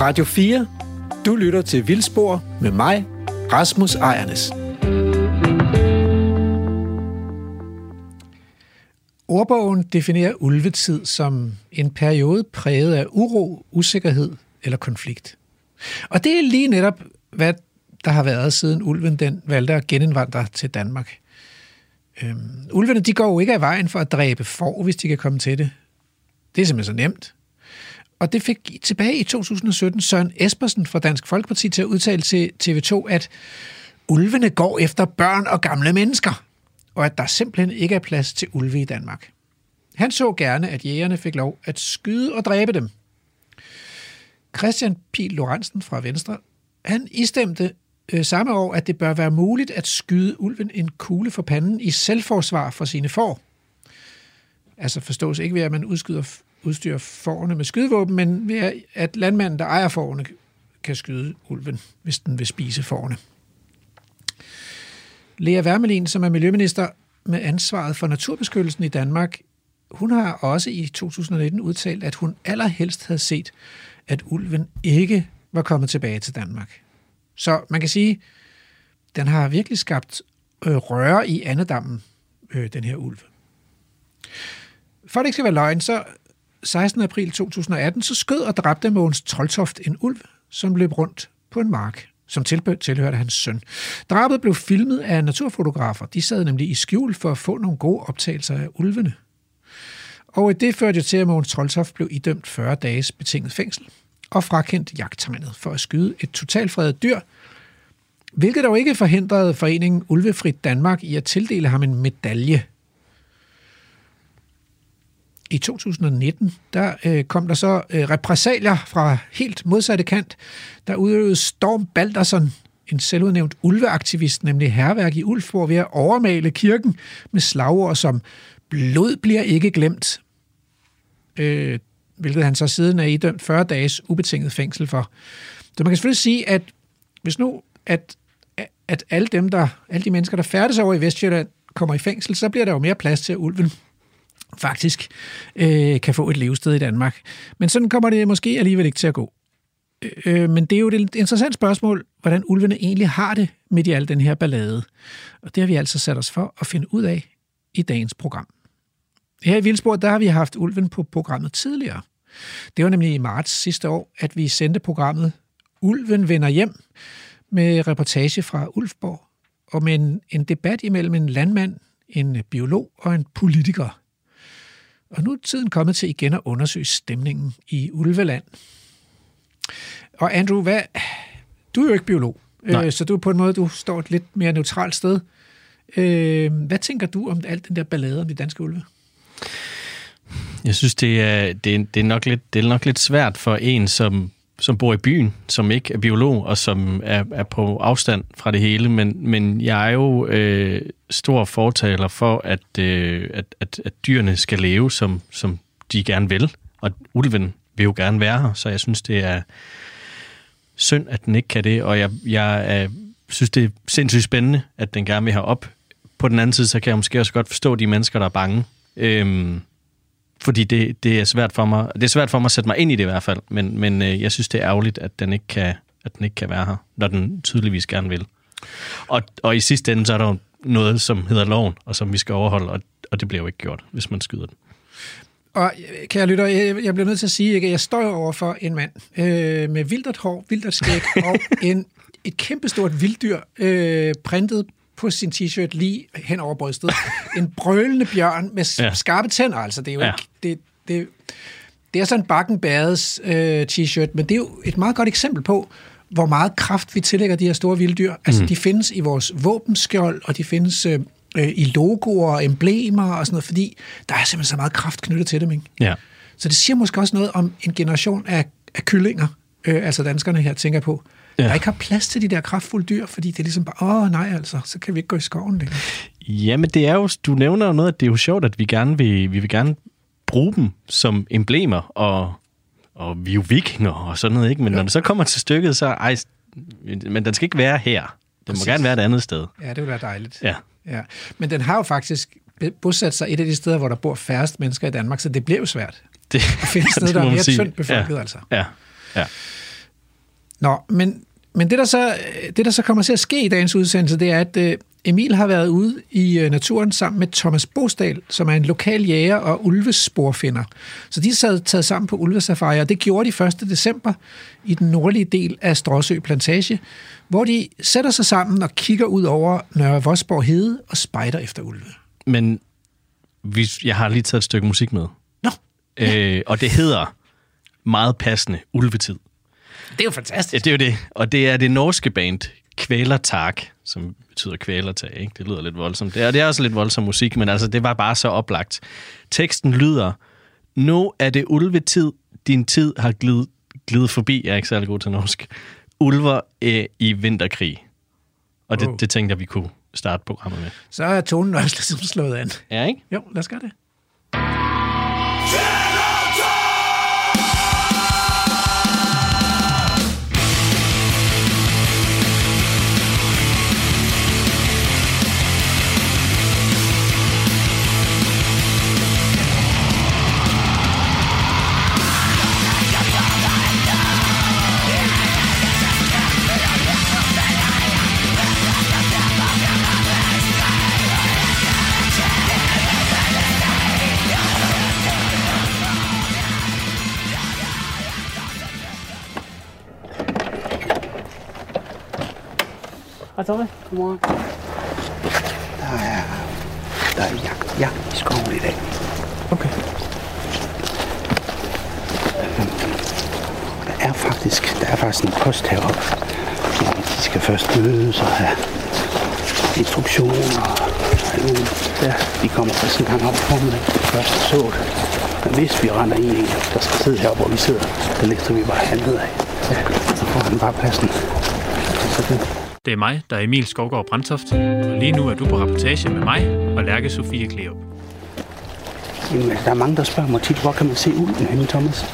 Radio 4. Du lytter til Vildspor med mig, Rasmus Ejernes. Ordbogen definerer ulvetid som en periode præget af uro, usikkerhed eller konflikt. Og det er lige netop, hvad der har været siden ulven den valgte at genindvandre til Danmark. Øhm, ulvene de går jo ikke af vejen for at dræbe får, hvis de kan komme til det. Det er simpelthen så nemt. Og det fik tilbage i 2017 Søren Espersen fra Dansk Folkeparti til at udtale til TV2, at ulvene går efter børn og gamle mennesker, og at der simpelthen ikke er plads til ulve i Danmark. Han så gerne, at jægerne fik lov at skyde og dræbe dem. Christian Pil Lorentzen fra Venstre, han istemte øh, samme år, at det bør være muligt at skyde ulven en kugle for panden i selvforsvar for sine får. Altså forstås ikke ved, at man udskyder udstyre forerne med skydevåben, men ved at landmanden, der ejer forerne, kan skyde ulven, hvis den vil spise forerne. Lea Wermelin, som er miljøminister med ansvaret for naturbeskyttelsen i Danmark, hun har også i 2019 udtalt, at hun allerhelst havde set, at ulven ikke var kommet tilbage til Danmark. Så man kan sige, den har virkelig skabt øh, røre i andedammen, øh, den her ulv. For at det ikke skal være løgn, så 16. april 2018, så skød og dræbte Mogens Toltoft en ulv, som løb rundt på en mark, som tilhørte hans søn. Drabet blev filmet af naturfotografer. De sad nemlig i skjul for at få nogle gode optagelser af ulvene. Og det førte til, at Mogens Toltoft blev idømt 40 dages betinget fængsel og frakendt jagttegnet for at skyde et totalfredet dyr, hvilket dog ikke forhindrede foreningen Ulvefrit Danmark i at tildele ham en medalje i 2019, der øh, kom der så øh, repressalier fra helt modsatte kant. Der udøvede Storm Balderson, en selvudnævnt ulveaktivist, nemlig herværk i Ulfborg, ved at overmale kirken med slagord som blod bliver ikke glemt, øh, hvilket han så siden er idømt 40 dages ubetinget fængsel for. Så man kan selvfølgelig sige, at hvis nu, at, at alle dem, der, alle de mennesker, der færdes over i Vestjylland, kommer i fængsel, så bliver der jo mere plads til, at ulven faktisk øh, kan få et levested i Danmark. Men sådan kommer det måske alligevel ikke til at gå. Øh, øh men det er jo et interessant spørgsmål, hvordan ulvene egentlig har det midt i al den her ballade. Og det har vi altså sat os for at finde ud af i dagens program. Her i Vildsborg, der har vi haft ulven på programmet tidligere. Det var nemlig i marts sidste år, at vi sendte programmet Ulven vender hjem med reportage fra Ulfborg og med en, en debat imellem en landmand, en biolog og en politiker. Og nu er tiden kommet til igen at undersøge stemningen i Ulveland. Og Andrew, hvad, du er jo ikke biolog, øh, så du er på en måde, du står et lidt mere neutralt sted. Øh, hvad tænker du om alt den der ballade om de danske ulve? Jeg synes, det er, det, er, det, er nok lidt, det er nok lidt svært for en, som, som bor i byen, som ikke er biolog, og som er, er på afstand fra det hele. Men, men jeg er jo øh, stor fortaler for, at, øh, at, at, at dyrene skal leve, som, som de gerne vil. Og ulven vil jo gerne være her, så jeg synes, det er synd, at den ikke kan det. Og jeg, jeg er, synes, det er sindssygt spændende, at den gerne vil have op. På den anden side, så kan jeg måske også godt forstå de mennesker, der er bange. Øhm, fordi det, det er svært for mig. Det er svært for mig at sætte mig ind i det i hvert fald, men, men øh, jeg synes, det er ærgerligt, at den ikke kan, at den ikke kan være her, når den tydeligvis gerne vil. Og, og i sidste ende, så er der jo noget, som hedder loven, og som vi skal overholde, og, og det bliver jo ikke gjort, hvis man skyder den. Og kan jeg lytte, jeg, jeg bliver nødt til at sige, at jeg står over for en mand øh, med vildert hår, vildert skæg og en, et kæmpestort vilddyr øh, printet på sin t-shirt lige hen over brystet. En brølende bjørn med ja. skarpe tænder, altså. Det er jo ja. ikke... Det, det, det er sådan en bakken bades øh, t-shirt, men det er jo et meget godt eksempel på, hvor meget kraft vi tillægger de her store vilddyr. Altså, mm. de findes i vores våbenskjold, og de findes øh, øh, i logoer og emblemer og sådan noget, fordi der er simpelthen så meget kraft knyttet til dem, ikke? Ja. Så det siger måske også noget om en generation af, af kyllinger, øh, altså danskerne her tænker på, ja. der ikke har plads til de der kraftfulde dyr, fordi det er ligesom bare, åh nej altså, så kan vi ikke gå i skoven længere. Jamen det er jo, du nævner jo noget, at det er jo sjovt, at vi gerne vil, vi vil gerne bruge dem som emblemer, og, og vi er jo vikinger og sådan noget, ikke? Men ja. når det så kommer til stykket, så ej, men den skal ikke være her. Den Præcis. må gerne være et andet sted. Ja, det vil være dejligt. Ja. ja. Men den har jo faktisk bosat sig et af de steder, hvor der bor færrest mennesker i Danmark, så det bliver jo svært. Det, at finde et sted, det der er mere tyndt befolket, Ja. altså. Ja, ja. Nå, men, men det, der så, det, der så kommer til at ske i dagens udsendelse, det er, at øh, Emil har været ude i øh, naturen sammen med Thomas Bosdal, som er en lokal jæger og ulvesporfinder. Så de sad taget sammen på ulvesafari, og det gjorde de 1. december i den nordlige del af Stråsø Plantage, hvor de sætter sig sammen og kigger ud over Nørre Vosborg Hede og spejder efter ulve. Men vi, jeg har lige taget et stykke musik med. Nå, Øh, og det hedder meget passende Ulvetid. Det er jo fantastisk. Ja, det er jo det. Og det er det norske band Kvælertag, som betyder kvælertag. Ikke? Det lyder lidt voldsomt. Det er, det er også lidt voldsom musik, men altså, det var bare så oplagt. Teksten lyder, Nu er det ulvetid, din tid har glidet, glidet forbi. Jeg er ikke særlig god til norsk. Ulver er i vinterkrig. Og det, Wow. det tænkte jeg, vi kunne starte programmet med. Så er tonen også ligesom slået an. Ja, ikke? Jo, lad os gøre det. Hej Tommy. Godmorgen. Der er, der er jagt, jagt i skoven i dag. Okay. Der er faktisk, der er faktisk en post heroppe. De skal først mødes og have instruktioner og. Ja. De kommer først en gang op i formiddag. Først så det. Men hvis vi render i en, der skal sidde heroppe, hvor vi sidder, så lægger vi bare handlet af. Ja. Så får han bare pladsen. Så det, Det er mig, der er Emil Skovgaard Brandtoft, og lige nu er du på rapportage med mig og Lærke Sofie Kleop. Jamen, altså, der er mange, der spørger mig tit, hvor kan man se ulden henne, Thomas?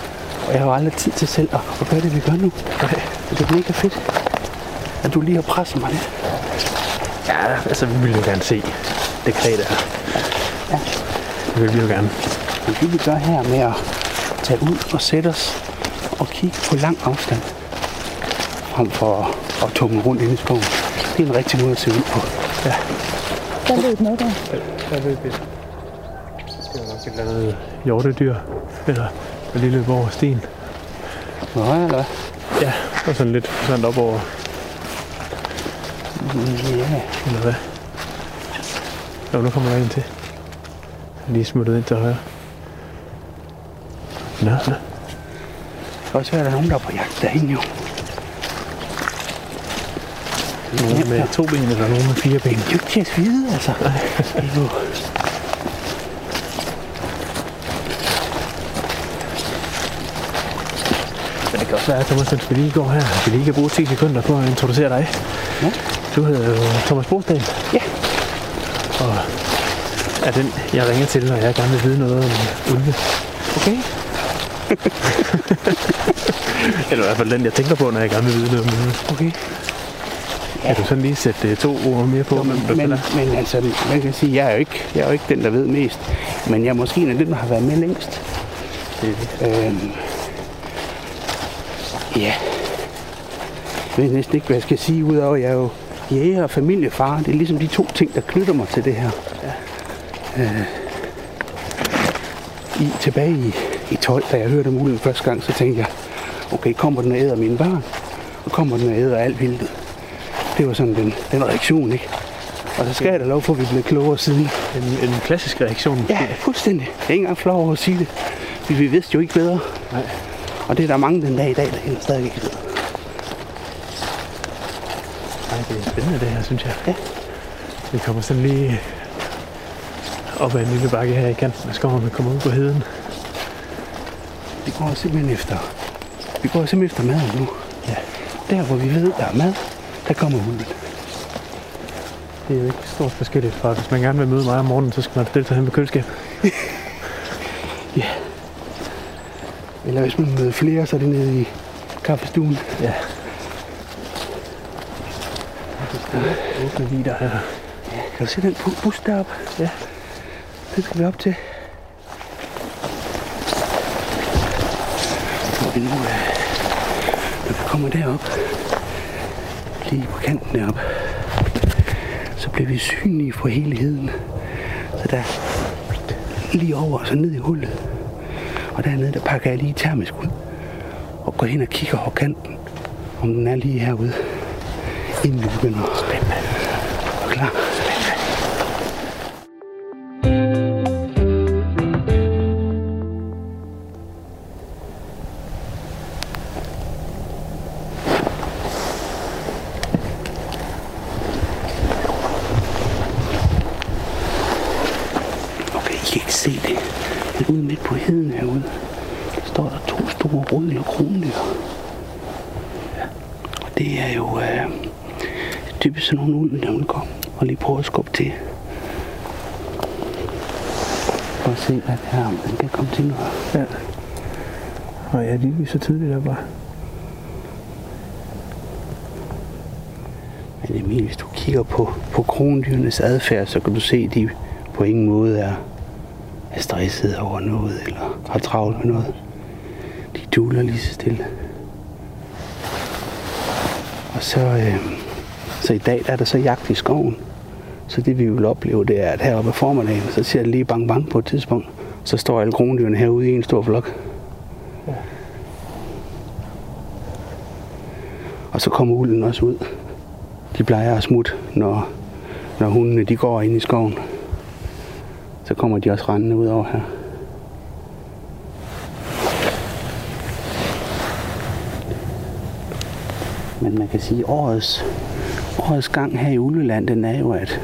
Og jeg har jo aldrig tid til selv at, at gøre det, vi gør nu. Det er mega fedt, at du lige har presset mig lidt. Ja, altså vi vil jo gerne se det kræ der. Ja. Det vil vi jo gerne. Men det vi gør her med at tage ud og sætte os og kigge på lang afstand, frem for at tumle rundt inde i skoven, det er en rigtig måde at se ud på. Ja. Der løb noget der. Der løb et. Det var nok et eller andet hjortedyr, eller der lige løb over stien. Nå, eller? Ja, og sådan lidt sådan op over, Ja. eller hvad? Jo, nu kommer der en til. Lige smuttet ind til højre. Nå, nå. Det kan også være, at der er nogen, der er på jagt derinde, jo. Nogen med to ben, eller nogen med fire ben. Det er jo ikke til at vide, altså. Men det kan også være, Thomas, at vi lige går her. Vi lige kan bruge 10 sekunder på at introducere dig. Ja. Du hedder jo Thomas Bosdal. Ja. Og er den, jeg ringer til, når jeg gerne vil vide noget om ulve. Okay. Eller i hvert fald den, jeg tænker på, når jeg gerne vil vide noget om ulve. Okay. Kan du sådan lige sætte øh, to ord mere på? Jo, men, men, er? men altså, man kan sige, jeg er jo ikke, jeg er jo ikke den, der ved mest. Men jeg er måske en af dem, der har været med længst. Øhm, ja. Jeg ved næsten ikke, hvad jeg skal sige, udover at jeg er jo jæger og familiefar. Det er ligesom de to ting, der knytter mig til det her. Ja. Øh, i, tilbage i, i 12, da jeg hørte om ulven første gang, så tænkte jeg, okay, kommer den og æder mine børn? Og kommer den og æder alt vildt? Det var sådan den, den reaktion, ikke? Og så skal jeg da lov for, at vi blev klogere siden. En, en klassisk reaktion. måske. Ja, fuldstændig. Jeg er ikke engang flov over at sige det. Vi, vi vidste jo ikke bedre. Nej. Og det er der mange den dag i dag, der heller stadig ikke ved. Ej, det er spændende det her, synes jeg. Ja. Vi kommer sådan lige op ad en lille bakke her i kanten af skoven og kommer ud på heden. Vi går simpelthen efter, vi går simpelthen efter maden nu. Ja. Der, hvor vi ved, der er mad, der kommer ulven. Det er jo ikke stort forskelligt fra, hvis man gerne vil møde mig om morgenen, så skal man stille sig hen ved køleskabet. Eller hvis man møder flere, så er det nede i kaffestuen. Ja. Åbne vider her. Kan du se den bu- bus deroppe? Ja. Den skal vi op til. vi nu, øh, når vi kommer derop, lige på kanten derop, så bliver vi synlige for helheden. Så der lige over og så ned i hullet. Og dernede, der pakker jeg lige termisk ud. Og går hen og kigger over kanten, om den er lige herude. Inden vi begynder at spænde. Og ja, er er så tidligt der bare. Men Emil, hvis du kigger på, på krondyrenes adfærd, så kan du se, at de på ingen måde er, er stresset over noget, eller har travlt med noget. De duler lige så stille. Og så, øh, så i dag der er der så jagt i skoven. Så det vi vil opleve, det er, at heroppe i formiddagen, så ser det lige bang bang på et tidspunkt. Så står alle krondyrene herude i en stor flok. Og så kommer ulden også ud. De plejer at smutte, når, når hundene de går ind i skoven. Så kommer de også rendende ud over her. Men man kan sige, at årets, årets gang her i Ulleland, den er jo, at,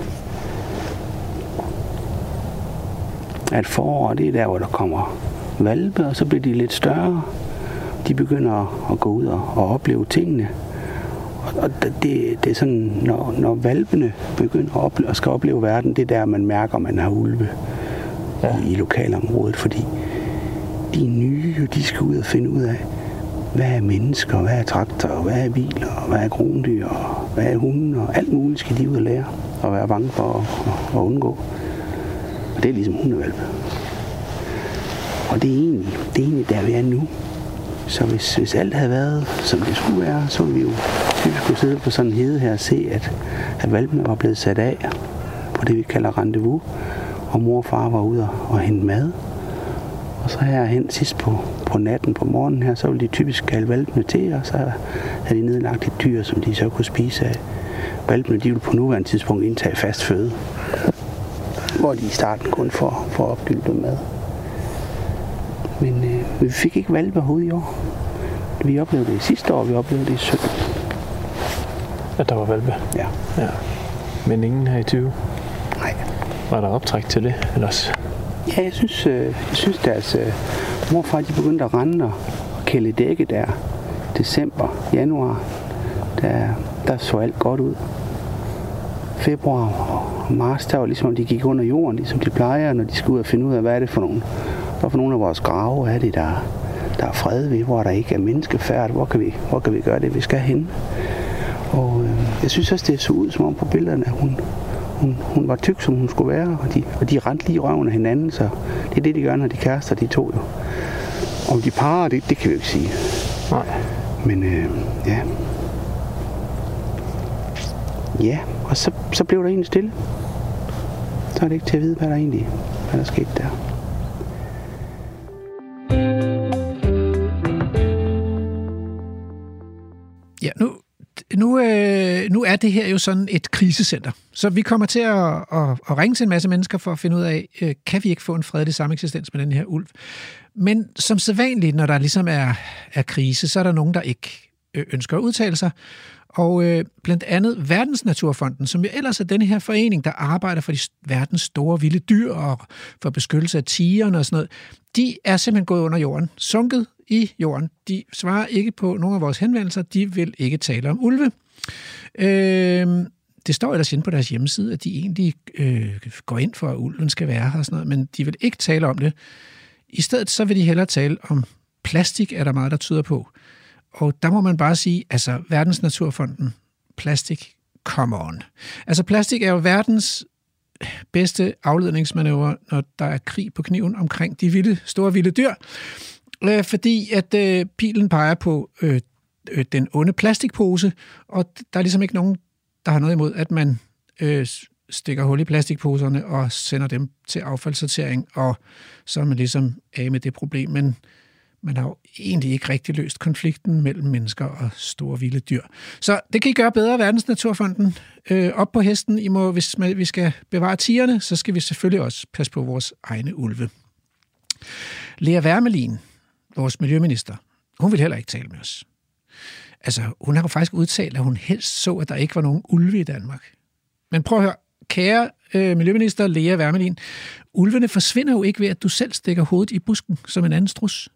at foråret, det er der, hvor der kommer valpe, og så bliver de lidt større. De begynder at gå ud og, og opleve tingene. Og det, det er sådan, når, når valpene begynder at opleve, og skal opleve verden, det er der, man mærker, at man har ulve ja. i, i lokalområdet, fordi de nye, de skal ud og finde ud af, hvad er mennesker, hvad er traktorer, hvad er biler, hvad er krondyr, hvad er hunde, og alt muligt skal de ud og lære, og være bange for at, at, at undgå. Og det er ligesom hundevalpe. Og det er egentlig, det er egentlig der, vi er nu. Så hvis, hvis alt havde været, som det skulle være, så ville vi jo typisk kunne sidde på sådan en hede her og se, at, at valpene var blevet sat af på det, vi kalder rendezvous, og mor og far var ude og, og hente mad. Og så herhen sidst på, på natten på morgenen her, så ville de typisk kalde valpene til, og så havde de nedlagt et dyr, som de så kunne spise af. Valpene, de ville på nuværende tidspunkt indtage fast føde, hvor de i starten kun får, får opdyltet mad. Men øh, vi fik ikke valpe overhovedet i år. Vi oplevede det sidste år, vi oplevede det i 17. At der var valpe. Ja. Ja. Men ingen her i 20. Nej. Var der optræk til det? Ellers? Ja, jeg synes, øh, jeg synes deres øh, morfar, de begyndte at rende og kælde dække der. December, januar, der, der så alt godt ud. Februar og marts, der var ligesom, om de gik under jorden, ligesom de plejer, når de skal ud og finde ud af, hvad er det for nogle, hvad for nogle af vores grave er det, der, der er fred ved, hvor der ikke er menneskefærd, hvor kan vi, hvor kan vi gøre det, vi skal hen. Og øh, jeg synes også, det så ud som om på billederne, at hun, hun, hun var tyk, som hun skulle være, og de, og de rendte lige røven af hinanden, så det er det, de gør, når de kærester, de to jo. Om de parer, det, det kan vi jo ikke sige. Nej. Men øh, ja. Ja, og så, så blev der egentlig stille. Så er det ikke til at vide, hvad der egentlig hvad der skete der. Er det her jo sådan et krisecenter. Så vi kommer til at, at, at ringe til en masse mennesker for at finde ud af, øh, kan vi ikke få en fredelig sameksistens med den her ulv? Men som sædvanligt, når der ligesom er, er krise, så er der nogen, der ikke ønsker at udtale sig. Og øh, blandt andet Verdensnaturfonden, som jo ellers er den her forening, der arbejder for de verdens store vilde dyr og for beskyttelse af tigerne og sådan noget, de er simpelthen gået under jorden, sunket i jorden. De svarer ikke på nogle af vores henvendelser, de vil ikke tale om ulve. Øh, det står ellers inde på deres hjemmeside, at de egentlig øh, går ind for, at ulven skal være her og sådan noget, men de vil ikke tale om det. I stedet så vil de hellere tale om plastik, er der meget, der tyder på. Og der må man bare sige, altså Verdensnaturfonden, plastik, come on. Altså plastik er jo verdens bedste afledningsmanøvre, når der er krig på kniven omkring de vilde, store vilde dyr. øh, fordi at øh, pilen peger på øh, øh, den onde plastikpose, og der er ligesom ikke nogen, der har noget imod, at man øh, stikker hul i plastikposerne og sender dem til affaldssortering, og så er man ligesom af med det problem. Men man har jo egentlig ikke rigtig løst konflikten mellem mennesker og store vilde dyr. Så det kan I gøre bedre, Verdensnaturfonden. Øh, op på hesten, I må, hvis man, vi skal bevare tigerne, så skal vi selvfølgelig også passe på vores egne ulve. Lea Wermelin, vores miljøminister, hun vil heller ikke tale med os. Altså, hun har jo faktisk udtalt, at hun helst så, at der ikke var nogen ulve i Danmark. Men prøv at høre, kære øh, miljøminister Lea Wermelin, ulvene forsvinder jo ikke ved, at du selv stikker hovedet i busken som en anden strus.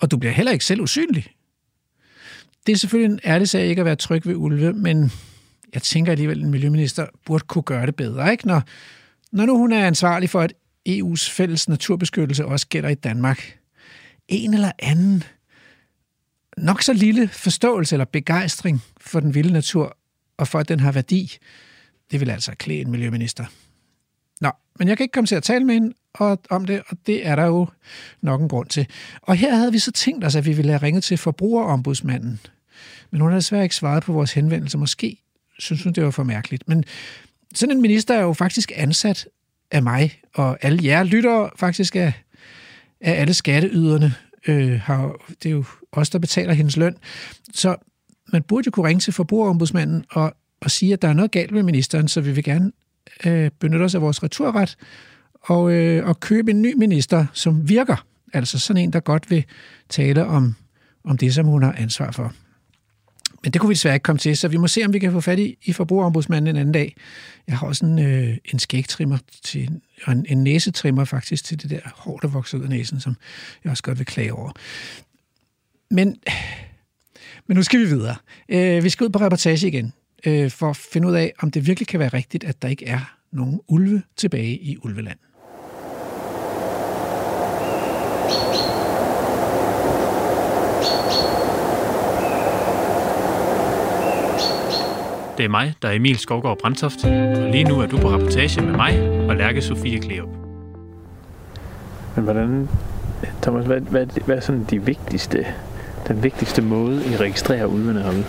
Og du bliver heller ikke selv usynlig. Det er selvfølgelig en ærlig sag ikke at være tryg ved ulve, men jeg tænker alligevel, at en miljøminister burde kunne gøre det bedre. Ikke? Når, når nu hun er ansvarlig for, at EU's fælles naturbeskyttelse også gælder i Danmark. En eller anden nok så lille forståelse eller begejstring for den vilde natur, og for at den har værdi, det vil altså klæde en miljøminister. Nå, men jeg kan ikke komme til at tale med hende og, om det, og det er der jo nok en grund til. Og her havde vi så tænkt os, at vi ville have ringet til forbrugerombudsmanden. Men hun har desværre ikke svaret på vores henvendelse. Måske synes hun, det var for mærkeligt. Men sådan en minister er jo faktisk ansat af mig, og alle jer lytter faktisk af, af alle skatteyderne. Øh, har, det er jo os, der betaler hendes løn. Så man burde jo kunne ringe til forbrugerombudsmanden og, og sige, at der er noget galt med ministeren, så vi vil gerne øh, benytte os af vores returret og, øh, og købe en ny minister, som virker. Altså sådan en, der godt vil tale om, om det, som hun har ansvar for. Men det kunne vi desværre ikke komme til, så vi må se, om vi kan få fat i, i forbrugerombudsmanden en anden dag. Jeg har også en, øh, en skægtrimmer til, og en, en næsetrimmer faktisk til det der hår, der vokser ud af næsen, som jeg også godt vil klage over. Men, men nu skal vi videre. Øh, vi skal ud på reportage igen, øh, for at finde ud af, om det virkelig kan være rigtigt, at der ikke er nogen ulve tilbage i Ulveland. Det er mig, der er Emil Skovgaard Brandtoft, og lige nu er du på rapportage med mig og Lærke Sofie Kleop. Men hvordan, Thomas, hvad, hvad, hvad er sådan de vigtigste, den vigtigste måde, I registrerer ulvene herude?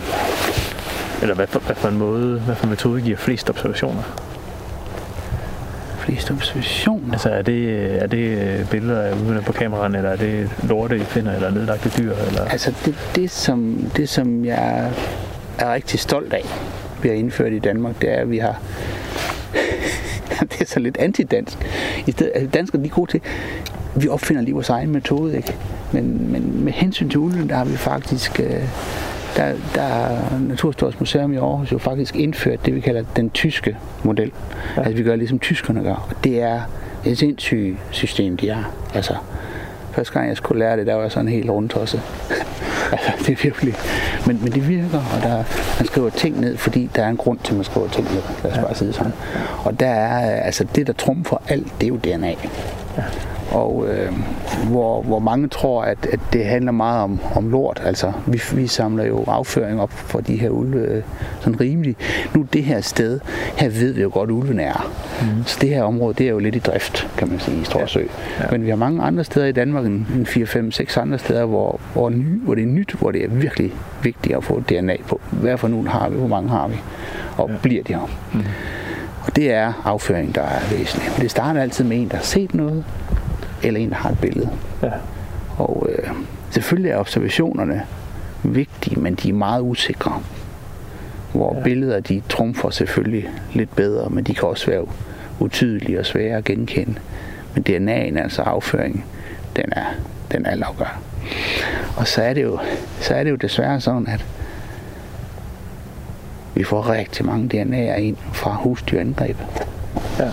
Eller hvad for, hvad for en måde, hvad for en metode giver flest observationer? Flest observationer. Altså er det, er det billeder af ulvene på kameraen, eller er det lorte, I finder, eller nedlagte dyr? Eller? Altså det, det, som, det, som jeg er rigtig stolt af, har indført i Danmark, det er, at vi har det er så lidt antidansk. I stedet, altså danskere de er gode til, vi opfinder lige vores egen metode, ikke? Men, men med hensyn til ulven, der har vi faktisk, øh, der, der har Naturhistorisk Museum i Aarhus jo faktisk indført det, vi kalder den tyske model. Ja. Altså vi gør ligesom tyskerne gør. Og det er et sindssygt system, de har. Altså, første gang jeg skulle lære det, der var jeg sådan helt rundt også. altså, det er virkelig... Men, men det virker, og der, man skriver ting ned, fordi der er en grund til, at man skriver ting ned. Lad os bare sige sådan. Og der er, altså det, der trumfer alt, det er jo DNA. Ja. Og øh, hvor, hvor mange tror, at, at det handler meget om, om lort. Altså, vi, vi samler jo afføring op for de her ulve øh, sådan rimeligt. Nu det her sted, her ved vi jo godt, at ulven er. Mm. Så det her område, det er jo lidt i drift, kan man sige, i Stråsø. Ja. Ja. Men vi har mange andre steder i Danmark, en 4, 5, 6 andre steder, hvor, hvor, ny, hvor det er nyt, hvor det er virkelig vigtigt at få DNA på. Hvad for nogen har vi, hvor mange har vi, og ja. bliver de her. Mm. Og det er afføring, der er væsentligt. Men det starter altid med en, der har set noget, eller en, der har et billede. Ja. Og øh, selvfølgelig er observationerne vigtige, men de er meget usikre. Hvor ja. billeder, de trumfer selvfølgelig lidt bedre, men de kan også være utydelige og svære at genkende. Men DNA'en, altså afføring, den er, den er altafgørende. Og så er, det jo, så er det jo desværre sådan, at vi får rigtig mange DNA'er ind fra husdyrangreb. Ja.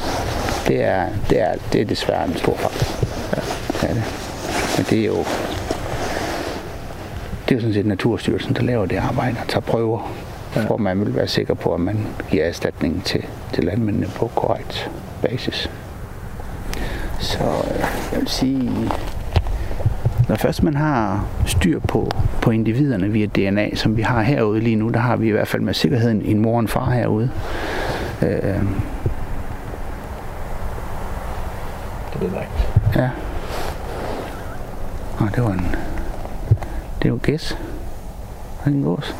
Det er, det, er, det er desværre en stor faktor. Ja, det er det. Men det er jo det er jo sådan set Naturstyrelsen, der laver det arbejde og tager prøver, ja. hvor man vil være sikker på, at man giver erstatning til, til landmændene på korrekt basis. Så øh, jeg vil sige, når først man har styr på, på individerne via DNA, som vi har herude lige nu, der har vi i hvert fald med sikkerhed en, en mor og en far herude. Øh, Og det var en... Det var gæs. Og en gås.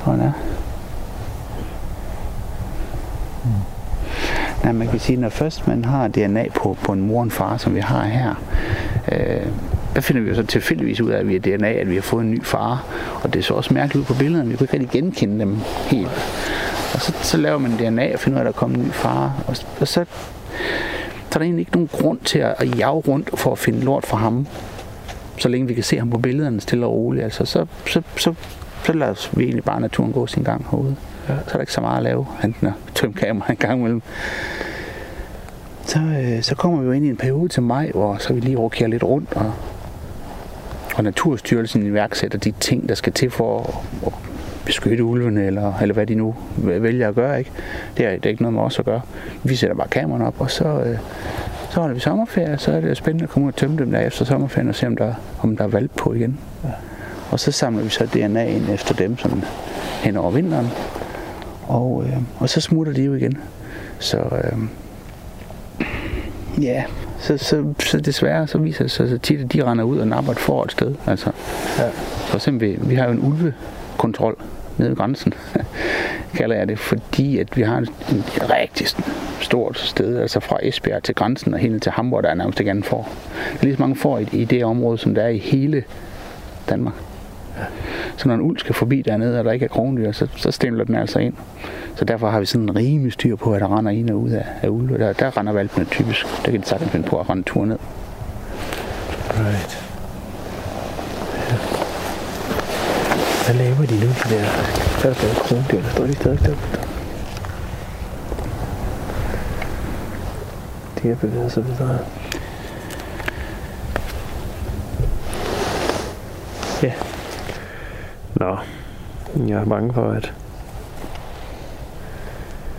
Tror han er. Mm. Nej, man kan sige, når først man har DNA på, på en mor og en far, som vi har her, øh, der finder vi jo så tilfældigvis ud af, at vi er DNA, at vi har fået en ny far. Og det så også mærkeligt ud på billederne. Vi kunne ikke rigtig genkende dem helt. Og så, så laver man DNA og finder ud af, at der kommer en ny far. Og, og så er der egentlig ikke nogen grund til at, jage rundt for at finde lort for ham. Så længe vi kan se ham på billederne stille og roligt. Altså, så, så, så, så lader vi egentlig bare naturen gå sin gang herude. Ja. Så er der ikke så meget at lave, enten at tømme kamera en gang imellem. Så, øh, så kommer vi jo ind i en periode til maj, hvor så vi lige rokerer lidt rundt, og, og Naturstyrelsen iværksætter de ting, der skal til for at, at beskytte ulvene, eller, eller hvad de nu vælger at gøre. Ikke? Det, er, det er ikke noget med os at gøre. Vi sætter bare kameraerne op, og så, øh, så holder vi sommerferie, så er det spændende at komme ud og tømme dem der efter sommerferien, og se om der, om der er valg på igen. Ja. Og så samler vi så DNA ind efter dem sådan hen over vinteren, og, øh, og så smutter de jo igen. Så øh, ja, så, så, så desværre så viser det sig så tit, at de render ud og napper et for et sted. Altså, ja. For eksempel, vi har jo en ulvekontrol nede ved grænsen, kalder jeg det, fordi at vi har en, rigtig stort sted, altså fra Esbjerg til grænsen og helt til Hamburg, der er nærmest ikke andet for. Der er lige så mange får i, i det område, som der er i hele Danmark. Ja. Så når en uld skal forbi dernede, og der ikke er krondyr, så, så stemler den altså ind. Så derfor har vi sådan en rimelig styr på, at der render ind og ud af, af ulve. Der, der render valpene typisk. Der kan de sagtens finde på at rende tur ned. Right. Hvad laver de nu, de der? Så er der stadig står de stadig der. De har bevæget sig videre. Ja. Nå, jeg er bange for, at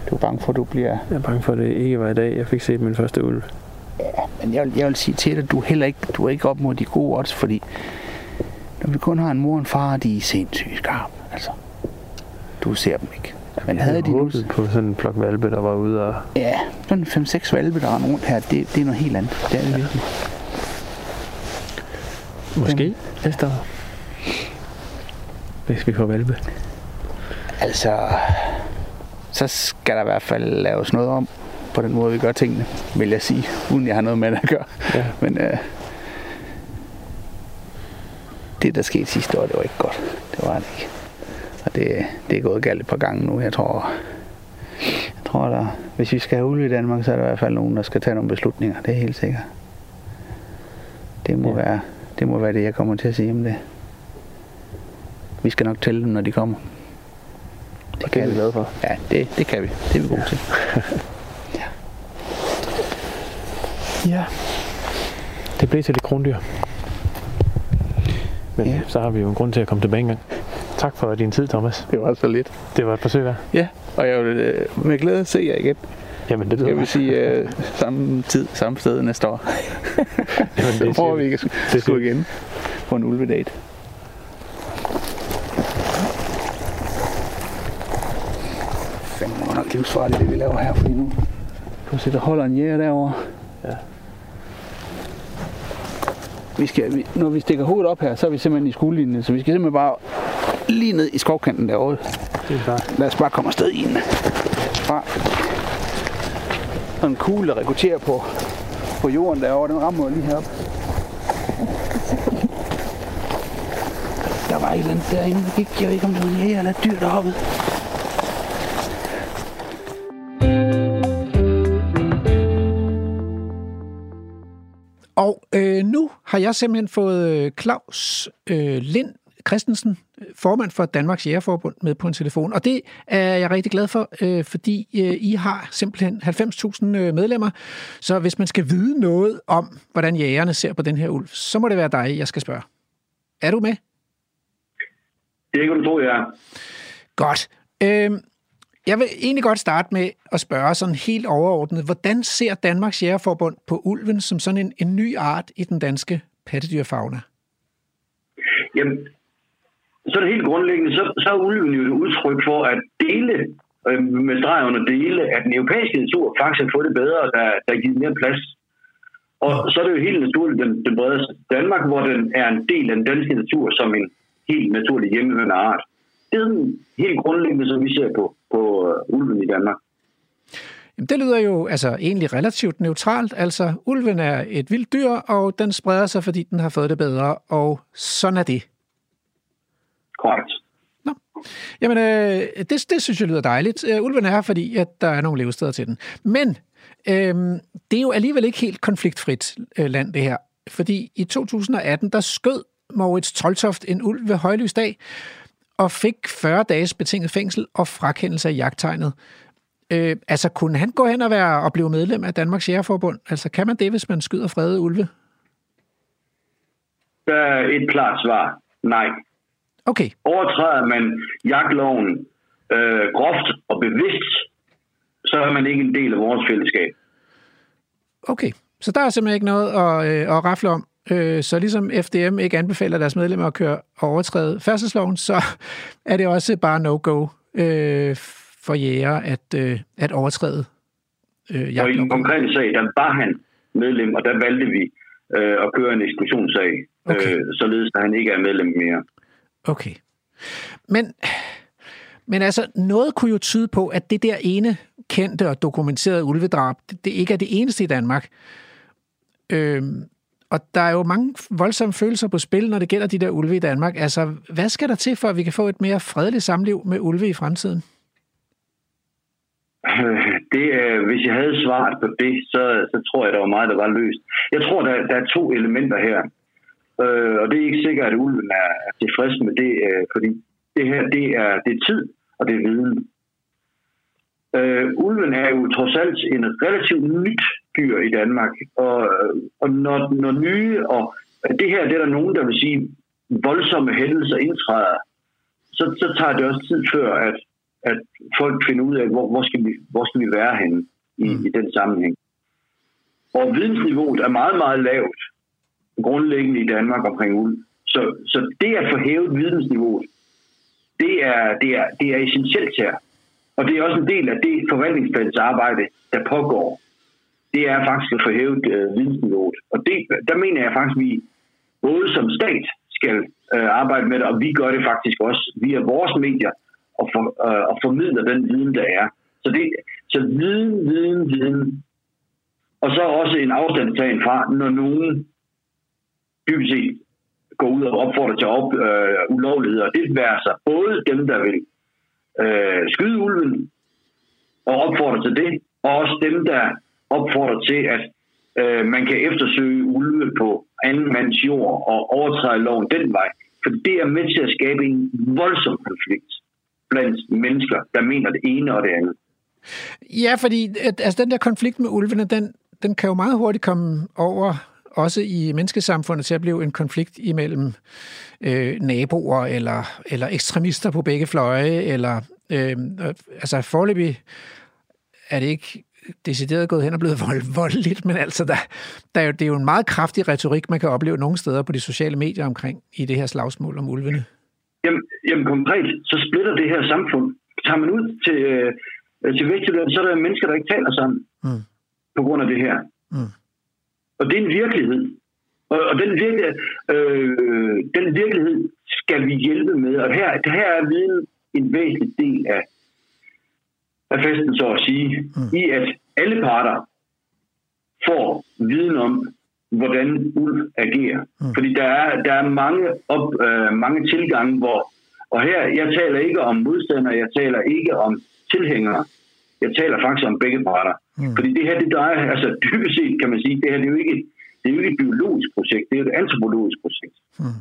du er bange for, at du bliver... Jeg er bange for, at det ikke var i dag, jeg fik set min første ulv. Ja, men jeg vil, jeg vil sige til dig, at du er heller ikke, du er ikke op mod de gode odds, fordi når vi kun har en mor og en far, de er sindssygt skarpe. Altså, du ser dem ikke. Men havde de nu... på sådan en flok valpe, der var ude og... Ja, sådan 5-6 valpe, der render rundt her, det, det er noget helt andet. Det er det ja. virkelig. Måske næste år. Hvis vi får valpe. Altså, så skal der i hvert fald laves noget om på den måde, vi gør tingene, vil jeg sige, uden jeg har noget med det at gøre. Ja. Men øh, det, der skete sidste år, det var ikke godt. Det var det ikke. Og det, det er gået galt et par gange nu. Jeg tror, jeg tror der, hvis vi skal have ulve i Danmark, så er der i hvert fald nogen, der skal tage nogle beslutninger. Det er helt sikkert. Det må, ja. være, det må være det, jeg kommer til at sige om det. Vi skal nok tælle dem, når de kommer. Det kan vi glade for. Ja, det, det kan vi. Det er vi gode ja. til. ja. Ja. Det blev til lidt krondyr. Men ja. så har vi jo en grund til at komme tilbage engang. Tak for din tid, Thomas. Det var så lidt. Det var et forsøg værd. Ja, og jeg vil øh, med glæde se jer igen. Jamen, det Jeg vil sige uh, samme tid, samme sted næste år. Jamen, det så prøver vi ikke at skulle igen på en ulvedate. nok livsfarligt, det vi laver her, fordi nu du se, der holder en jæger derovre. Ja. Vi skal, vi, når vi stikker hovedet op her, så er vi simpelthen i skuldlinjen, så vi skal simpelthen bare lige ned i skovkanten derovre. Det er bare. Lad os bare komme afsted i den. Fra. Sådan en kugle, der rekrutterer på, på jorden derovre, den rammer lige herop. Der var et eller andet derinde, der gik. Jeg ved ikke, om det var en jæger eller et dyr deroppe. Og øh, nu har jeg simpelthen fået øh, Claus øh, Lind Christensen, formand for Danmarks Jægerforbund, med på en telefon. Og det er jeg rigtig glad for, øh, fordi øh, I har simpelthen 90.000 øh, medlemmer. Så hvis man skal vide noget om, hvordan jægerne ser på den her ulv, så må det være dig, jeg skal spørge. Er du med? Det kan du tro, jeg er. Godt. Øh, jeg vil egentlig godt starte med at spørge sådan helt overordnet, hvordan ser Danmarks Jægerforbund på ulven som sådan en, en ny art i den danske pattedyrfauna? Jamen, så er det helt grundlæggende, så, så er ulven jo et udtryk for at dele, øh, med streg under dele, at den europæiske natur faktisk har fået det bedre, der, der er givet mere plads. Og så er det jo helt naturligt, den, den breder Danmark, hvor den er en del af den danske natur som en helt naturlig hjemmehørende art. Det er den helt grundlæggende, som vi ser på, på uh, ulven i Danmark. Jamen, det lyder jo altså egentlig relativt neutralt. Altså, ulven er et vildt dyr, og den spreder sig, fordi den har fået det bedre, og sådan er det. Korrekt. Nå. Jamen, øh, det, det synes jeg lyder dejligt. Uh, ulven er her, fordi at der er nogle levesteder til den. Men øh, det er jo alligevel ikke helt konfliktfrit øh, land, det her. Fordi i 2018, der skød Moritz Toltoft en ulv ved højlysdag, og fik 40 dages betinget fængsel og frakendelse af jagttegnet. Øh, altså, kunne han gå hen og, være, og blive medlem af Danmarks Jægerforbund? Altså, kan man det, hvis man skyder fredede ulve? Der er et klart svar. Nej. Okay. Overtræder man jagtloven øh, groft og bevidst, så er man ikke en del af vores fællesskab. Okay. Så der er simpelthen ikke noget at, øh, at rafle om. Øh, så ligesom FDM ikke anbefaler deres medlemmer at køre og overtræde færdselsloven, så er det også bare no-go øh, for jæger at, øh, at overtræde øh, Og i den konkrete sag, der var han medlem, og der valgte vi øh, at køre en eksklusionssag, Okay. øh, således at han ikke er medlem mere. Okay. Men, men altså, noget kunne jo tyde på, at det der ene kendte og dokumenterede ulvedrab, det, det ikke er det eneste i Danmark. Øhm, og der er jo mange voldsomme følelser på spil, når det gælder de der ulve i Danmark. Altså, hvad skal der til, for at vi kan få et mere fredeligt samliv med ulve i fremtiden? Det, øh, hvis jeg havde svaret på det, så, så tror jeg, der var meget, der var løst. Jeg tror, der, der er to elementer her. Øh, og det er ikke sikkert, at ulven er, er tilfreds med det, øh, fordi det her, det er, det er tid, og det er viden. Øh, ulven er jo trods alt en relativt nyt dyr i Danmark, og, og når, når nye, og det her, det er der nogen, der vil sige, voldsomme hændelser indtræder, så, så tager det også tid før, at, at folk finder ud af, hvor, hvor, skal, vi, hvor skal vi være henne i, mm. i den sammenhæng. Og vidensniveauet er meget, meget lavt grundlæggende i Danmark omkring ulv. Så, så det at få hævet vidensniveauet, det er, det, er, det er essentielt her. Og det er også en del af det forvaltningsplansarbejde, der pågår. Det er faktisk at få hævet øh, vidensniveauet. Og det, der mener jeg faktisk, at vi både som stat skal øh, arbejde med det, og vi gør det faktisk også via vores medier og, for, øh, og formidler den viden, der er. Så, det, så viden, viden, viden. Og så også en afstandstagen fra, når nogen dybest set går ud og opfordrer til op, øh, ulovligheder. Det vil være så både dem, der vil øh, skyde ulven og opfordrer til det, og også dem, der opfordrer til, at øh, man kan eftersøge ulve på anden mands jord og overtræde loven den vej. For det er med til at skabe en voldsom konflikt blandt mennesker, der mener det ene og det andet. Ja, fordi at, altså, den der konflikt med ulvene, den, den kan jo meget hurtigt komme over også i menneskesamfundet til at blive en konflikt imellem øh, naboer eller, eller ekstremister på begge fløje, eller øh, altså forløbig er det ikke decideret gået hen og blevet vold, voldeligt, men altså der, der er jo, det er jo en meget kraftig retorik, man kan opleve nogle steder på de sociale medier omkring i det her slagsmål om ulvene. Jamen, jamen konkret, så splitter det her samfund. Tager man ud til, øh, til Vestjylland, så er der mennesker, der ikke taler sammen Mm. på grund af det her. Mm. Og det er en virkelighed. Og, og den, virke, øh, den virkelighed skal vi hjælpe med. Og her, her er viden en væsentlig del af, af festen, så at sige, mm. i at alle parter får viden om, hvordan ulv agerer. Mm. Fordi der er, der er mange, op, øh, mange tilgange, hvor, og her, jeg taler ikke om modstandere, jeg taler ikke om tilhængere, jeg taler faktisk om begge parter. Mm. Fordi det her, det drejer, altså dybest set kan man sige, det her det er jo ikke, det er jo ikke et biologisk projekt, det er et antropologisk projekt. Mm.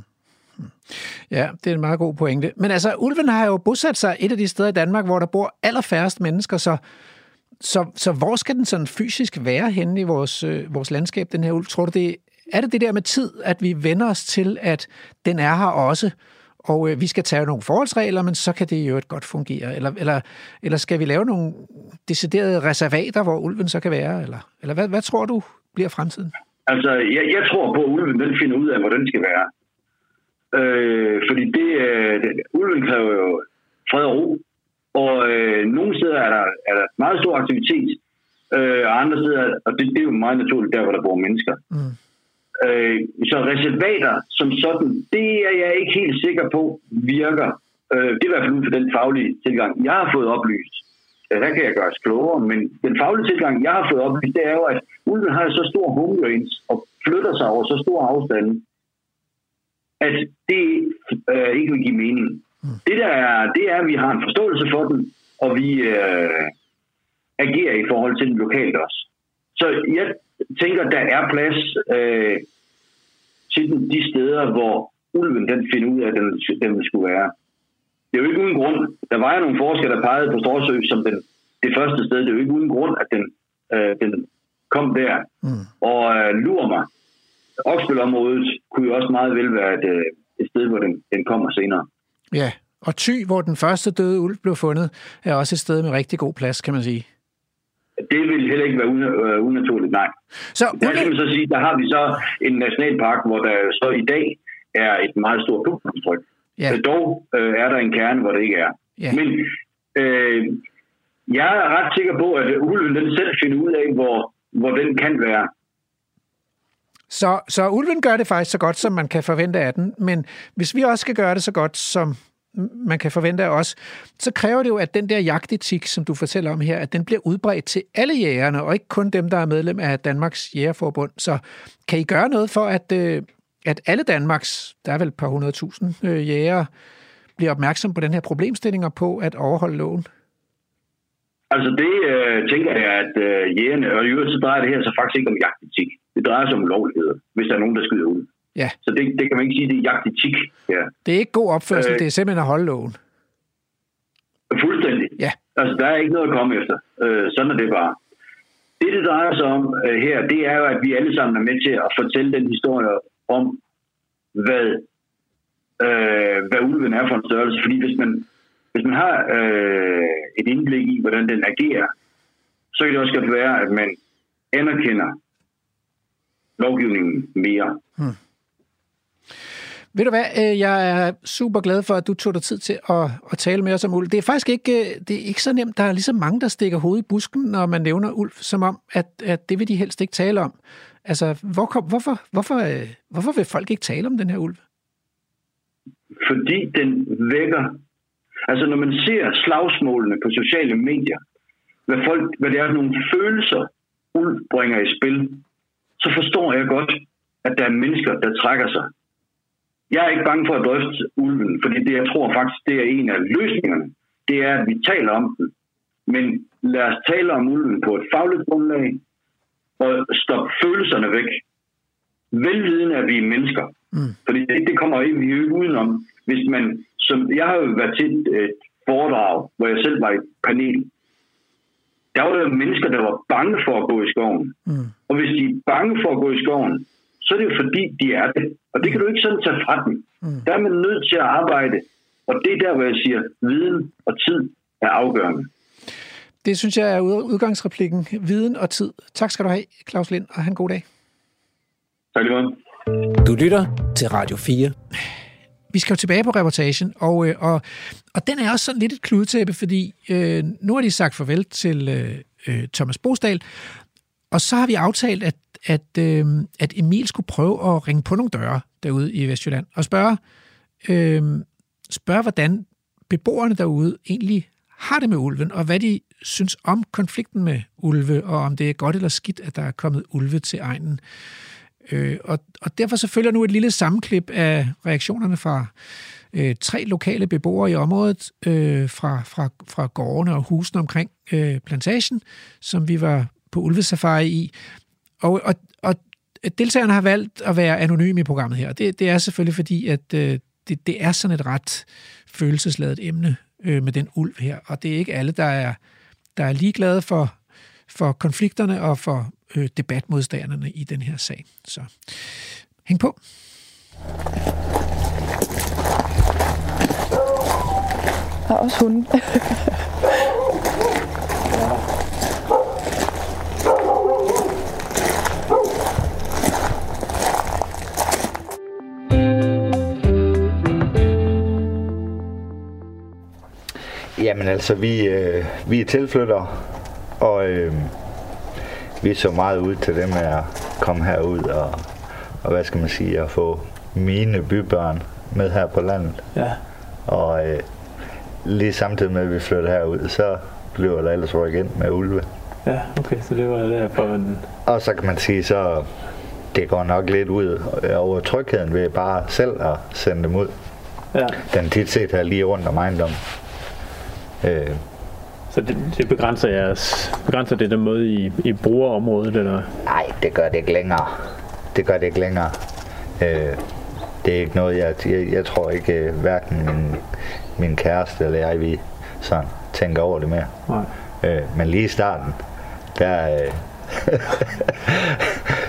Ja, det er en meget god pointe. Men altså, ulven har jo bosat sig et af de steder i Danmark, hvor der bor allerfærrest mennesker, så, så, så hvor skal den sådan fysisk være henne i vores, øh, vores landskab, den her ulv? Tror du, det, er det det der med tid, at vi vender os til, at den er her også, og øh, vi skal tage nogle forholdsregler, men så kan det jo et godt fungere? Eller, eller, eller skal vi lave nogle deciderede reservater, hvor ulven så kan være? Eller, eller hvad, hvad tror du bliver fremtiden? Altså, jeg, jeg tror på, at ulven den finder ud af, hvor den skal være. Øh, fordi det, øh, det, ulven kræver jo fred og ro, og øh, nogle steder er der, er der meget stor aktivitet, Øh, og andre steder, og det, det er jo meget naturligt der, hvor der bor mennesker. Mm. Øh, så reservater som sådan, det er jeg ikke helt sikker på virker. Øh, det er i hvert fald ud fra den faglige tilgang, jeg har fået oplyst. Ja, der kan jeg gøres klogere, men den faglige tilgang, jeg har fået oplyst, det er jo, at ulven har så stor home range og flytter sig over så stor afstand, at det øh, ikke vil give mening. Mm. Det der er, det er, at vi har en forståelse for den, og vi øh, agerer i forhold til den lokalt også. Så jeg tænker, der er plads øh, til de steder, hvor ulven den finder ud af, at den, den skulle være. Det er jo ikke uden grund. Der var jo nogle forskere, der pegede på Storsø som den, det første sted. Det er jo ikke uden grund, at den, øh, den kom der. Mm. Og øh, lurer mig, Oksbølområdet kunne jo også meget vel være et, øh, et sted, hvor den, den kommer senere. Ja, og Thy, hvor den første døde ulv blev fundet, er også et sted med rigtig god plads, kan man sige. Det vil heller ikke være øh, unaturligt, nej. Så, der kan man så sige, der har vi så en nationalpark, hvor der så i dag er et meget stort publikumstryk. Ja. Så dog øh, er der en kerne, hvor det ikke er. Ja. Men øh, jeg er ret sikker på, at ulven den selv finder ud af, hvor, hvor den kan være. Så, så ulven gør det faktisk så godt, som man kan forvente af den, men hvis vi også skal gøre det så godt, som man kan forvente af os, så kræver det jo, at den der jagtetik, som du fortæller om her, at den bliver udbredt til alle jægerne, og ikke kun dem, der er medlem af Danmarks Jægerforbund. Så kan I gøre noget for, at, øh, at alle Danmarks, der er vel et par hundredtusind øh, jæger, bliver opmærksom på den her problemstilling og på at overholde loven? Altså det øh, tænker jeg, at øh, jægerne, og i øvrigt så drejer det her så faktisk ikke om jagtetik. Det drejer sig om lovligheder, hvis der er nogen, der skyder ud. Ja. Så det, det kan man ikke sige, det er jagtetik. Ja. Det er ikke god opførsel, øh, det er simpelthen at holde loven. Fuldstændig. Ja. Altså, der er ikke noget at komme efter. Øh, sådan er det bare. Det, det drejer sig om øh, her, det er jo, at vi alle sammen er med til at fortælle den historie om, hvad, øh, hvad ulven er for en størrelse. Fordi hvis man, hvis man har øh, et indblik i, hvordan den agerer, så kan det også godt være, at man anerkender lovgivningen mere. Hmm. Ved du hvad, øh, jeg er super glad for, at du tog dig tid til at, at tale med os om ulv. Det er faktisk ikke, øh, det er ikke så nemt. Der er ligesom mange, der stikker hovedet i busken, når man nævner ulv, som om, at, at det vil de helst ikke tale om. Altså, hvor kom, hvorfor, hvorfor, øh, hvorfor vil folk ikke tale om den her ulv? Fordi den vækker... Altså, når man ser slagsmålene på sociale medier, hvad, folk, hvad det er nogle følelser, ulv bringer i spil, så forstår jeg godt, at der er mennesker, der trækker sig. Jeg er ikke bange for at drøfte ulven, fordi det, jeg tror faktisk, det er en af løsningerne. Det er, at vi taler om den. Men lad os tale om ulven på et fagligt grundlag, og stoppe følelserne væk. Velvidende, at vi er mennesker. Mm. Fordi det, det kommer ikke, vi ikke udenom. Hvis man, som, jeg har jo været til et, et foredrag, hvor jeg selv var i panel. Der var der mennesker, der var bange for at gå i skoven. Mm. Og hvis de er bange for at gå i skoven, så er det jo fordi, de er det. Og det kan du ikke sådan tage fra dem. Mm. Der er man nødt til at arbejde. Og det er der, hvor jeg siger, viden og tid er afgørende. Det synes jeg er udgangsreplikken. Viden og tid. Tak skal du have, Claus Lind, og have en god dag. Tak lige meget. Du lytter til Radio 4. Vi skal jo tilbage på reportagen, og, øh, og, og den er også sådan lidt et kludetæppe, fordi øh, nu har de sagt farvel til øh, øh Thomas Bosdal, og så har vi aftalt, at at, øh, at Emil skulle prøve at ringe på nogle døre derude i Vestjylland og spørge, øh, spørge hvordan beboerne derude egentlig har det med ulven, og hvad de synes om konflikten med ulve, og om det er godt eller skidt, at der er kommet ulve til egnen. Øh, og, og derfor så følger nu et lille sammenklip af reaktionerne fra øh, tre lokale beboere i området, øh, fra, fra, fra gårdene og husene omkring øh, plantagen, som vi var på ulvesafari i, og, og, og deltagerne har valgt at være anonyme i programmet her. Det, det er selvfølgelig fordi, at øh, det, det er sådan et ret følelsesladet emne øh, med den ulv her. Og det er ikke alle, der er, der er ligeglade for, for konflikterne og for øh, debatmodstanderne i den her sag. Så hæng på. Der er også hunden. Jamen altså, vi, øh, vi er tilflyttere, og øh, vi så meget ud til det med at komme herud og, og hvad skal man sige, at få mine bybørn med her på landet. Ja. Og øh, lige samtidig med, at vi flyttede herud, så blev der ellers igen med ulve. Ja, okay, så det var der for en... Og så kan man sige, så det går nok lidt ud over trygheden ved bare selv at sende dem ud. Ja. Den tit set her lige rundt om ejendommen. Øh, Så det, det begrænser jeres, begrænser det den måde, I, I bruger området, eller? Nej, det gør det ikke længere. Det gør det ikke længere. Øh, det er ikke noget, jeg, jeg, jeg tror ikke, øh, hverken min, min kæreste eller jeg, vi sådan tænker over det mere. Nej. Øh, men lige i starten, der, øh,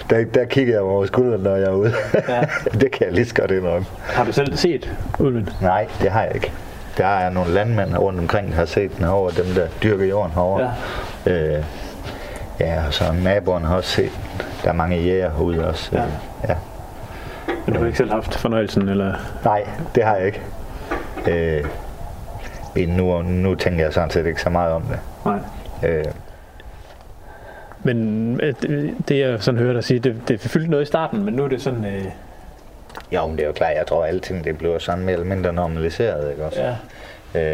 der, der kigger jeg mig over skulderen, når jeg er ude. Ja. det kan jeg lige så godt indrømme. Har du selv set ulven? Nej, det har jeg ikke. Der er nogle landmænd rundt omkring, der har set den herovre, dem der dyrker jorden herovre. Ja. Øh, ja, og så naboerne har også set. Der er mange jæger herude også. Ja. Øh, ja. Men du har ikke selv haft fornøjelsen, eller? Nej, det har jeg ikke. Øh, nu, nu tænker jeg sådan set ikke så meget om det. Nej. Øh, Men øh, det, det jeg sådan hører dig sige, det, det fyldte noget i starten, men nu er det sådan... Øh, jo, men det er jo klart, jeg tror, at alting det bliver sådan mere eller mindre normaliseret, ikke også? ja.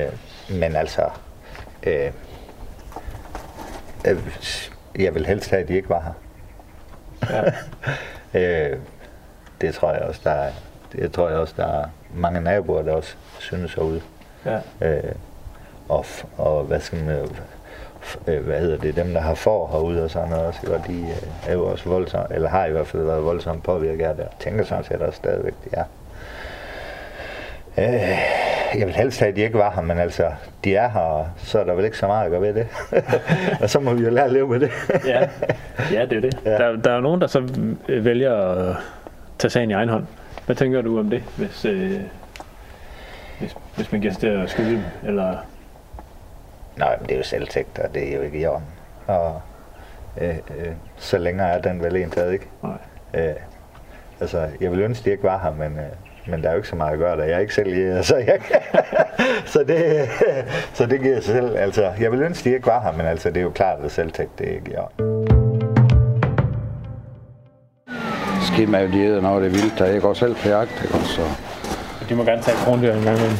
Øh, men altså, øh, øh, jeg vil helst have, at de ikke var her. Ja. øh, det tror jeg også, der er, det tror jeg også, der er mange naboer, der også synes herude. ja. Øh, og, og hvad skal man, øh, hvad hedder det, dem der har får herude og sådan noget også, og de øh, er jo også voldsomt, eller har i hvert fald været voldsomt påvirket af det. Jeg tænker sådan set også stadigvæk, det er. Øh, jeg vil helst have, at de ikke var her, men altså, de er her, og så er der vel ikke så meget at gøre ved det. og så må vi jo lære at leve med det. ja. ja, det er det. Ja. Der, der er jo nogen, der så vælger at tage sagen i egen hånd. Hvad tænker du om det, hvis, øh, hvis, hvis man giver sig til at skyde dem? Eller, Nej, men det er jo selvtægt, og det er jo ikke i orden. Og øh, øh, så længere er den vel en taget, ikke? nej. Øh, altså, jeg vil ønske, at de ikke var her, men, øh, men der er jo ikke så meget at gøre der. Jeg er ikke selv jæger, så, jeg, så, det, så det giver sig selv. Altså, jeg vil ønske, at de ikke var her, men altså, det er jo klart, at selvtægt, det er ikke i orden. skidt med, at de æder, når det er vildt. Der jeg går selv på jagt, ikke? også? så De må gerne tage krondyr en gang imellem.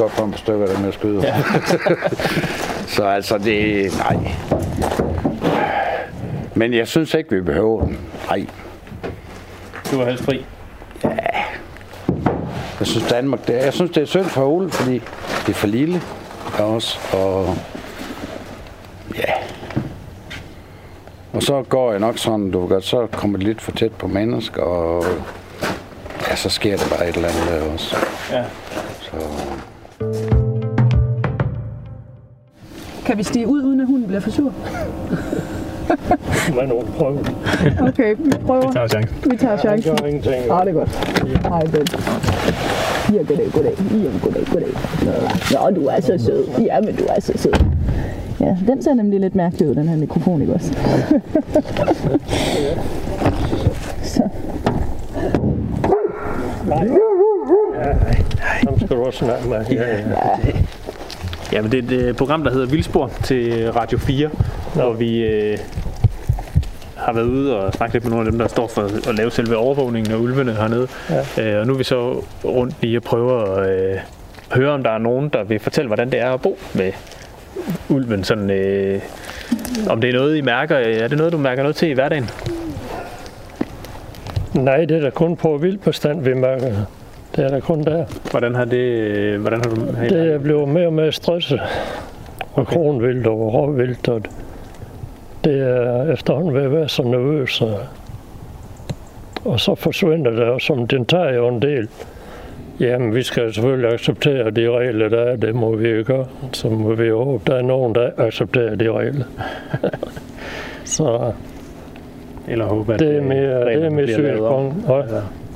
Går på par stykker, der med at skyde. Ja. så altså, det nej. Men jeg synes ikke, vi behøver den. Nej. Du var helst fri. Jeg synes, Danmark, det, er- jeg synes, det er synd for Ole, fordi det er for lille også. Og ja. Og så går jeg nok sådan, du godt, så kommer det lidt for tæt på mennesker, og ja, så sker der bare et eller andet også. Ja. Så, Kan vi stige ud, uden at hunden bliver for sur? Må nogen prøve. Okay, vi prøver. Tager chance. Vi tager chancen. gør ingenting. Ah, det er godt. Hej, Ben. Ja, goddag, goddag. Ja, goddag, goddag. Nå, du er så sød. Ja, men du er så sød. Ja, den ser nemlig lidt mærkelig ud, den her mikrofon, ikke også? så. Ham skal du også snakke med. Ja, ja. Ja, men det er et øh, program, der hedder Vildspor til Radio 4, hvor vi øh, har været ude og snakket lidt med nogle af dem, der står for at lave selve overvågningen af ulvene hernede. Ja. Øh, og nu er vi så rundt lige og prøver at øh, høre, om der er nogen, der vil fortælle, hvordan det er at bo med ulven. Sådan, øh, om det er noget, I mærker. Er det noget, du mærker noget til i hverdagen? Nej, det er da kun på vildbestand, vi mærker. Det er der kun der. Hvordan har det... øh, Hvordan har du... Det er blevet mere og mere stresset. Og kronvildt og råvildt. Og det er efterhånden ved at være så nervøs. Og, og så forsvinder det, og som den tager jo en del. Jamen, vi skal selvfølgelig acceptere de regler, der er. Det må vi jo gøre. Så må vi jo håbe, der er nogen, der accepterer de regler. så Eller håbe, at det er øh, mere, det er mere bliver lavet om.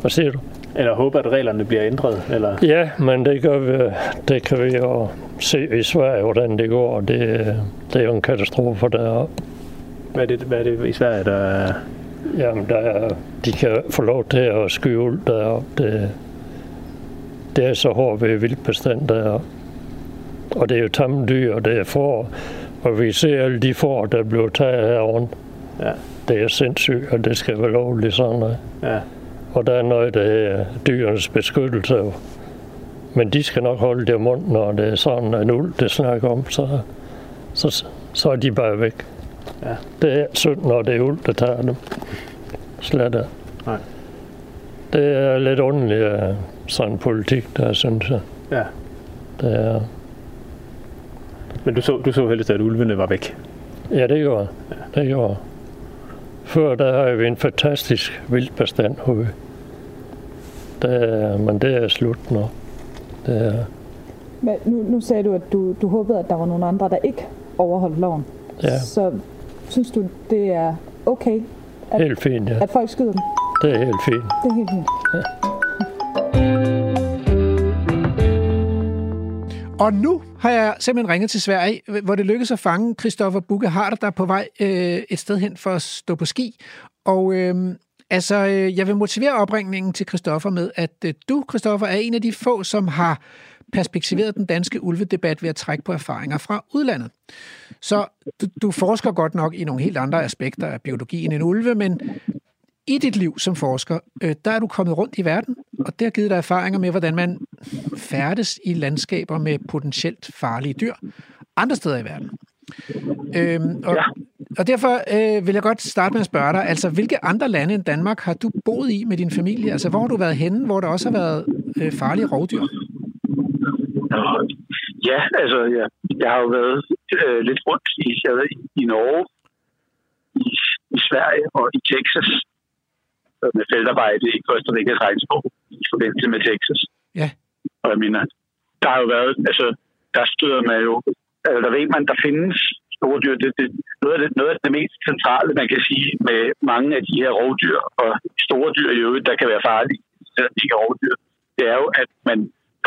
Hvad siger du? Eller håbe, at reglerne bliver ændret? Eller... Ja, men det, gør vi, det kan vi jo se i Sverige, hvordan det går. Det, det er jo en katastrofe deroppe. Hvad er det, hvad er det i Sverige, der er... Jamen, der er, de kan få lov til at skyde uld deroppe. Det, det er så hårdt ved vildbestand deroppe. Og det er jo tamme dyr, og det er får. Og vi ser alle de får, der bliver taget her rundt. Ja. Det er sindssygt, og det skal være lovligt sådan noget. Ja. Og der er noget, der er dyrenes beskyttelse. Men de skal nok holde det mund, når det er sådan en uld, det snakker om, så, så, så er de bare væk. Ja. Det er synd, når det er uld, der tager dem. Slet ikke. Nej. Det er lidt underligt, sådan en politik, der synes jeg. Ja. Det er, Men du så, du så helst, at ulvene var væk. ja, det gjorde jeg. Det gjorde. Før der har vi en fantastisk vildbestand herude. Der, men det er slut nu. Det er, Men nu, nu sagde du, at du, du håbede, at der var nogle andre, der ikke overholdt loven. Ja. Så synes du, det er okay, at, helt fint, ja. at folk skyder dem? Det er helt fint. Det er helt fint. Og nu har jeg simpelthen ringet til Sverige, hvor det lykkedes at fange Christoffer Bukke Harder, der er på vej øh, et sted hen for at stå på ski. Og øh, altså, øh, jeg vil motivere opringningen til Christoffer med, at øh, du, Christoffer, er en af de få, som har perspektiveret den danske ulvedebat ved at trække på erfaringer fra udlandet. Så du, du forsker godt nok i nogle helt andre aspekter af biologien end ulve, men i dit liv som forsker, øh, der er du kommet rundt i verden, og det har givet dig erfaringer med, hvordan man færdes i landskaber med potentielt farlige dyr andre steder i verden. Øhm, og, ja. og derfor øh, vil jeg godt starte med at spørge dig, altså hvilke andre lande end Danmark har du boet i med din familie? Altså hvor har du været henne, hvor der også har været øh, farlige rovdyr? Ja, altså ja. jeg har jo været øh, lidt rundt i, jeg ved, i Norge, i, i Sverige og i Texas med feltarbejde i Costa Ricas regnskov i forbindelse med Texas. Ja. Og jeg mener, der har jo været, altså, der støder man jo, altså, der ved man, der findes store dyr. Det, det, noget, af det, noget af det mest centrale, man kan sige med mange af de her rovdyr, og store dyr i øvrigt, der kan være farlige, selvom de ikke er rovdyr, det er jo, at man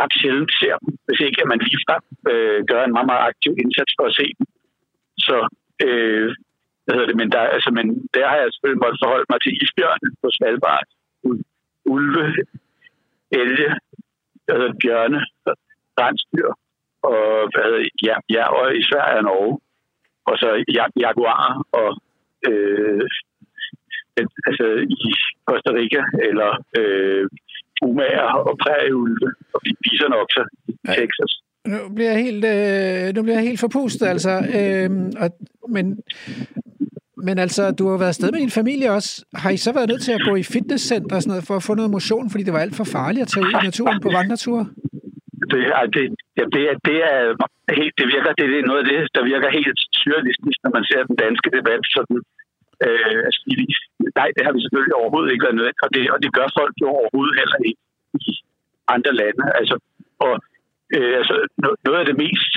ret sjældent ser dem, hvis ikke at man ligefrem øh, gør en meget, meget aktiv indsats for at se dem. Så øh, hvad hedder det, men der, altså, men der har jeg selvfølgelig måttet forholde mig til isbjørn på Svalbard, ulve, elge, altså bjørne, rensdyr, og hvad ja, ja, og i Sverige og Norge, og så jag, jaguar og øh, altså i Costa Rica, eller øh, umager og prærieulve, og bisonokser i Texas. Nu bliver jeg helt, øh, nu bliver jeg helt forpustet, altså. Øh, og, men, men altså, du har været afsted med din familie også. Har I så været nødt til at gå i fitnesscenter og sådan noget, for at få noget motion, fordi det var alt for farligt at tage ud i naturen på vandreture? Det, det, ja, det, er, det er helt, det virker, det er noget af det, der virker helt surrealistisk, når man ser den danske debat sådan. Øh, altså, nej, det har vi selvfølgelig overhovedet ikke været nødvendigt, og det, og det gør folk jo overhovedet heller ikke i andre lande. Altså, og øh, altså, noget af det mest...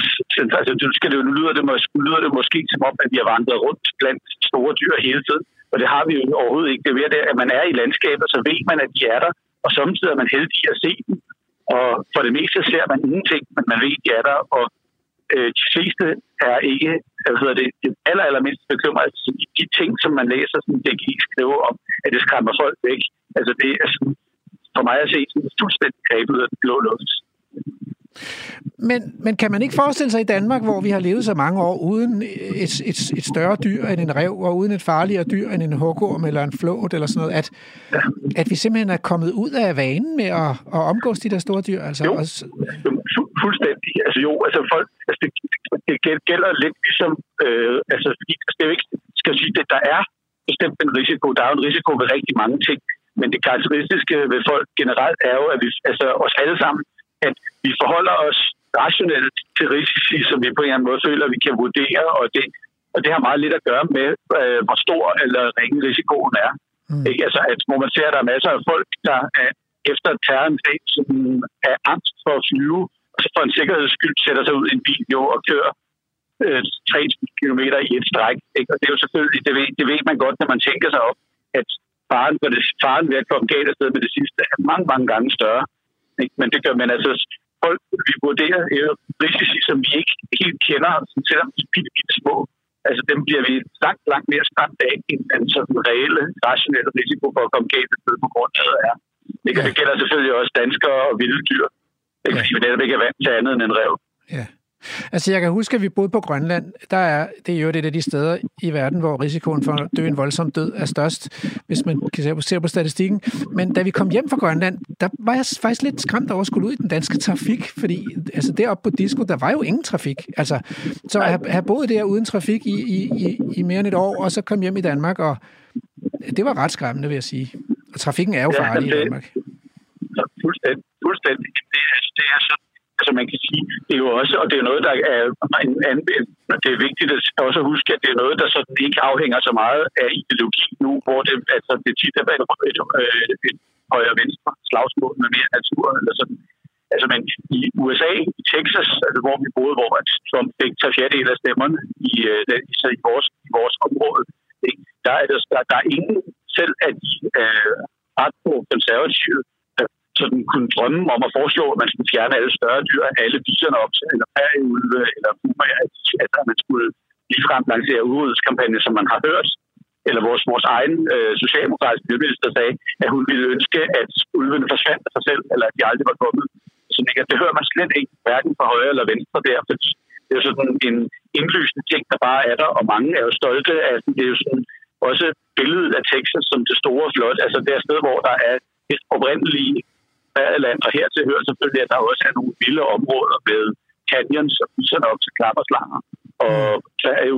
Altså, nu, skal det, nu lyder, det, nu lyder det måske som om, at vi har vandret rundt blandt store dyr hele tiden. Og det har vi jo overhovedet ikke. Det er det, at man er i landskabet, så ved man, at de er der. Og samtidig er man heldig at se dem. Og for det meste ser man ingenting, men man ved, at de er der. Og øh, de fleste er ikke hvad hedder det, det aller, allermindst bekymret. Altså, de ting, som man læser, som det kan skrive om, at det skræmmer folk væk. Altså det er sådan, for mig at se sådan fuldstændig grebet ud af den blå luft. Men, men kan man ikke forestille sig i Danmark, hvor vi har levet så mange år uden et, et, et større dyr end en rev, og uden et farligere dyr end en hukorm eller en flåt eller sådan noget, at, ja. at vi simpelthen er kommet ud af vanen med at, at omgås de der store dyr? Altså, jo, også... fu- fuldstændig. Altså jo, altså folk, altså det, det gælder lidt ligesom, øh, altså fordi altså, det er jo ikke, skal sige, at der er bestemt en risiko. Der er jo en risiko ved rigtig mange ting, men det karakteristiske ved folk generelt er jo, at vi, altså os alle sammen, at vi forholder os rationelt til risici, som vi på en eller anden måde føler, vi kan vurdere, og det, og det har meget lidt at gøre med, øh, hvor stor eller ringe risikoen er. Mm. Ikke? Altså, at, hvor man ser, at der er masser af folk, der er, efter terrorangreb, som er angst for at flyve, og så for en sikkerheds skyld sætter sig ud i en bil jo, og kører øh, 3 km i et stræk. Ikke? Og det er jo selvfølgelig, det ved, det ved man godt, når man tænker sig op, at faren, for det, faren ved at komme galt afsted med det sidste er mange, mange gange større. Ikke? Men det gør man altså folk, vi vurderer øh, risici, som vi ikke helt kender, selvom de er bitte, små. Altså dem bliver vi langt, langt mere skræmt af, end den sådan reelle, rationelle risiko for at komme galt på grund af er. Det, det gælder selvfølgelig også danskere og vilde dyr. Ikke? Fordi vi netop ikke er vant til andet end en rev. Ja. Altså, jeg kan huske, at vi boede på Grønland. Der er, det er jo det af de steder i verden, hvor risikoen for at dø en voldsom død er størst, hvis man kan se på, statistikken. Men da vi kom hjem fra Grønland, der var jeg faktisk lidt skræmt over at skulle ud i den danske trafik, fordi altså, deroppe på disco, der var jo ingen trafik. Altså, så at have, have boet der uden trafik i, i, i, i mere end et år, og så kom hjem i Danmark, og det var ret skræmmende, vil jeg sige. Og trafikken er jo farlig ja, det, i Danmark. Fuldstændig. fuldstændig. Det, er, det er sådan Altså man kan sige, det er jo også, og det er noget, der er en anden, det er vigtigt at også huske, at det er noget, der sådan ikke afhænger så meget af ideologi nu, hvor det, altså, det tit er et, øh, et, et, et højre-venstre slagsmål med mere natur eller sådan. Altså, men i USA, i Texas, altså, hvor vi boede, hvor Trump fik tager fjerdedel af stemmerne i, øh, i, i, vores, i vores område, ikke? der er der, der, der er ingen selv af de øh, ret på konservative, sådan kunne drømme om at foreslå, at man skulle fjerne alle større dyr, alle bierne op til, eller færgeulve, eller pumaer, at, at man skulle ligefrem lancere udrydelseskampagne, som man har hørt. Eller vores, vores egen øh, socialdemokratiske miljøminister sagde, at hun ville ønske, at ulvene forsvandt af sig selv, eller at de aldrig var kommet. Så det hører man slet ikke, hverken fra højre eller venstre der, fordi det er jo sådan en indlysende ting, der bare er der, og mange er jo stolte af det. er jo sådan også billedet af Texas som det store flot, altså det er sted, hvor der er et oprindeligt badeland, og hertil hører selvfølgelig, at der også er nogle vilde områder med canyons og iserne op til klapperslanger og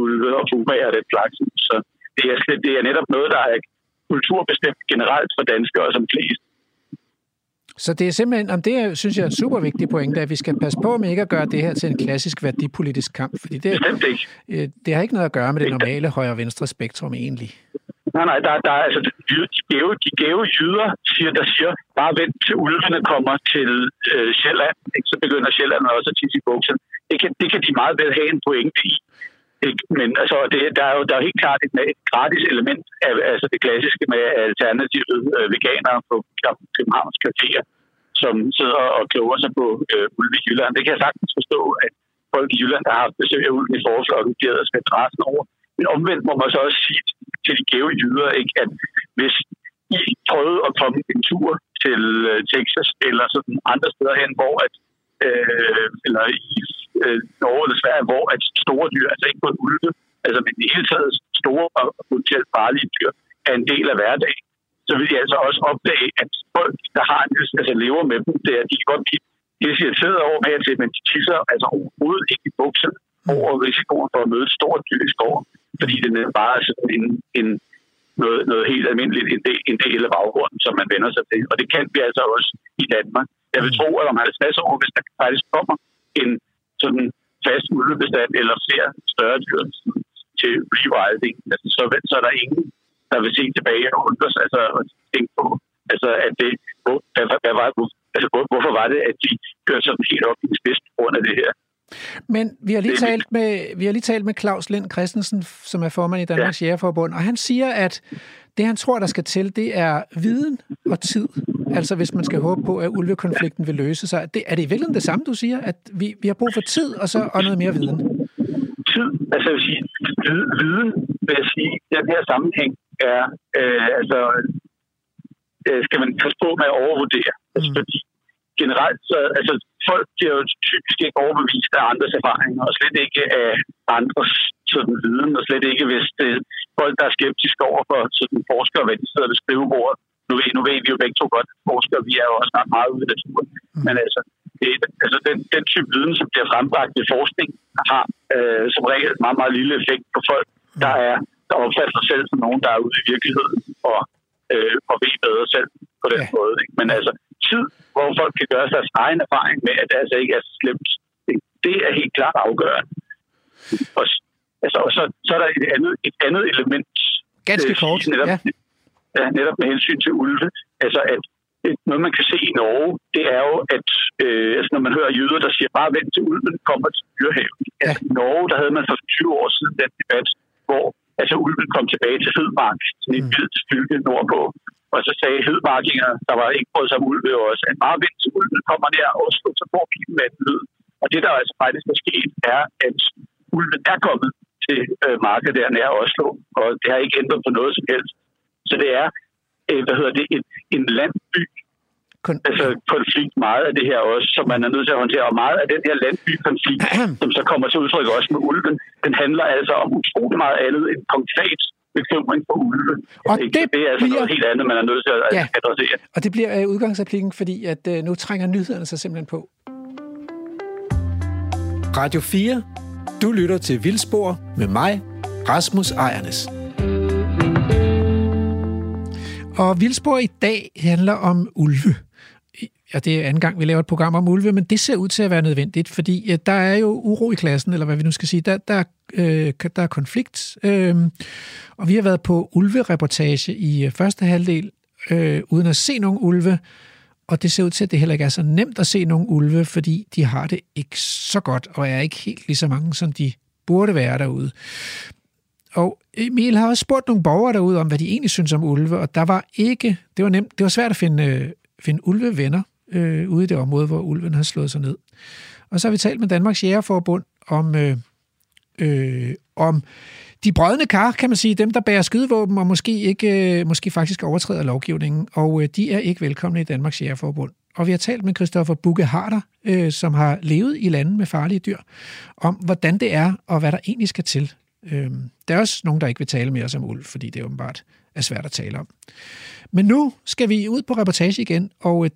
ulve og fumager og den slags. Så det er, det er netop noget, der er kulturbestemt generelt for danskere som flest. Så det er simpelthen, om det synes jeg er en super vigtig pointe, at vi skal passe på med ikke at gøre det her til en klassisk værdipolitisk kamp, fordi det, øh, det har ikke noget at gøre med det normale højre-venstre spektrum egentlig. Nej, nej, der, der er altså de gave, de gave jyder, siger, der siger, bare vent til ulvene kommer til øh, Sjælland, ikke? så begynder Sjælland også at tisse i buksen. Det kan, det kan de meget vel have en pointe i. Ikke? Men altså, det, der, er jo, der er jo helt klart et, et gratis element af altså det klassiske med alternative øh, veganere på Københavns kvarter, som sidder og kloger sig på øh, ulve i Jylland. Det kan jeg sagtens forstå, at folk i Jylland, der har haft besøg af ulven i forslaget, de havde skal dreje over. Men omvendt må man så også sige til de gæve jyder, ikke, at hvis I prøvede at komme en tur til øh, Texas eller sådan andre steder hen, hvor at, øh, eller i øh, Norge eller Sverige, hvor at store dyr, altså ikke kun ulve, altså men i hele taget store og potentielt farlige dyr, er en del af hverdagen, så vil de altså også opdage, at folk, der har en, altså lever med dem, det er, de kan godt blive irriteret over med til, men de tisser altså overhovedet ikke i bukserne over risikoen for at møde et stort dyr i skoven fordi det er bare sådan en, en noget, noget helt almindeligt, en del, en del af baggrunden, som man vender sig til. Og det kan vi altså også i Danmark. Jeg vil tro, at om 50 år, hvis der faktisk kommer en sådan fast ulvebestand eller flere større dyr til rewilding, altså, så, så er der ingen, der vil se tilbage og undre sig altså, og tænke på, altså, at det, hvor, hvad, hvad var, altså, hvor, hvorfor var det, at de kørte sådan helt op i en spids på grund af det her. Men vi har lige, talt med, vi har lige talt med Claus Lind Christensen, som er formand i Danmarks ja. Jægerforbund, og han siger, at det, han tror, der skal til, det er viden og tid. Altså hvis man skal håbe på, at ulvekonflikten vil løse sig. Det, er det i virkeligheden det samme, du siger? At vi, vi har brug for tid og så og noget mere viden? Tid, altså jeg vil sige, viden, vil jeg sige, i den her sammenhæng er, øh, altså, øh, skal man forstå med at overvurdere. Altså, mm. Altså, fordi generelt, så, altså, folk bliver jo typisk ikke overbevist af andres erfaringer, og slet ikke af andres sådan, viden, og slet ikke hvis det er folk, der er skeptiske over for sådan, forskere, hvad de sidder ved skrivebordet. Nu ved, nu ved vi jo begge to godt, at forskere, vi er jo også meget ude i naturen. Mm. Men altså, det, altså den, den type viden, som bliver frembragt i forskning, har øh, som regel meget, meget lille effekt på folk, der er der opfatter sig selv som nogen, der er ude i virkeligheden og, øh, og ved bedre selv på den ja. måde. Ikke? Men altså, tid, hvor folk kan gøre deres egen erfaring med, at det altså ikke er så slemt. Det, er helt klart afgørende. Og, altså, og så, så er der et andet, et andet element. Ganske kort, netop, ja. ja. Netop med hensyn til ulve. Altså, at noget, man kan se i Norge, det er jo, at øh, altså, når man hører jøder, der siger, bare vent til ulven kommer til dyrehaven. Ja. Altså, I Norge, der havde man for 20 år siden den debat, hvor altså, ulven kom tilbage til Fedmark, sådan et mm. vildt fylke nordpå. Og så sagde hedmarkinger, der var ikke både som ulve også, at bare vind til ulven kommer der og Oslo, så får vi med en lyd. Og det, der altså faktisk er sket, er, at ulven er kommet til øh, markedet der nær Oslo, og det har ikke ændret på noget som helst. Så det er, øh, hvad hedder det, en, en landby Kon- altså, konflikt meget af det her også, som man er nødt til at håndtere. Og meget af den her landbykonflikt, som så kommer til udtryk også med ulven, den handler altså om utrolig meget andet end konkret bekymring for ulve. Og Ikke? det Så det er altså bliver- noget helt andet, man er nødt til at Ja. adressere. Og det bliver øh, udgangsreplikken, fordi at øh, nu trænger nyhederne sig simpelthen på. Radio 4. Du lytter til Vildspor med mig, Rasmus Ejernes. Og Vildspor i dag handler om ulve og det er anden gang, vi laver et program om ulve, men det ser ud til at være nødvendigt, fordi øh, der er jo uro i klassen, eller hvad vi nu skal sige. Der, der, øh, der er konflikt, øh, og vi har været på ulvereportage i øh, første halvdel, øh, uden at se nogen ulve, og det ser ud til, at det heller ikke er så nemt at se nogle ulve, fordi de har det ikke så godt, og er ikke helt lige så mange, som de burde være derude. Og Emil har også spurgt nogle borgere derude om, hvad de egentlig synes om ulve, og der var ikke, det var nemt, det var svært at finde, øh, finde ulvevenner øh, ude i det område, hvor ulven har slået sig ned. Og så har vi talt med Danmarks Jægerforbund om, øh, øh, om de brødne kar, kan man sige, dem, der bærer skydevåben og måske, ikke, øh, måske faktisk overtræder lovgivningen, og øh, de er ikke velkomne i Danmarks Jægerforbund. Og vi har talt med Christoffer Bugge Harder, øh, som har levet i landet med farlige dyr, om hvordan det er, og hvad der egentlig skal til. Øh, der er også nogen, der ikke vil tale med os om ulv, fordi det åbenbart er svært at tale om. Men nu skal vi ud på reportage igen, og øh,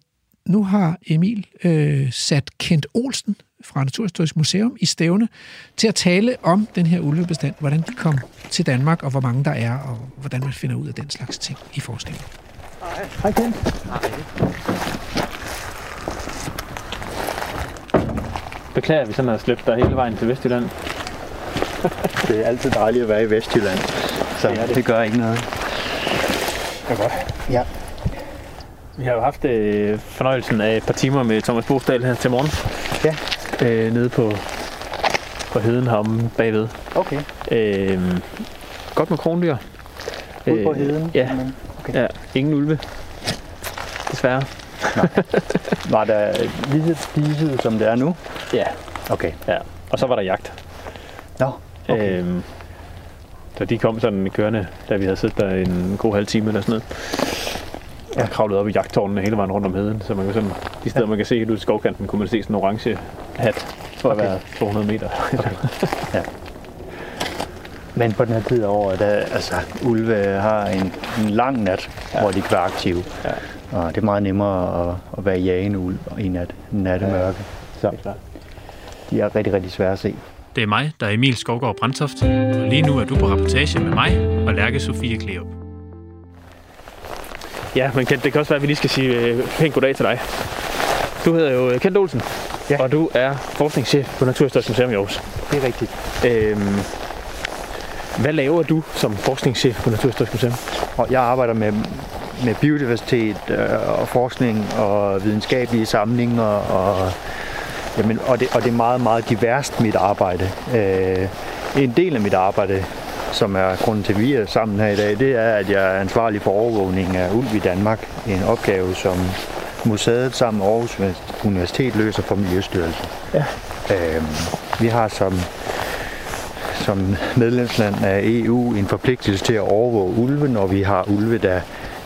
nu har Emil øh, sat Kent Olsen fra Naturhistorisk Museum i stævne til at tale om den her ulvebestand, hvordan de kom til Danmark, og hvor mange der er, og hvordan man finder ud af den slags ting i forskningen. Hej Kent. Beklager, at vi sådan har slæbt dig hele vejen til Vestjylland. Det er altid dejligt at være i Vestjylland, så Det det, det. det gør ikke noget. Det er godt. Ja. Vi har jo haft øh, fornøjelsen af et par timer med Thomas Bosdal her til morgen. Ja. Øh, nede på, på heden heromme bagved. Okay. Øh, godt med krondyr. Ude på Øh, heden? Ja. Okay. ja. Ingen ulve. Desværre. Var der lige diset, som det er nu? Ja. Okay. ja. Og så var der jagt. Nå, okay. Øhm, så de kom sådan kørende, da vi havde siddet der en god halv time eller sådan noget. Jeg har kravlet op i jagttårnene hele vejen rundt om heden, så man kan sådan, de steder, ja. man kan se helt ud i skovkanten, kunne man se sådan en orange hat for okay. at Okay. være 200 meter. Men på den her tid af året, der, altså, ulve har en, en lang nat, ja. hvor de kan være aktive. Ja. Og det er meget nemmere at, at være jagende ulv i nat, nattemørke. Så Det er klart. de er rigtig, rigtig svære at se. Det er mig, der er Emil Skovgaard Brandtoft, og lige nu er du på rapportage med mig og Lærke Sofie Kleop. Ja, men Kent, det kan også være, at vi lige skal sige øh, pænt goddag til dig. Du hedder jo Kent Olsen, Ja. og du er forskningschef på Naturhistorisk Museum i Aarhus. Det er rigtigt. Øhm, hvad laver du som forskningschef på Naturhistorisk Museum? Og jeg arbejder med, med biodiversitet øh, og forskning og videnskabelige samlinger og, jamen, og, det, og det er meget, meget diverst mit arbejde. Øh, en del af mit arbejde, som er grunden til, at vi er sammen her i dag, det er, at jeg er ansvarlig for overvågning af ulv i Danmark. En opgave, som museet sammen med Aarhus Universitet løser for Miljøstyrelsen. Ja. Øh, vi har som som medlemsland af EU en forpligtelse til at overvåge ulve, når vi har ulve, der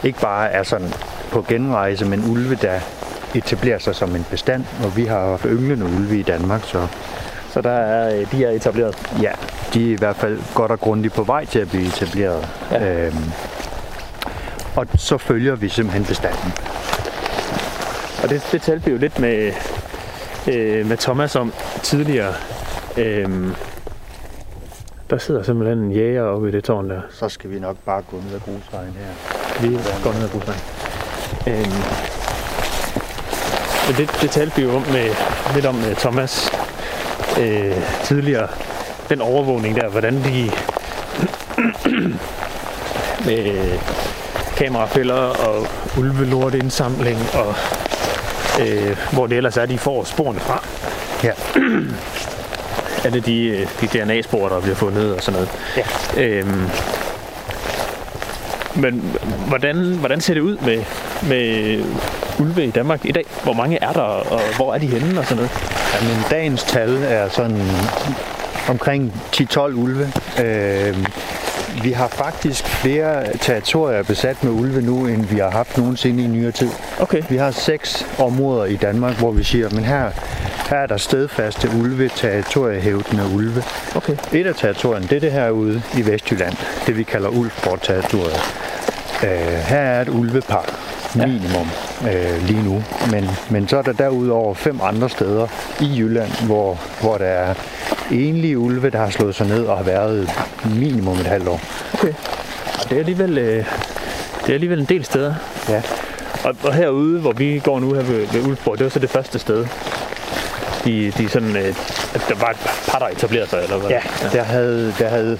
ikke bare er sådan på genrejse, men ulve, der etablerer sig som en bestand, og vi har haft ynglende ulve i Danmark, så Så der er, øh, de er etableret. ja, de er i hvert fald godt og grundigt på vej til at blive etableret. Ja. Øhm, og så følger vi simpelthen bestanden. Og det, det talte vi jo lidt med, øh, med Thomas om tidligere. Øhm, der sidder simpelthen en jæger oppe i det tårn der. Så skal vi nok bare gå ned ad grusvejen her. Vi går ned ad busvejen. Øhm, men det, det talte vi jo om med, lidt om med Thomas øh, tidligere. Den overvågning der, hvordan de med kamerafælder og ulvelorteindsamling og øh, hvor det ellers er, de får sporene fra. Ja. Alle de, øh, de DNA-spor, der bliver fundet og sådan noget. Ja. Øhm, men hvordan, hvordan ser det ud med, med ulve i Danmark i dag? Hvor mange er der, og hvor er de henne og sådan noget? Jamen, dagens tal er sådan omkring 10-12 ulve. Øh, vi har faktisk flere territorier besat med ulve nu, end vi har haft nogensinde i nyere tid. Okay. Vi har seks områder i Danmark, hvor vi siger, men her, her er der stedfaste ulve, territoriehævdende ulve. Okay. Et af territorierne, det er det her ude i Vestjylland, det vi kalder Ulfborg-territoriet. Øh, her er et ulvepar, minimum, øh, lige nu. Men, men så er der derudover fem andre steder i Jylland, hvor, hvor der er enlige ulve, der har slået sig ned og har været minimum et halvt år. Okay. Og det er alligevel, øh, det er alligevel en del steder. Ja. Og, og herude, hvor vi går nu her ved, ved Ulfborg, det var så det første sted. De, de sådan, øh, at der var et par, der etablerede sig, eller hvad? Ja, der havde, der havde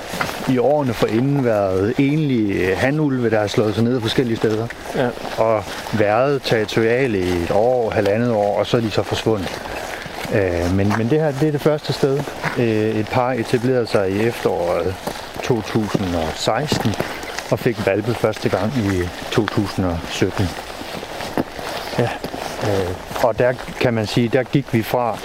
i årene forinden været enlige hanulve, der har slået sig ned forskellige steder. Ja. Og været territoriale i et år, halvandet år, og så er de så forsvundet. Øh, men, men det her det er det første sted. Øh, et par etablerede sig i efteråret 2016 og fik valpe første gang i 2017. Ja. Øh, og der kan man sige, der gik vi fra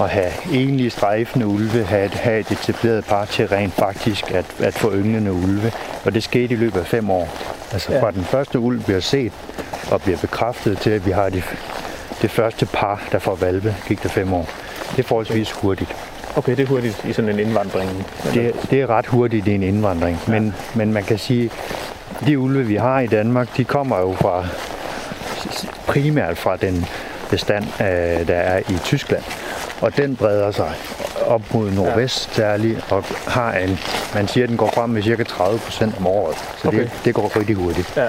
at have enlige strejfende ulve, have et, have et etableret par til rent faktisk at, at få ynglende ulve. Og det skete i løbet af fem år. Altså Ja. fra den første ulv bliver set og bliver bekræftet til, at vi har det, det første par, der får valpe, gik der fem år. Det er forholdsvis hurtigt. Okay, det er hurtigt i sådan en indvandring. Det, det er ret hurtigt i en indvandring. Men, men man kan sige, de ulve, vi har i Danmark, de kommer jo fra primært fra den bestand, øh, der er i Tyskland. Og den breder sig op mod nordvest særligt, og har en, man siger, at den går frem med cirka 30 procent om året. Så okay. Det, det går rigtig hurtigt. Ja.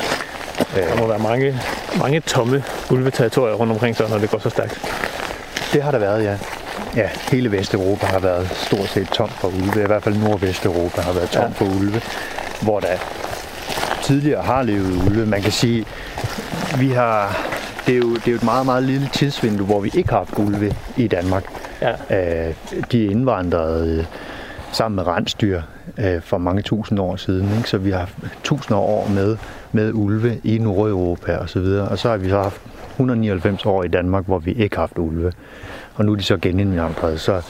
Der må være mange, mange tomme ulveterritorier rundt omkring sig, når det går så stærkt. Det har der været, ja. Ja, hele Vesteuropa har været stort set tom for ulve. I hvert fald Nordvesteuropa har været tom ja. for ulve. Hvor der tidligere har levet ulve. Man kan sige, vi har, det, er jo, det er jo et meget, meget lille tidsvindue, hvor vi ikke har haft ulve i Danmark. Ja. Øh, de er indvandret øh, sammen med rensdyr øh, for mange tusind år siden. Ikke? Så vi har haft tusinder af år med, med ulve i Nordeuropa og så videre. Og så har vi så haft 199 år i Danmark, hvor vi ikke har haft ulve. Og nu er de så genindvandret. Så,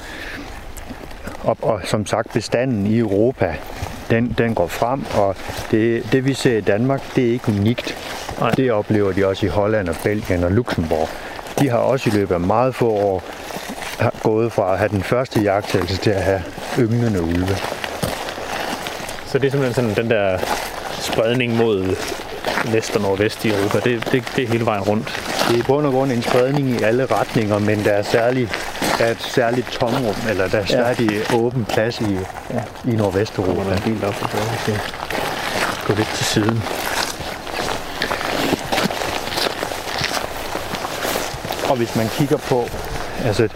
og, og som sagt, bestanden i Europa, den, den går frem, og det, det vi ser i Danmark, det er ikke unikt. Nej. Det oplever de også i Holland og Belgien og Luxembourg. De har også i løbet af meget få år gået fra at have den første jagttagelse til at have ynglende ulve. Så det er simpelthen sådan den der spredning mod vest og nordvest i Europa. Det, det, det er hele vejen rundt. Det er i bund og grund en spredning i alle retninger, men der er særlig der er et særligt tomrum, eller der er Ja. særlig åben plads i, Ja. i Nordvesteuropa. Der en bil op, vi skal gå lidt til siden. Og hvis man kigger på, altså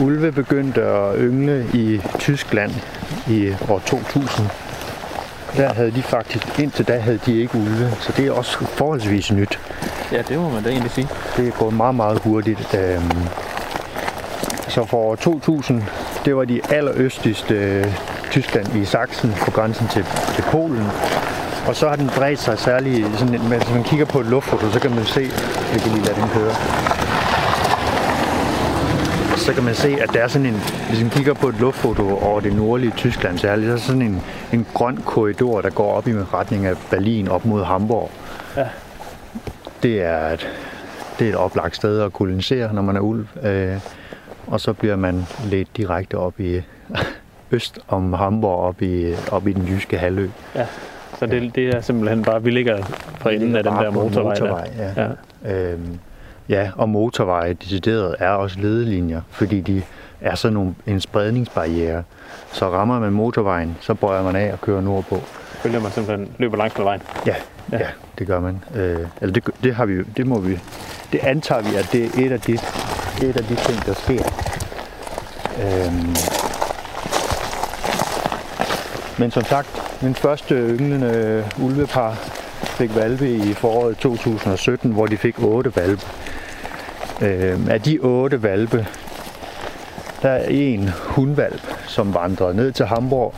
ulve begyndte at yngle i Tyskland i år 2000. Der havde de faktisk, indtil da havde de ikke ulve, så det er også forholdsvis nyt. Ja, det må man da egentlig sige. Det er gået meget, meget hurtigt. Øhm, Så for år 2000, det var de allerøstligste øh, Tyskland i Sachsen på grænsen til, til Polen. Og så har den bredt sig særligt, sådan, hvis man kigger på et luftfoto, så kan man se, jeg kan lige lade den køre. Så kan man se, at der er sådan en, hvis man kigger på et luftfoto over det nordlige Tyskland særligt, så er sådan en, en grøn korridor, der går op i retning af Berlin op mod Hamburg. Ja. Det er et, det er et oplagt sted at kolonisere, når man er ulv. Øh, og så bliver man ledt direkte op i øst om Hamburg, op i, op i den jyske halvø. Ja. Så det, det er simpelthen bare, vi ligger for enden af den der på motorvej. motorvej der. ja. ja. Øhm, ja, og motorveje decideret er også ledelinjer, fordi de er sådan nogle, en spredningsbarriere. Så rammer man motorvejen, så bøjer man af og kører nordpå. Følger man simpelthen løber langs med vejen. Ja, Ja. ja. det gør man. Øh, eller det, det, har vi, det må vi, det antager vi, at det er et af de, et af de ting, der sker. Øhm, men som sagt, min første ynglende øh, ulvepar fik valpe i foråret 2017, hvor de fik otte valpe. Øhm, af de otte valpe, der er en hundvalp, som vandrede ned til Hamburg,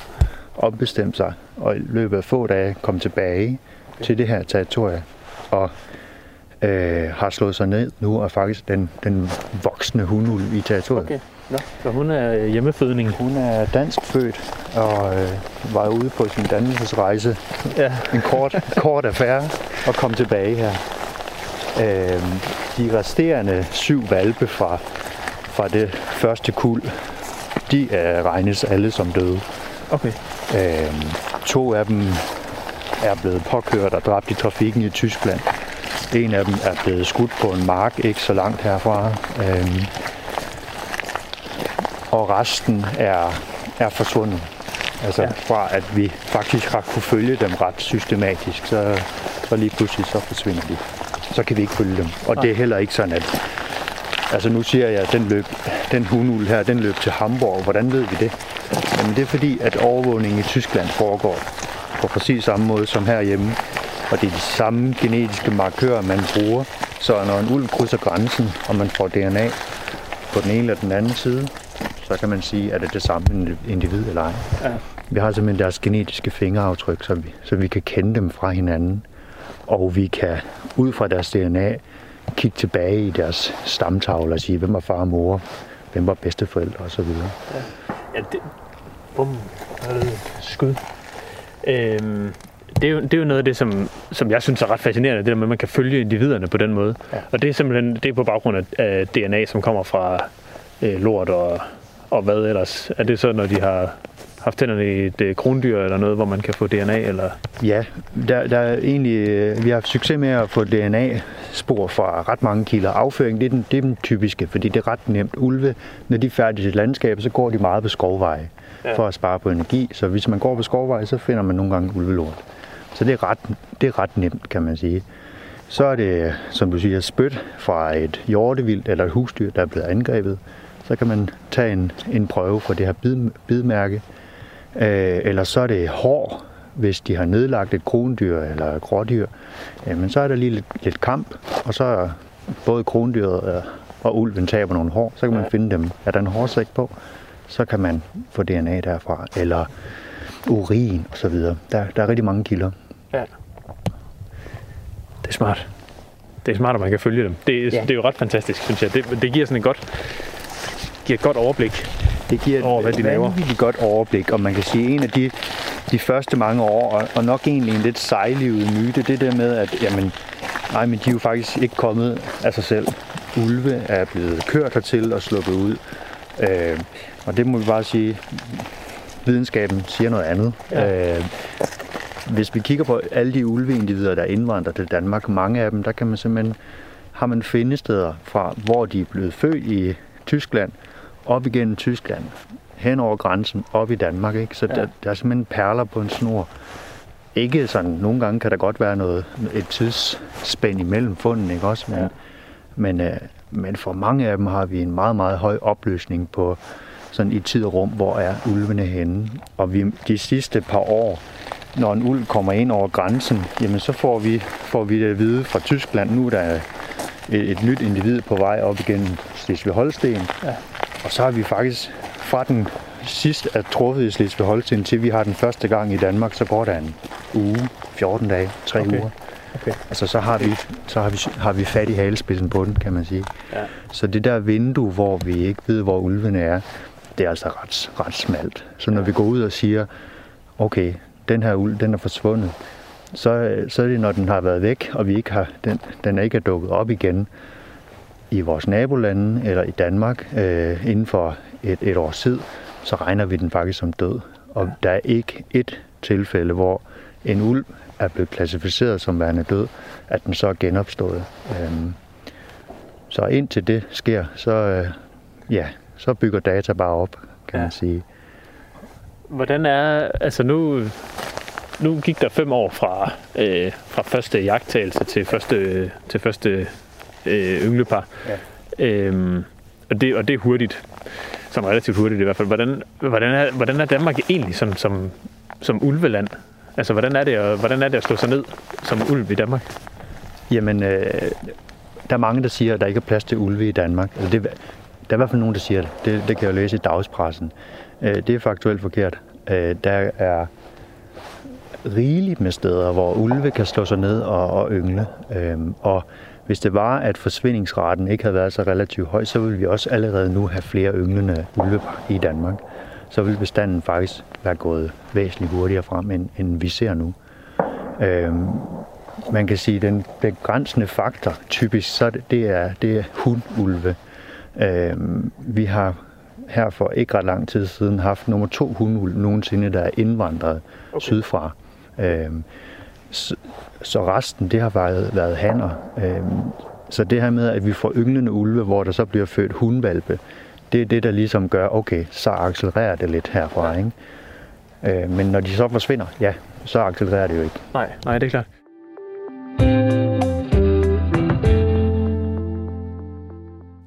ombestemte sig, og i løbet af få dage kom tilbage til det her territorie, og øh, har slået sig ned nu, og er faktisk den, den voksne hundulv i territoriet. Okay. Nå, så hun er hjemmefødning. Hun er dansk født og øh, var ude på sin dannelsesrejse. Ja. En kort, kort affære, og kom tilbage her. Øh, de resterende syv valpe fra, fra det første kul, de øh, regnes alle som døde. Okay. Øh, to af dem er blevet påkørt og dræbt i trafikken i Tyskland. En af dem er blevet skudt på en mark ikke så langt herfra. Øh, og resten er, er forsvundet. Altså ja. fra at vi faktisk har kunne følge dem ret systematisk, så, så lige pludselig så forsvinder de. Så kan vi ikke følge dem. Og Nej. det er heller ikke sådan, at... Altså nu siger jeg, at den, løb, den hundul her, den løb til Hamburg. Hvordan ved vi det? Jamen det er fordi, at overvågningen i Tyskland foregår på præcis samme måde som herhjemme. Og det er de samme genetiske markører, man bruger. Så når en ulv krydser grænsen, og man får DNA på den ene eller den anden side, så kan man sige, at det er det samme individ eller ej. Ja. Vi har simpelthen deres genetiske fingeraftryk, så vi, så vi kan kende dem fra hinanden. Og vi kan ud fra deres DNA kigge tilbage i deres stamtavle og sige, hvem var far og mor, hvem var bedsteforældre osv. Ja, ja det, bum, skud. Øhm, det, er jo, det er jo noget af det, som, som jeg synes er ret fascinerende, det der med, at man kan følge individerne på den måde. Ja. Og det er simpelthen det er på baggrund af, af DNA, som kommer fra øh, lort og, og hvad ellers? Er det så, når de har haft tænderne i et øh, krondyr eller noget, hvor man kan få DNA? Eller? Ja, der, der er egentlig, øh, vi har haft succes med at få DNA-spor fra ret mange kilder. Afføring, det er, den, det er den typiske, fordi det er ret nemt. Ulve, når de er færdige til landskab, så går de meget på skovveje ja. for at spare på energi. Så hvis man går på skovveje, så finder man nogle gange ulvelort. Så det er ret, det er ret nemt, kan man sige. Så er det, som du siger, spyt fra et hjortevildt eller et husdyr, der er blevet angrebet. Så kan man tage en, en prøve for det her bid, bidmærke. Øh, eller så er det hår, hvis de har nedlagt et krondyr eller et grådyr. Men så er der lige lidt, lidt kamp, og så er både krondyret og ulven taber nogle hår. Så kan man finde dem. Er der en hårsæk på, så kan man få DNA derfra. Eller urin osv. Der, der er rigtig mange kilder. Ja. Det er smart. Det er smart, at man kan følge dem. Det, ja. det er jo ret fantastisk, synes jeg. Det, det giver sådan et godt, giver et godt overblik det giver over, hvad de laver. et godt overblik, og man kan sige, en af de, de første mange år, og, og nok egentlig en lidt sejlivet myte, det der med, at jamen, nej, men de er jo faktisk ikke kommet af sig selv. Ulve er blevet kørt hertil og sluppet ud. Øh, og det må vi bare sige, videnskaben siger noget andet. Ja. Øh, hvis vi kigger på alle de ulveindivider, der er indvandret til Danmark, mange af dem, der kan man simpelthen, har man findesteder fra, hvor de er blevet født i Tyskland, op igennem Tyskland, hen over grænsen, op i Danmark. Ikke? Så ja. der, der er simpelthen perler på en snor. Ikke sådan, nogle gange kan der godt være noget, et tidsspænd imellem funden, ikke også? Men, ja. men, øh, men for mange af dem har vi en meget, meget høj opløsning på sådan i tid og rum, hvor er ulvene henne. Og vi, de sidste par år, når en ulv kommer ind over grænsen, jamen så får vi, får vi det at vide fra Tyskland, nu er der et, et nyt individ på vej op igennem Slesvig-Holsten. Ja. Og så har vi faktisk fra den sidst er truffet i Slesvig Holsten til vi har den første gang i Danmark, så går der en uge, 14 dage, 3 okay. uger. Okay. Altså så har vi, så har vi, har vi fat i halespidsen på den, kan man sige. Ja. Så det der vindue, hvor vi ikke ved, hvor ulvene er, det er altså ret, ret smalt. Så når ja. vi går ud og siger, okay, den her ulv, den er forsvundet, så, så er det, når den har været væk, og vi ikke har, den, den er ikke er dukket op igen, i vores nabolande eller i Danmark øh, inden for et, et års tid, så regner vi den faktisk som død. Og der er ikke et tilfælde, hvor en ulv er blevet klassificeret som værende død, at den så er genopstået. Øhm, så indtil det sker, så, øh, ja, så bygger data bare op, kan ja. man sige. Hvordan er, altså nu, nu gik der fem år fra, øh, fra første jagttagelse til første, til første øh, ynglepar. Ja. Øhm, og, det, og det er hurtigt. Som relativt hurtigt i hvert fald. Hvordan, hvordan, er, hvordan er Danmark egentlig som, som, som ulveland? Altså, hvordan er, det at, hvordan er det at slå sig ned som ulv i Danmark? Jamen, øh, der er mange, der siger, at der ikke er plads til ulve i Danmark. Altså, det, der er i hvert fald nogen, der siger det. Det, det kan jeg læse i dagspressen. Øh, det er faktuelt forkert. Øh, der er rigeligt med steder, hvor ulve kan slå sig ned og, og yngle. Øhm, og hvis det var, at forsvindingsraten ikke havde været så relativt høj, så ville vi også allerede nu have flere ynglende ulve i Danmark. så ville bestanden faktisk være gået væsentligt hurtigere frem, end, end vi ser nu. Øhm, man kan sige, at den begrænsende faktor typisk, så det, det er, det er hundulve. Øhm, vi har her for ikke ret lang tid siden haft nummer to hundulv nogensinde, der er indvandret okay. sydfra. Øhm, så, så resten, det har været, været hanner. Øhm, så det her med, at vi får ynglende ulve, hvor der så bliver født hundvalpe, det er det, der ligesom gør, okay, så accelererer det lidt herfra, ikke? Øh, men når de så forsvinder, ja, så accelererer det jo ikke. Nej, nej, det er klart.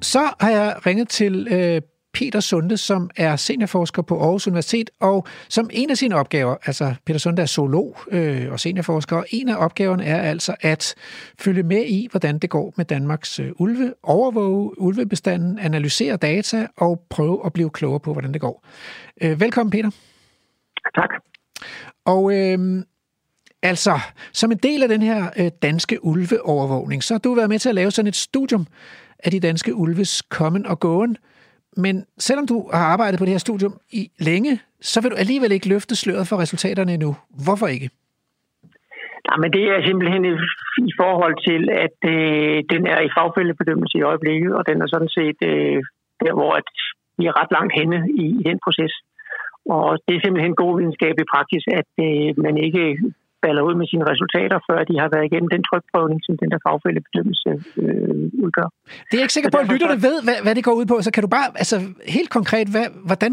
Så har jeg ringet til øh, Peter Sunde, som er seniorforsker på Aarhus Universitet, og som en af sine opgaver, altså Peter Sunde er zoolog øh, og seniorforsker, og en af opgaverne er altså at følge med i, hvordan det går med Danmarks øh, ulve, overvåge ulvebestanden, analysere data og prøve at blive klogere på, hvordan det går. Øh, velkommen, Peter. Tak. Og øh, altså, som en del af den her øh, danske ulveovervågning, så har du været med til at lave sådan et studium af de danske ulves kommen og gåen, men selvom du har arbejdet på det her studium i længe, så vil du alligevel ikke løfte sløret for resultaterne endnu. Hvorfor ikke? Nej, men det er simpelthen i forhold til, at øh, den er i fagfældebedømmelse i øjeblikket, og den er sådan set øh, der, hvor at vi er ret langt henne i, i den proces. Og det er simpelthen god videnskab i praksis, at øh, man ikke falder ud med sine resultater, før de har været igennem den trykprøvning, som den der fagfældebedømmelse øh, udgør. Det er jeg ikke sikker på, at lytterne ved, hvad, hvad det går ud på. Så kan du bare, altså helt konkret, hvad, hvordan,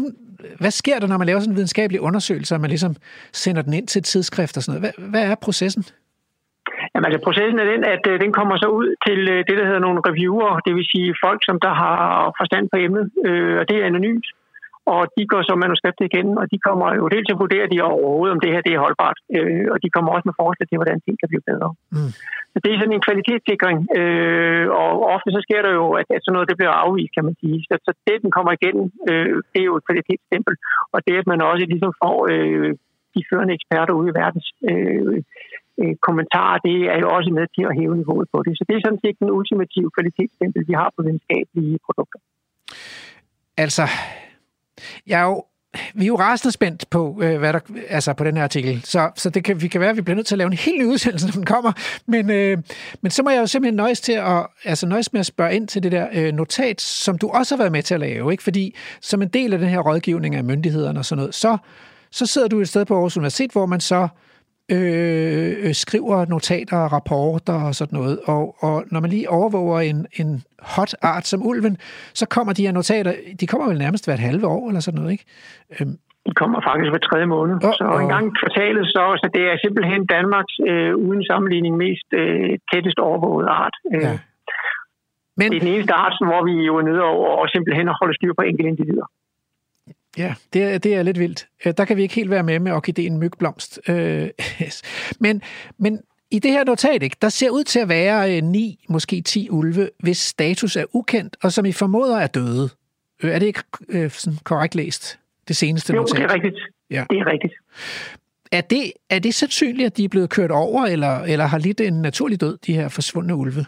hvad sker der, når man laver sådan en videnskabelig undersøgelse, og man ligesom sender den ind til et tidsskrift og sådan noget? Hvad, hvad er processen? Jamen altså, processen er den, at øh, den kommer så ud til øh, det, der hedder nogle reviewer, det vil sige folk, som der har forstand på emnet, øh, og det er anonymt og de går så manuskriptet igen, og de kommer jo dels til at vurdere de overhovedet, om det her det er holdbart, øh, og de kommer også med forslag til, hvordan ting kan blive bedre. Mm. Så det er sådan en kvalitetssikring, øh, og ofte så sker der jo, at, at sådan noget det bliver afvist, kan man sige. Så, så det, den kommer igen, øh, det er jo et kvalitetsstempel, og det, at man også ligesom får øh, de førende eksperter ude i verdens øh, øh, kommentarer, det er jo også med til at hæve niveauet på det. Så det er sådan set den ultimative kvalitetsstempel, vi har på videnskabelige produkter. Altså, jeg er jo vi er jo rasende spændt på, øh, hvad der, altså på den her artikel, så, så det kan, vi kan være, at vi bliver nødt til at lave en helt ny udsendelse, når den kommer. Men, øh, men så må jeg jo simpelthen nøjes, til at, altså nøjes med at spørge ind til det der øh, notat, som du også har været med til at lave. Ikke? Fordi som en del af den her rådgivning af myndighederne og sådan noget, så, så sidder du et sted på Aarhus Universitet, hvor man så Øh, øh, skriver notater og rapporter og sådan noget. Og, og når man lige overvåger en, en hot art som ulven, så kommer de her notater, de kommer vel nærmest hvert halve år eller sådan noget, ikke? Øhm. De kommer faktisk hver tredje måned. Oh, så en gang kvartalet, så, så det er simpelthen Danmarks øh, uden sammenligning mest øh, tættest overvåget art. Øh. Ja. Men, det er den eneste art, hvor vi jo er nede over og simpelthen holder styr på enkelte individer. Ja, det er, det er lidt vildt. Øh, der kan vi ikke helt være med med orkideen mygblomst. Øh, men, men i det her notat, ikke, der ser ud til at være øh, ni, måske 10 ulve, hvis status er ukendt, og som I formoder er døde. Er det ikke sådan korrekt læst, det seneste jo, notat? Jo, det er rigtigt. Ja. Det er rigtigt. Er det, er det sandsynligt, at de er blevet kørt over, eller, eller har lidt en naturlig død, de her forsvundne ulve?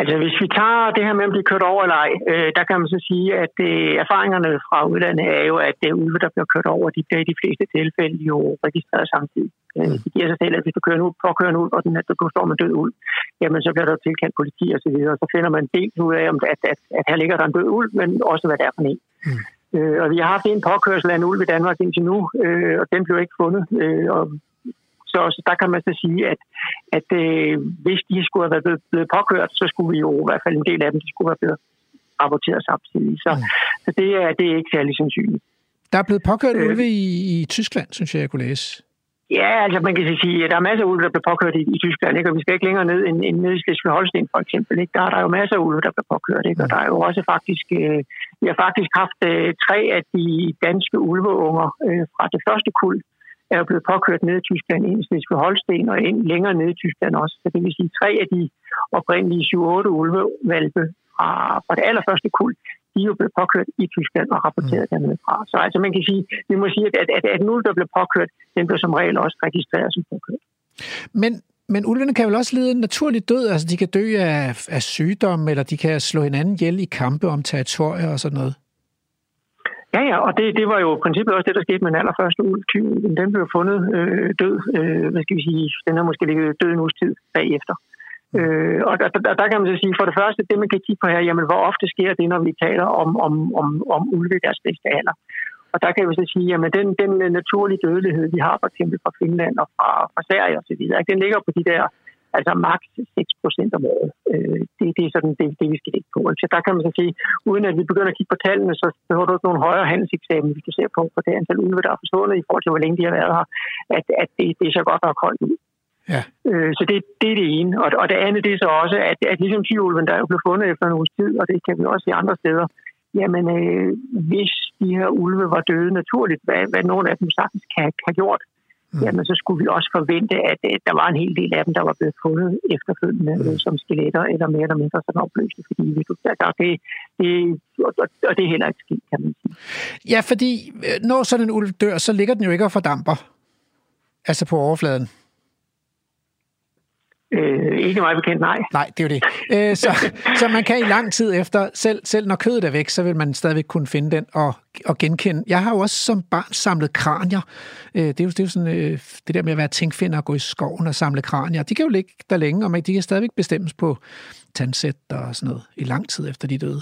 Altså hvis vi tager det her med at blive kørt over eller ej, øh, der kan man så sige, at øh, erfaringerne fra udlandet er jo, at det øh, ulve, der bliver kørt over, de bliver i de fleste tilfælde jo registreret samtidig. Øh, mm. det giver sig selv, at hvis du kører en ulv, påkører en ulv, og den, du står med død ulv, jamen så bliver der tilkaldt politi og så videre, og så finder man dels ud af, at, at, at her ligger der en død ulv, men også hvad det er for en. Mm. Øh, og vi har haft en påkørsel af en ulv i Danmark indtil nu, øh, og den blev ikke fundet. Øh, og så, så der kan man så sige, at, at øh, hvis de skulle have været blevet, blevet påkørt, så skulle vi jo i hvert fald en del af dem, de skulle have blevet rapporteret samtidig. Så, mm. så det, er, det er ikke særlig sandsynligt. Der er blevet påkørt øh, ulve i, i Tyskland, synes jeg, jeg kunne læse. Ja, altså man kan sige, at der er masser af ulve, der bliver påkørt i, i Tyskland, ikke? og vi skal ikke længere ned end, end ned i Slesvig-Holsten for eksempel. Ikke? Der er der jo masser af ulve, der bliver påkørt, ikke? og der er jo også faktisk, øh, vi har faktisk haft øh, tre af de danske ulveunger øh, fra det første kul, er jo blevet påkørt ned i Tyskland, en i Holsten og en længere ned i Tyskland også. Så det vil sige, tre af de oprindelige 7-8 ulvevalpe fra, fra det allerførste kul, de er jo blevet påkørt i Tyskland og rapporteret mm. dernede fra. Så altså man kan sige, vi må sige, at, at, at en ulv, der bliver påkørt, den bliver som regel også registreret som påkørt. Men, men ulvene kan vel også lide en naturlig død? Altså de kan dø af, af sygdom, eller de kan slå hinanden ihjel i kampe om territorier og sådan noget? Ja, ja, og det, det var jo i princippet også det, der skete med den allerførste ulv. Den blev fundet øh, død, øh, hvad skal vi sige, den har måske ligget død en uges tid bagefter. Øh, og der, der, der kan man så sige, for det første, det man kan kigge på her, jamen hvor ofte sker det, når vi taler om, om, om, om ulve i deres bedste alder. Og der kan vi så sige, at den, den naturlige dødelighed, vi har for eksempel fra Finland og fra, fra Sverige osv., den ligger på de der altså maks 6 procent om året. Øh, det, det er sådan det, det, vi skal ligge på. Så der kan man så sige, uden at vi begynder at kigge på tallene, så behøver du ikke nogen højere handelseksamen, hvis du ser på, på det antal ulve, der er forsvundet i forhold til, hvor længe de har været her, at, at det, det er så godt nok holdt ud. Ja. Øh, så det, det er det ene. Og, og det andet det er så også, at, at ligesom tyulven, der er jo blevet fundet efter en uges tid, og det kan vi også se andre steder, jamen øh, hvis de her ulve var døde naturligt, hvad, hvad nogle af dem sagtens kan have gjort, mm. jamen så skulle vi også forvente, at, at der var en hel del af dem, der var blevet fundet efterfølgende mm. som skeletter, eller mere eller mindre sådan opløste, fordi vi, der, der, det, det, og, og det er heller ikke skidt, kan man sige. Ja, fordi øh, når sådan en ulv dør, så ligger den jo ikke og fordamper, altså på overfladen. Øh, ikke meget bekendt, nej. Nej, det er jo det. Øh, så, så man kan i lang tid efter, selv, selv når kødet er væk, så vil man stadigvæk kunne finde den og, og genkende. Jeg har jo også som barn samlet kranier. Øh, det, er jo, det er jo sådan øh, det der med at være tænkfinder og gå i skoven og samle kranier. De kan jo ligge der længe, og man, de kan stadigvæk bestemmes på tandsæt og sådan noget i lang tid efter de døde.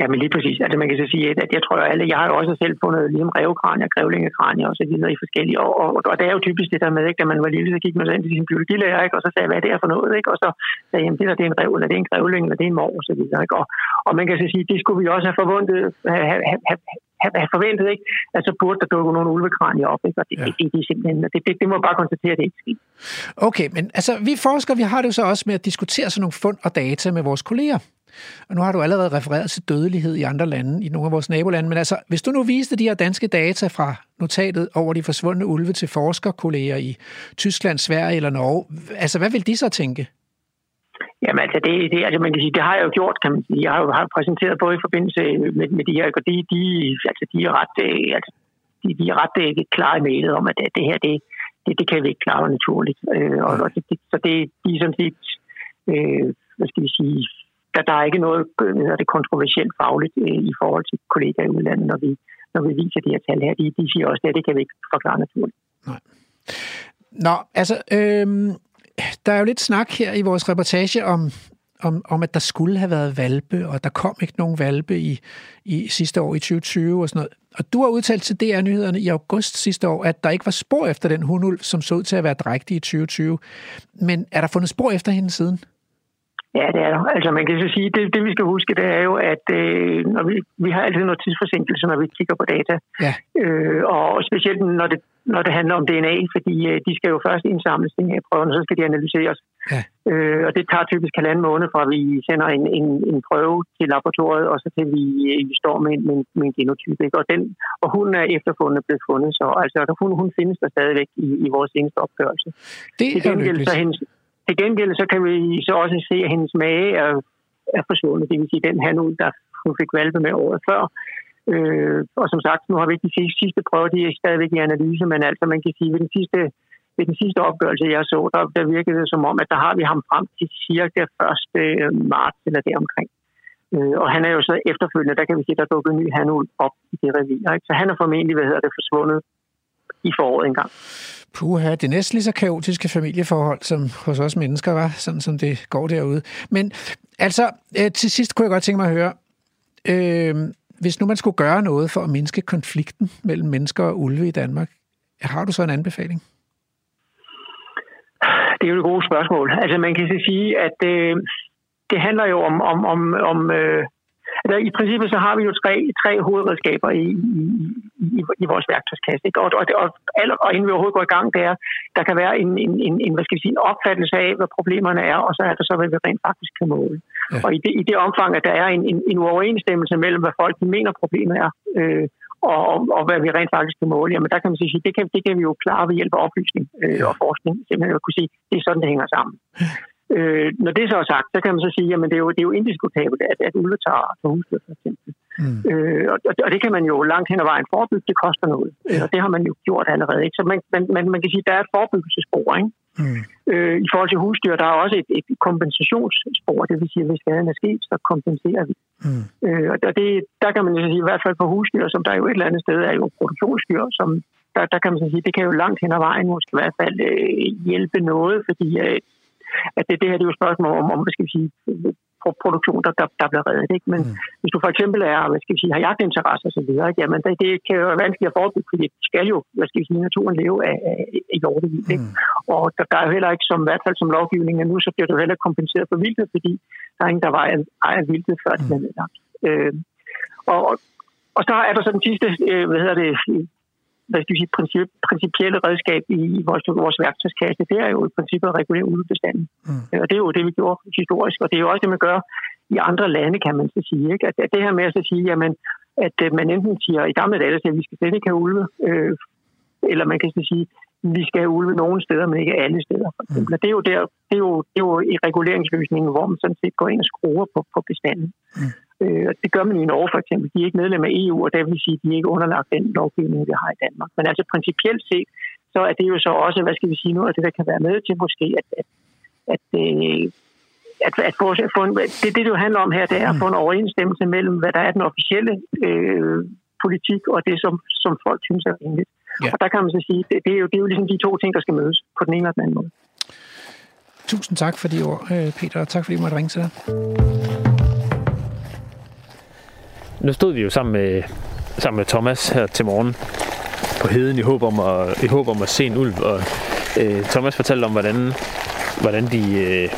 Ja, men lige præcis. Altså, man kan så sige, at jeg tror, at alle, jeg har jo også selv fundet ligesom revkranier, grævlingekranier og så videre i forskellige år. Og, og, det er jo typisk det der med, ikke, da man var lille, så gik man så ind til sin biologilærer, ikke, og så sagde, hvad det er for noget, ikke? og så sagde jamen, det der det er en rev, eller det er en grævling, eller det er en mor, og så videre. Ikke? Og, og man kan så sige, det skulle vi også have forventet, have, have, have, have, forventet, ikke? Altså burde der dukke nogle ulvekranier op, ikke? Og det, ja. det, det, det, er simpelthen, det, det, det må bare konstatere, at det ikke sker. Okay, men altså, vi forskere, vi har det jo så også med at diskutere sådan nogle fund og data med vores kolleger. Og nu har du allerede refereret til dødelighed i andre lande, i nogle af vores nabolande, men altså, hvis du nu viste de her danske data fra notatet over de forsvundne ulve til forskerkolleger i Tyskland, Sverige eller Norge, altså hvad vil de så tænke? Jamen altså, det, det, altså man kan sige, det har jeg jo gjort, kan man sige. Jeg har jo har præsenteret både i forbindelse med, med de her, og de, de, altså, de er ret, øh, altså, de, de er ret øh, ikke klare i mailet om, at det, det her, det, det, det kan vi ikke klare naturligt. Øh, og, og det, så det, de er sådan set, øh, hvad skal vi sige, der, der er ikke noget øh, hvad det, kontroversielt fagligt øh, i forhold til kollegaer i udlandet, når vi, når vi viser de her tal her. De, de siger også, at det kan vi ikke forklare naturligt. Nej. Nå, altså, øh, der er jo lidt snak her i vores reportage om, om, om, at der skulle have været valpe, og der kom ikke nogen valpe i, i sidste år i 2020 og sådan noget. Og du har udtalt til DR-nyhederne i august sidste år, at der ikke var spor efter den hundulv, som så ud til at være drægtig i 2020. Men er der fundet spor efter hende siden? Ja, det er der. Altså man kan så sige, det, det vi skal huske, det er jo, at øh, når vi, vi har altid noget tidsforsinkelse, når vi kigger på data. Ja. Øh, og specielt når det, når det handler om DNA, fordi øh, de skal jo først indsamles, de her prøver, og så skal de analyseres. Ja. Øh, og det tager typisk halvanden måned fra, vi sender en, en, en prøve til laboratoriet, og så til vi, øh, vi står med, med, med en genotype. Ikke? Og, den, og hun er efterfundet blevet fundet, så altså, hun, hun findes der stadigvæk i, i vores seneste opgørelse. Det er gengæld, så hendes, til gengæld så kan vi så også se, at hendes mage er, er forsvundet. Det vil sige, den han ud, der hun fik valpe med året før. Øh, og som sagt, nu har vi ikke de sidste prøver, de er stadigvæk i analyse, men altså man kan sige, ved den sidste, ved den sidste opgørelse, jeg så, der, der virkede det som om, at der har vi ham frem til cirka 1. Øh, marts eller deromkring. Øh, og han er jo så efterfølgende, der kan vi sige, der dukkede ny han op i det revir. Ikke? Så han er formentlig, hvad hedder det, forsvundet i foråret engang. Puha, det er næsten lige så kaotiske familieforhold, som hos os mennesker var, sådan som det går derude. Men altså, øh, til sidst kunne jeg godt tænke mig at høre, øh, hvis nu man skulle gøre noget for at mindske konflikten mellem mennesker og ulve i Danmark, har du så en anbefaling? Det er jo et godt spørgsmål. Altså man kan sige, at øh, det handler jo om, om, om, om øh, Altså, I princippet så har vi jo tre, tre hovedredskaber i, i, i, i vores værktøjskasse. Ikke? Og, og, og, og inden vi overhovedet går i gang, det er, der kan være en, en, en, en hvad skal vi sige, opfattelse af, hvad problemerne er, og så er der så, hvad vi rent faktisk kan måle. Ja. Og i det, i det omfang, at der er en, en, en uoverensstemmelse mellem, hvad folk mener, problemet er, øh, og, og, og hvad vi rent faktisk kan måle, jamen der kan man sige, det kan, det kan vi jo klare ved hjælp af oplysning øh, og forskning. Simpelthen at kunne sige, det er sådan, det hænger sammen. Øh, når det så er sagt, så kan man så sige, at det er jo, det er jo indiskutabelt, at, at ulve tager, tager husdyr, for eksempel. Mm. Øh, og, og det kan man jo langt hen ad vejen forebygge, det koster noget. Øh, og det har man jo gjort allerede. Ikke? Så man, man, man, man kan sige, at der er et forebyggelsespor, ikke? Mm. Øh, I forhold til husdyr, der er også et, et kompensationsspor, det vil sige, at hvis skaden er sket, så kompenserer vi. Mm. Øh, og det, der kan man jo sige, i hvert fald på husdyr, som der jo et eller andet sted er jo produktionsdyr, som der, der kan man sige, det kan jo langt hen ad vejen måske i hvert fald øh, hjælpe noget, fordi øh, at det, det her det er jo et spørgsmål om, om hvad skal vi sige, produktion, der, der, der bliver reddet. Ikke? Men mm. hvis du for eksempel er, hvad skal vi sige, har jagtinteresse og så videre, ikke? jamen det, det kan jo være vanskeligt at forebygge, fordi det skal jo, hvad skal vi sige, naturen leve af, af, af hjortevild. Ikke? Mm. Og der, der, er jo heller ikke, som, i hvert fald som lovgivningen nu, så bliver du heller kompenseret for vildtet, fordi der er ingen, der var ejer vildtet, før mm. den er nedlagt. Øh, og, og så er der så den sidste, øh, hvad hedder det, hvad skal vi sige, princip, principielle redskab i, vores, vores værktøjskasse, det er jo i princippet at regulere ulvebestanden. Mm. Og det er jo det, vi gjorde historisk, og det er jo også det, man gør i andre lande, kan man så sige. Ikke? At, at det her med at så sige, jamen, at øh, man enten siger, i gamle dage, at vi skal slet ikke have ulve, øh, eller man kan så sige, vi skal have ulve nogle steder, men ikke alle steder. For eksempel. Mm. Det, er jo der, det, er jo, det er jo i reguleringsløsningen, hvor man sådan set går ind og skruer på, på bestanden. Mm. Øh, det gør man i Norge for eksempel. De er ikke medlem af EU, og det vil sige, at de er ikke underlagt den lovgivning, vi har i Danmark. Men altså principielt set, så er det jo så også, hvad skal vi sige, noget af det, der kan være med til måske, at, at, at, øh, at, at, få, at få en, det, det, det jo handler om her, det er at få en overensstemmelse mellem, hvad der er den officielle øh, politik, og det, som, som folk synes er rimeligt. Ja. Og der kan man så sige, det, det, er jo, det er jo ligesom de to ting, der skal mødes på den ene eller den anden måde. Tusind tak for de ord, øh, Peter, og tak fordi du måtte ringe til dig. Nu stod vi jo sammen med, sammen med Thomas her til morgen på heden i håb om at, i håb om at se en ulv. Og øh, Thomas fortalte om, hvordan, hvordan de, øh,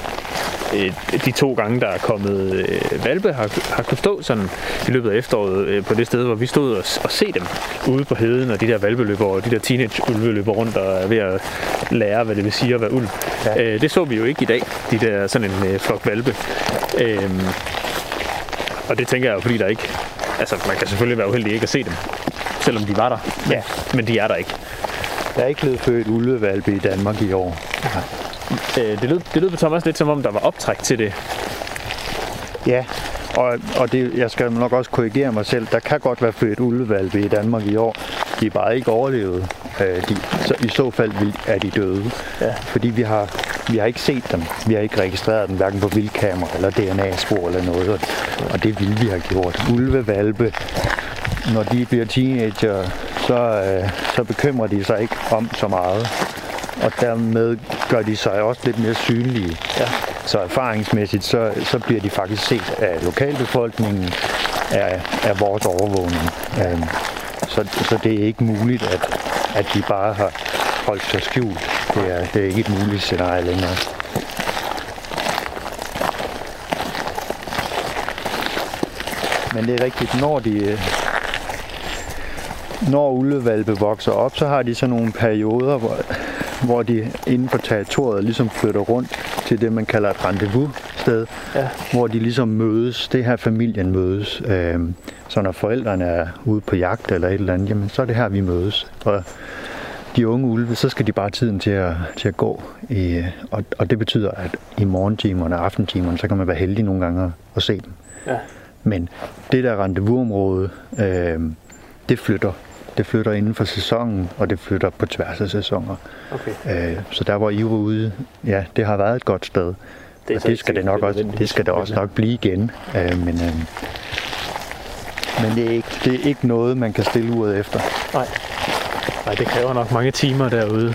øh, de to gange, der er kommet øh, valpe, har, har kunnet stå sådan i løbet af efteråret øh, på det sted, hvor vi stod og, og se dem ude på heden, og de der valpeløber og de der teenage-ulve løber rundt og er ved at lære, hvad det vil sige at være ulv. Ja. Øh, det så vi jo ikke i dag, de der sådan en øh, flok valpe. Øh, og det tænker jeg jo, fordi der ikke... Altså, man kan selvfølgelig være uheldig ikke at se dem, selvom de var der. Men, ja. men de er der ikke. Der er ikke blevet født ulvevalpe i Danmark i år. Ja. Øh, det, lød, det lød på Thomas lidt som om, der var optræk til det. Ja, og, og det, jeg skal nok også korrigere mig selv. Der kan godt være født ulvevalpe i Danmark i år. De er bare ikke overlevet. Øh, de, så, I så fald er de døde. Ja. Fordi vi har, vi har ikke set dem. Vi har ikke registreret dem, hverken på vildkamera eller DNA-spor eller noget. Og det ville vi have gjort. Ulvevalpe, når de bliver teenager, så, øh, så bekymrer de sig ikke om så meget. Og dermed gør de sig også lidt mere synlige. Ja. Så erfaringsmæssigt, så, så bliver de faktisk set af lokalbefolkningen, af, af vores overvågning. Øhm, så, så det er ikke muligt, at, at de bare har holdt sig skjult. Det er, det er ikke et muligt scenarie længere. Men det er rigtigt, når de når ulvevalpe vokser op, så har de sådan nogle perioder, hvor, hvor de inden for territoriet ligesom flytter rundt til det, man kalder et rendezvous-sted, ja. hvor de ligesom mødes, det her familien mødes. Øhm, så når forældrene er ude på jagt eller et eller andet, jamen, så er det her, vi mødes. Og de unge ulve, så skal de bare tiden til at, til at gå. I, og, og det betyder, at i morgentimerne og aftentimerne, så kan man være heldig nogle gange at se dem. Ja. Men det der rendezvousområde, øh, det flytter. Det flytter inden for sæsonen, og det flytter på tværs af sæsoner. Okay. Øh, så der hvor I var ude, ja, det har været et godt sted. Det, og det skal det nok også, det skal det også nok blive igen. Øh, men, øh, men det er, ikke, det er ikke noget, man kan stille uret efter. Nej. Nej, det kræver nok mange timer derude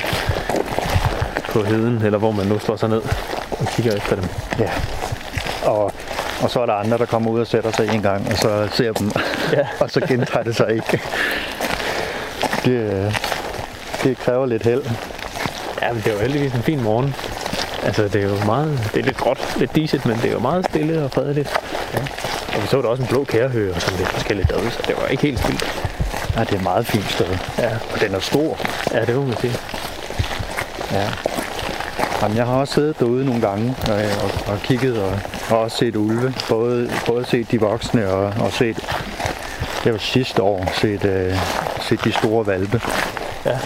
på heden, eller hvor man nu slår sig ned og kigger efter dem. Ja. Og, og så er der andre, der kommer ud og sætter sig en gang, og så ser dem, ja. og så gentager det sig ikke. Det, det kræver lidt held. Ja, men det er jo heldigvis en fin morgen. Altså, det er jo meget, det er lidt gråt, lidt diset, men det er jo meget stille og fredeligt. Ja. Og vi så der også en blå kærehøge og sådan lidt forskelligt derude, så det var ikke helt spildt. Ja, det er et meget fint sted. Ja. Og den er stor. Ja, det må man sige. Ja. Jamen, jeg har også siddet derude nogle gange og, og, og kigget og, og også set ulve. Både, både set de voksne og, og set, det var sidste år, set, uh, set de store valpe. Ja.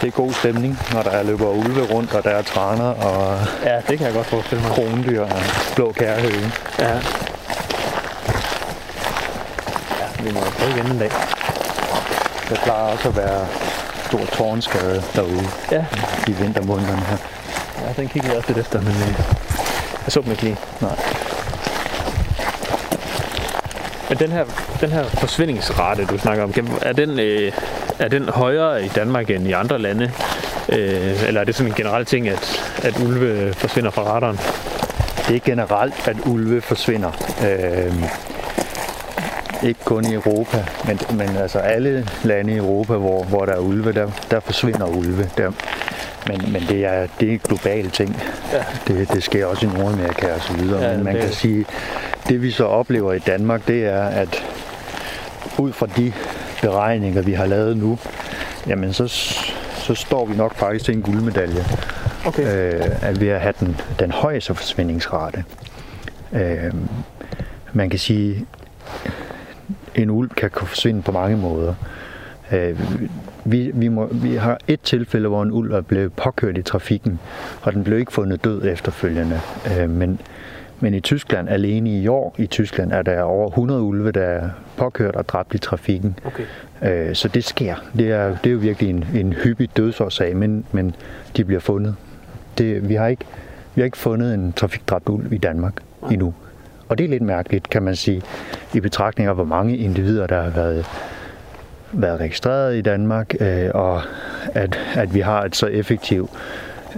Det er god stemning, når der løber ulve rundt, og der er træner og ja, det kan jeg godt forestille mig. krondyr og blå kærhøge. Ja. vi må prøve igen en dag. Der plejer også at være stor tårnskade derude ja. i vintermånederne her. Ja, den kiggede jeg også lidt efter, men øh, jeg så dem ikke lige. Nej. Men den her, den her forsvindingsrate, du snakker om, er den, øh, er den højere i Danmark end i andre lande? Øh, eller er det sådan en generel ting, at, at ulve forsvinder fra radaren? Det er generelt, at ulve forsvinder. Øh, ikke kun i Europa, men, men altså alle lande i Europa, hvor, hvor der er ulve, der, der forsvinder ulve. Der, men, men det er det er en global ting. Ja. Det, det sker også i Nordamerika og så videre. Ja, men man det- kan sige, det vi så oplever i Danmark, det er, at ud fra de beregninger, vi har lavet nu, jamen så, så står vi nok faktisk til en guldmedalje. Okay. Øh, at vi har have den, den højeste forsvindingsrate. Øh, man kan sige, en ulv kan forsvinde på mange måder. Øh, vi, vi, må, vi har et tilfælde, hvor en ulv er blevet påkørt i trafikken, og den blev ikke fundet død efterfølgende. Øh, men, men i Tyskland, alene i år i Tyskland, er der over 100 ulve, der er påkørt og dræbt i trafikken. Okay. Øh, så det sker. Det er, det er jo virkelig en, en hyppig dødsårsag, men, men de bliver fundet. Det, vi, har ikke, vi har ikke fundet en trafikdræbt ulv i Danmark endnu. Og det er lidt mærkeligt, kan man sige, i betragtning af, hvor mange individer, der har været, været registreret i Danmark, øh, og at, at vi har et så effektivt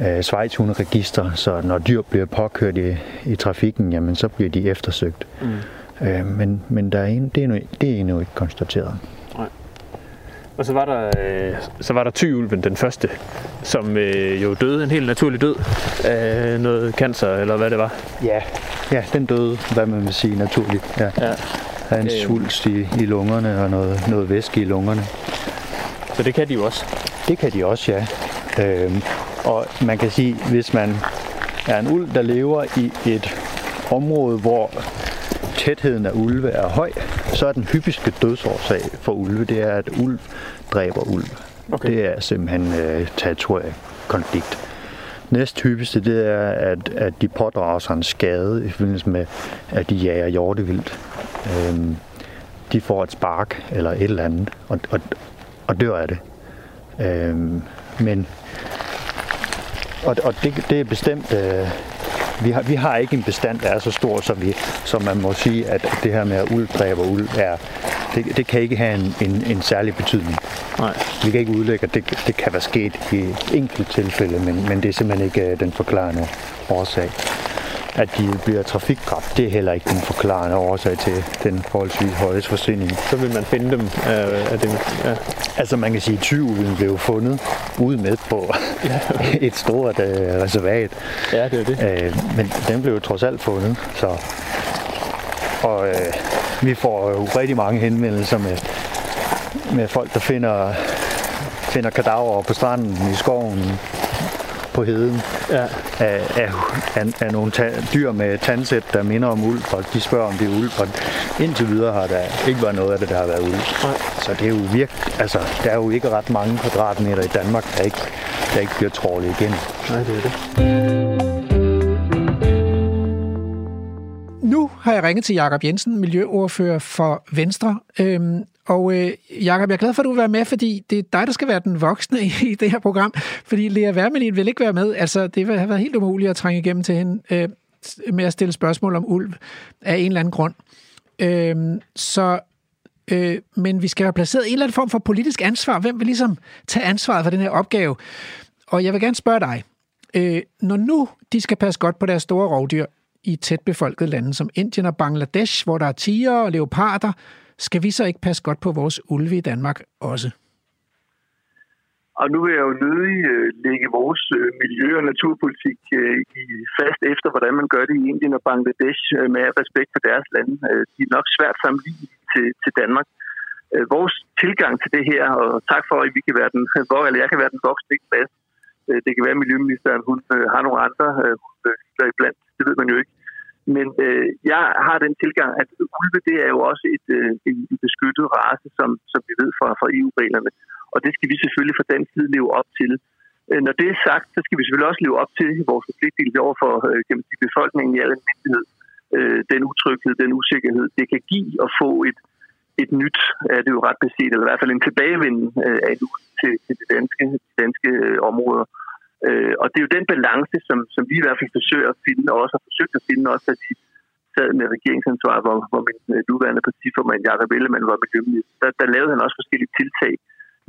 øh, svejshunderegister, så når dyr bliver påkørt i, i trafikken, jamen så bliver de eftersøgt. Mm. Øh, men men der er en, det, er endnu, det er endnu ikke konstateret. Og så var der, øh, så var der tyulven, den første, som øh, jo døde en helt naturlig død af noget cancer, eller hvad det var. Ja, ja den døde, hvad man vil sige, naturligt. Ja. Ja. Er en Øhm. svulst i, i lungerne og noget, noget væske i lungerne. Så det kan de jo også? Det kan de også, ja. Øhm, og man kan sige, hvis man er en ulv, der lever i et område, hvor tætheden af ulve er høj, så er den hyppigste dødsårsag for ulve, det er, at ulv dræber ulv. Okay. Det er simpelthen øh, territoriekonflikt. Næst hyppigste, det er, at, at de pådrager sig en skade i forbindelse med, at de jager hjortevildt. Øhm, de får et spark eller et eller andet, og, og, og dør af det. Øhm, men og, og det, det er bestemt øh, vi, har, vi har ikke en bestand, der er så stor, som, vi, som man må sige, at det her med at ulv dræber ulv er, det, det kan ikke have en, en, en særlig betydning. Nej. Vi kan ikke udlægge, at det, det kan være sket i enkelte tilfælde, men, men det er simpelthen ikke øh, den forklarende årsag. At de bliver trafikdræbt, det er heller ikke den forklarende årsag til den forholdsvis høje forsvinding. Så vil man finde dem øh, af dem. Ja. Altså man kan sige, at tyven blev fundet ude med på et stort øh, reservat. Ja, det er det. Øh, men den blev jo trods alt fundet, så... Og øh, vi får jo rigtig mange henvendelser med, med folk, der finder, finder kadaver på stranden, i skoven, på heden, ja. af, af, af, af nogle ta- dyr med tandsæt, der minder om ulv, og de spørger, om det er ulv, og indtil videre har der ikke været noget af det, der har været ulv. Så det er jo virkelig, altså, der er jo ikke ret mange kvadratmeter i Danmark, der ikke, der ikke bliver trålet igen. Nej, det er det. Nu har jeg ringet til Jakob Jensen, miljøordfører for Venstre. Øhm, og øh, Jakob, jeg er glad for, at du vil være med, fordi det er dig, der skal være den voksne i, i det her program. Fordi Lea Wermelin vil ikke være med. Altså, det har været helt umuligt at trænge igennem til hende øh, med at stille spørgsmål om ulv af en eller anden grund. Øh, så, øh, men vi skal have placeret en eller anden form for politisk ansvar. Hvem vil ligesom tage ansvaret for den her opgave? Og jeg vil gerne spørge dig. Øh, når nu de skal passe godt på deres store rovdyr i tæt befolkede lande som Indien og Bangladesh, hvor der er tiger og leoparder, skal vi så ikke passe godt på vores ulve i Danmark også? Og nu vil jeg jo nødig øh, lægge vores øh, miljø- og naturpolitik øh, i fast efter, hvordan man gør det i Indien og Bangladesh øh, med respekt for deres lande. Øh, de er nok svært sammenlignet til, til Danmark. Øh, vores tilgang til det her, og tak for, at vi kan være den, hvor, eller jeg kan være den voksne ikke fast. Øh, det kan være, at miljøministeren hun, øh, har nogle andre, øh, hun øh, iblandt. Det ved man jo ikke. Men øh, jeg har den tilgang, at ulve det er jo også et, øh, en, en beskyttet race, som, som vi ved fra, fra EU-reglerne. Og det skal vi selvfølgelig fra den side leve op til. Øh, når det er sagt, så skal vi selvfølgelig også leve op til vores forpligtelse over for øh, kan man sige, befolkningen i al almindelighed. Øh, den utryghed, den usikkerhed, det kan give at få et, et nyt, er det jo ret beset, eller i hvert fald en tilbagevenden øh, af til, til de danske, de danske øh, områder. Øh, Øh, og det er jo den balance, som, som vi i hvert fald forsøger at finde, og også har forsøgt at finde, også at de sad med regeringsansvar, hvor, hvor min øh, nuværende partiformand, Jacob Ellemann, var miljøminister. Der, der lavede han også forskellige tiltag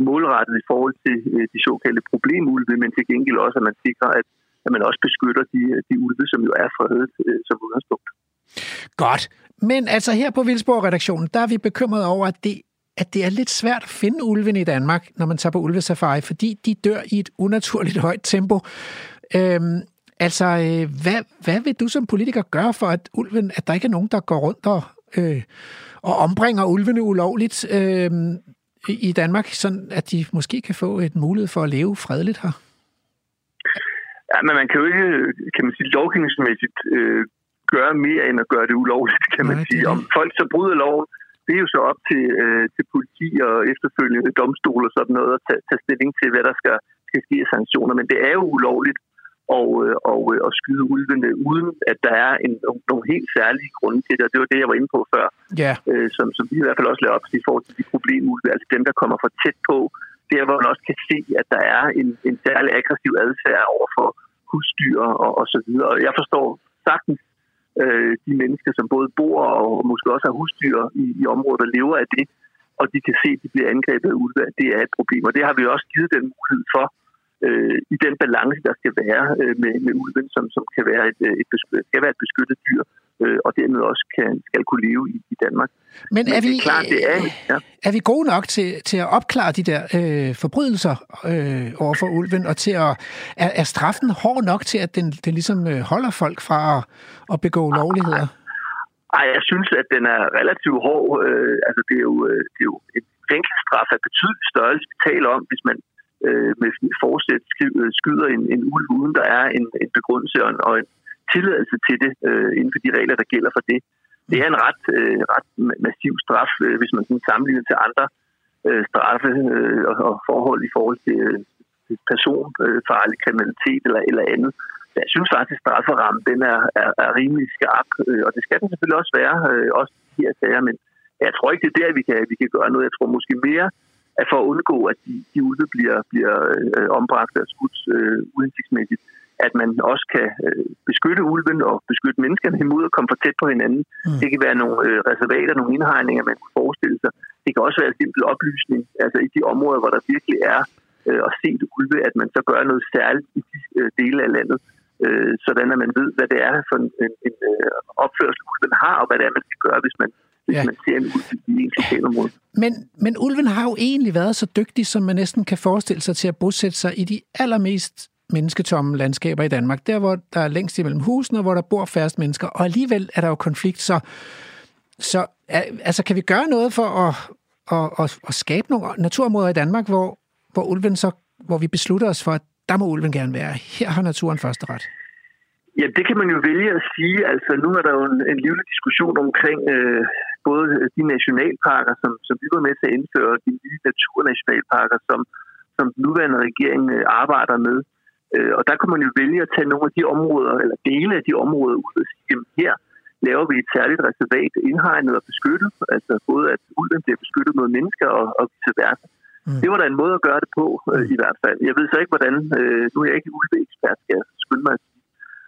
målrettet i forhold til øh, de såkaldte problemulve, men til gengæld også, at man sikrer, at, at man også beskytter de, øh, de ulve, som jo er fredet øh, som udgangspunkt. Godt. Men altså her på Vildsborg-redaktionen, der er vi bekymrede over, at det at det er lidt svært at finde ulven i Danmark, når man tager på ulvesafari, fordi de dør i et unaturligt højt tempo. Øhm, altså, øh, hvad, hvad vil du som politiker gøre for, at ulven, at der ikke er nogen, der går rundt og, øh, og ombringer ulvene ulovligt øh, i Danmark, sådan at de måske kan få et mulighed for at leve fredeligt her? Ja, men man kan jo ikke, kan man sige, lovgivningsmæssigt øh, gøre mere end at gøre det ulovligt, kan man Nej, sige. Om folk så bryder loven, det er jo så op til, øh, til politi og efterfølgende domstol og sådan noget at tage, tage stilling til, hvad der skal, skal ske af sanktioner. Men det er jo ulovligt og, øh, og, øh, at skyde ulvene, uden at der er en, nogle helt særlige grunde til det. Og det var det, jeg var inde på før, ja. øh, som, som vi i hvert fald også laver op i forhold til de problemulve, altså dem, der kommer for tæt på, der hvor man også kan se, at der er en, en særlig aggressiv adfærd over for husdyr og, og så videre. Og jeg forstår sagtens øh, de mennesker, som både bor og måske også har husdyr i, i områder, der lever af det, og de kan se, at de bliver angrebet af ulve, det er et problem. Og det har vi også givet den mulighed for øh, i den balance, der skal være øh, med, med ulven, som, som kan være et, øh, et, beskyttet, skal være et beskyttet dyr, øh, og dermed også kan, skal kunne leve i, i Danmark. Men er, vi, det er, klart, det er, ja. er vi gode nok til, til at opklare de der øh, forbrydelser øh, over for ulven, og til at, er, er straffen hård nok til, at den, den ligesom øh, holder folk fra at, at begå lovligheder? Ej, jeg synes, at den er relativt hård. Øh, altså, det er jo, øh, det er jo en fængselsstraf af betydelig størrelse, vi taler om, hvis man øh, med forsæt skyder en, en ulv, uden der er en, en begrundelse og en, og en tilladelse til det øh, inden for de regler, der gælder for det. Det er en ret, øh, ret massiv straf, øh, hvis man sådan sammenligner til andre øh, straffe øh, og, og forhold i forhold til, øh, personfarlig øh, kriminalitet eller, eller andet. Så jeg synes faktisk, at strafferammen den er, er, er rimelig skarp, øh, og det skal den selvfølgelig også være, øh, også de her sager, men jeg tror ikke, det er der, vi kan, vi kan gøre noget. Jeg tror måske mere, at for at undgå, at de, de ulve bliver, bliver øh, ombragt og skudt øh, uhensigtsmæssigt, at man også kan øh, beskytte ulven og beskytte menneskerne imod at komme for tæt på hinanden. Mm. Det kan være nogle øh, reservater, nogle indhegninger, man kan forestille sig. Det kan også være simpel oplysning, altså i de områder, hvor der virkelig er øh, at se det ulve, at man så gør noget særligt i de dele af landet, sådan at man ved, hvad det er for en, en, en opførsel, ulven har, og hvad det er, man skal gøre, hvis man hvis ja. man ser en ulv i en lokalområde. Men, men ulven har jo egentlig været så dygtig, som man næsten kan forestille sig til at bosætte sig i de allermest mennesketomme landskaber i Danmark. Der, hvor der er længst imellem husene, hvor der bor færrest mennesker. Og alligevel er der jo konflikt, så, så altså, kan vi gøre noget for at, at, at, at skabe nogle naturområder i Danmark, hvor, hvor ulven så, hvor vi beslutter os for, at der må ulven gerne være. Her har naturen første ret. Ja, det kan man jo vælge at sige. Altså, nu er der jo en, en livlig diskussion omkring øh, både de nationalparker, som, som vi var med til at indføre, og de nye naturnationalparker, som, som den nuværende regering øh, arbejder med. Øh, og der kan man jo vælge at tage nogle af de områder, eller dele af de områder ud og sige, at her laver vi et særligt reservat indhegnet og beskyttet, altså både at ulven bliver beskyttet mod mennesker og, og vice versa. Mm. Det var da en måde at gøre det på, øh, i hvert fald. Jeg ved så ikke, hvordan, øh, nu er jeg ikke ulveekspert, skal jeg skynde mig at sige,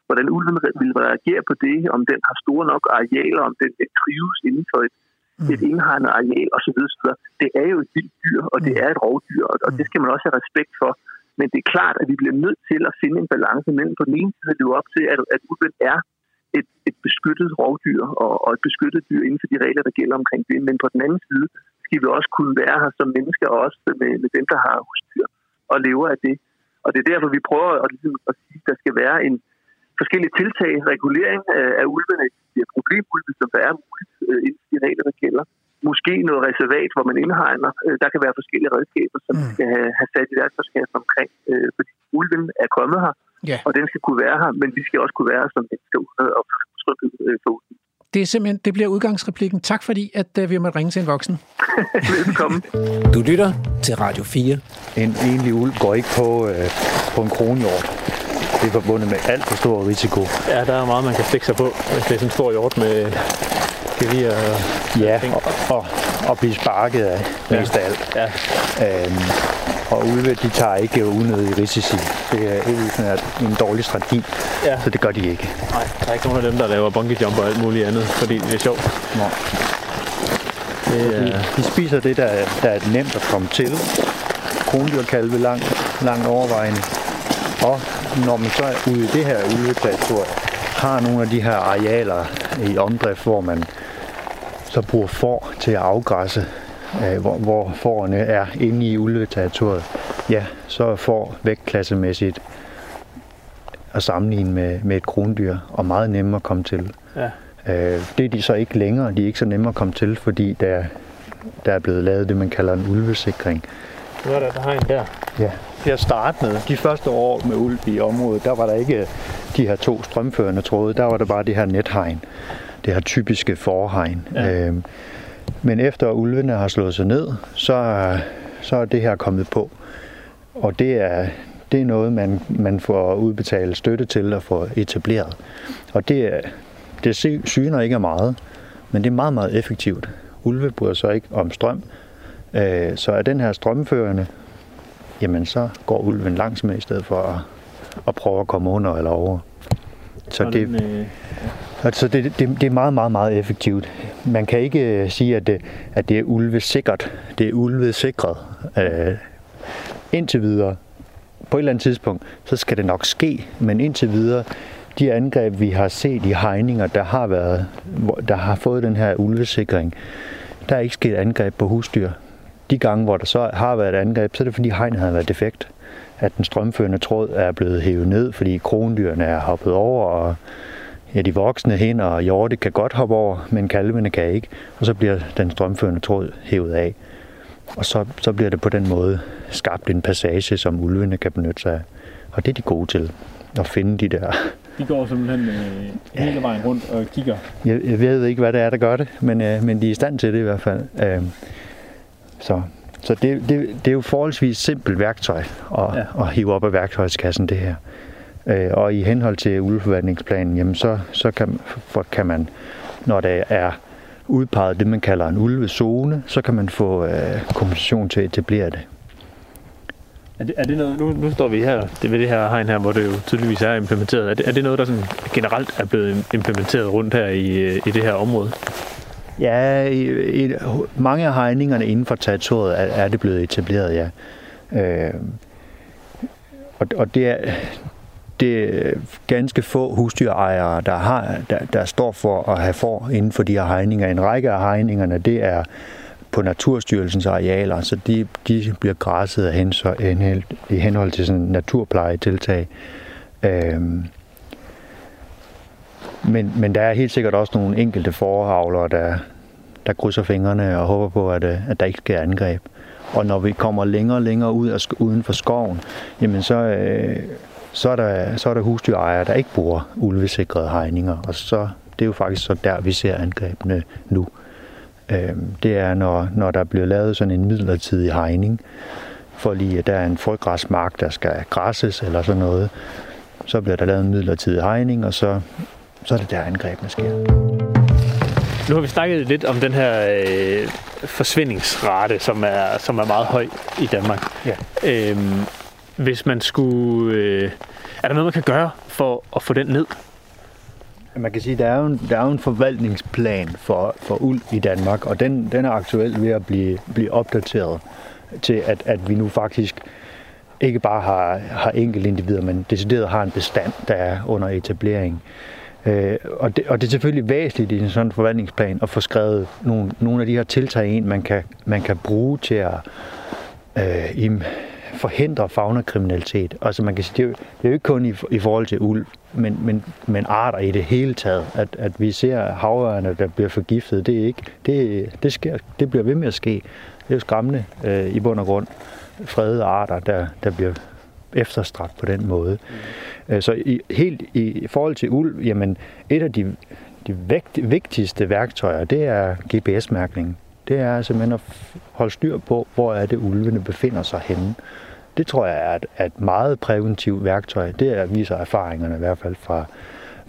hvordan ulven vil reagere på det, om den har store nok arealer, om den, den trives inden for et, mm. et indhegnet areal osv. Det er jo et vildt dyr, og det mm. er et rovdyr, og, og det skal man også have respekt for. Men det er klart, at vi bliver nødt til at finde en balance mellem på den ene side at leve op til, at, at ulven er et, et beskyttet rovdyr og, og et beskyttet dyr inden for de regler, der gælder omkring det. Men på den anden side skal vi også kunne være her som mennesker, også med, med dem, der har husdyr og lever af det. Og det er derfor, vi prøver at, ligesom, at sige, at der skal være en forskellige tiltag, regulering af ulvene, de problemulve, som der er muligt øh, inden for de regler, der gælder måske noget reservat, hvor man indhegner. Øh, der kan være forskellige redskaber, som mm. skal have, have sat i værktøjskassen omkring. Øh, fordi ulven er kommet her, yeah. og den skal kunne være her, men vi skal også kunne være her som mennesker at trygge øh, for ulven. Det er simpelthen, det bliver udgangsreplikken. Tak fordi, at uh, vi må ringe til en voksen. Velkommen. Du lytter til Radio 4. En enlig ulv går ikke på, øh, på en kronhjort. Det er forbundet med alt for stor risiko. Ja, der er meget, man kan stikke sig på, hvis det er sådan en stor hjort med gevir og Ja, og, og at blive sparket af mest af alt. Ja. Øhm, og ulve, de tager ikke unødige risici. Det er helt sådan en dårlig strategi, Ja. så det gør de ikke. Nej, der er ikke nogen af dem, der laver bungee jump og alt muligt andet, fordi det er sjovt. Nej. Det De, de spiser det, der, er- der er nemt at komme til. Krondyrkalve langt, langt overvejende. Og når man så er ude i det her ulveterritorie, har nogle af de her arealer i omdrift, hvor man så bruger får til at afgræsse, øh, hvor, hvor fårene er inde i ulveterritoriet, ja, så er får vægtklassemæssigt at sammenligne med, med et krondyr, og meget nemmere at komme til. Ja. Øh, det er de så ikke længere. De er ikke så nemme at komme til, fordi der, der er blevet lavet det, man kalder en ulvesikring. Nu er der, har en der. Ja. Til at starte med, de første år med ulv i området, der var der ikke de her to strømførende tråde. Der var der bare det her nethegn. Det her typiske forhegn. Ja. Øhm, men efter ulvene har slået sig ned, så, er- så er det her kommet på. Og det er, det er noget, man, man får udbetalt støtte til at få etableret. Og det, er- det sy- syner ikke af meget, men det er meget, meget effektivt. Ulve bryder sig ikke om strøm, øh, så er den her strømførende, jamen så går ulven langs med i stedet for at, at prøve at komme under eller over. Så det, den, øh, Altså det, det, det er meget, meget, meget effektivt. Man kan ikke øh, sige, at det, at det er ulvesikkert. Det er ulvesikret. Øh, indtil videre, på et eller andet tidspunkt, så skal det nok ske, men indtil videre, de angreb, vi har set i hegninger, der har været, der har fået den her ulvesikring, der er ikke sket angreb på husdyr. De gange, hvor der så har været et angreb, så er det fordi hegnet har været defekt. At den strømførende tråd er blevet hævet ned, fordi krondyrene er hoppet over, og Ja, de voksne hen og hjorte kan godt hoppe over, men kalvene kan ikke. Og så bliver den strømførende tråd hævet af. Og så, så bliver det på den måde skabt en passage, som ulvene kan benytte sig af. Og det er de gode til, at finde de der... de går simpelthen øh, hele vejen rundt og kigger. Jeg, jeg ved ikke, hvad det er, der gør det, men, øh, men de er i stand til det i hvert fald. Øh, så så det, det, det er jo forholdsvis simpelt værktøj at, Ja. at hive op af værktøjskassen, det her. Øh, og i henhold til ulveforvaltningsplanen, jamen så, så kan, for, kan man, når der er udpeget det, man kalder en ulvezone, så kan man få øh, kompensation til at etablere det. Er det, er det noget, nu, nu står vi her, det ved det her hegn her, hvor det jo tydeligvis er implementeret. Er det, er det noget, der sådan generelt er blevet implementeret rundt her i, øh, i det her område? Ja, i, i, mange af hegningerne inden for territoriet er, er det blevet etableret, ja. Øh, og, og det er, det er ganske få husdyrejere, der, har, der, der står for at have får inden for de her hegninger. En række af hegningerne, det er på Naturstyrelsens arealer, så de, de bliver græsset af så, henhold, i henhold til sådan naturplejetiltag. Øhm, men, men der er helt sikkert også nogle enkelte forhavlere, der, der krydser fingrene og håber på, at, øh, at der ikke sker angreb. Og når vi kommer længere og længere ud af, uden for skoven, jamen så, øh, så, er der, så er der husdyrejere, der ikke bruger ulvesikrede hegninger. Og så, det er jo faktisk så der, vi ser angrebene nu. Øh, det er, når, når der bliver lavet sådan en midlertidig hegning, for lige at der er en frøgræsmark, der skal græsses eller sådan noget, så bliver der lavet en midlertidig hegning, og så, så er det der angrebene sker. Nu har vi snakket lidt om den her øh, forsvindingsrate, som er, som er meget høj i Danmark. Ja. Øhm, hvis man skulle... Øh, er der noget, man kan gøre for at få den ned? Man kan sige, at der er jo en, der er jo en forvaltningsplan for, for ulv i Danmark, og den, den er aktuelt ved at blive, blive opdateret til, at, at vi nu faktisk ikke bare har, har enkelte individer, men decideret har en bestand, der er under etablering. Øh, Øh, og, det, og det er selvfølgelig væsentligt i en sådan forvaltningsplan at få skrevet nogle, nogle af de her tiltag ind, man kan, man kan bruge til at øh, im, forhindre fagnakriminalitet. Altså man kan sige, det er jo, det er jo ikke kun i, i forhold til ulv, men, men, men arter i det hele taget. At, at vi ser havørne, der bliver forgiftet, det, er ikke, det, det, sker, det bliver ved med at ske. Det er jo skræmmende øh, i bund og grund. Fredede arter, der, der bliver efterstrakt på den måde. Mm. Så i, helt i forhold til ulv, jamen et af de, de vægt, vigtigste værktøjer, det er GPS-mærkning. Det er simpelthen at holde styr på, hvor er det ulvene befinder sig henne. Det tror jeg er et, er et meget præventivt værktøj. Det er, viser erfaringerne i hvert fald fra,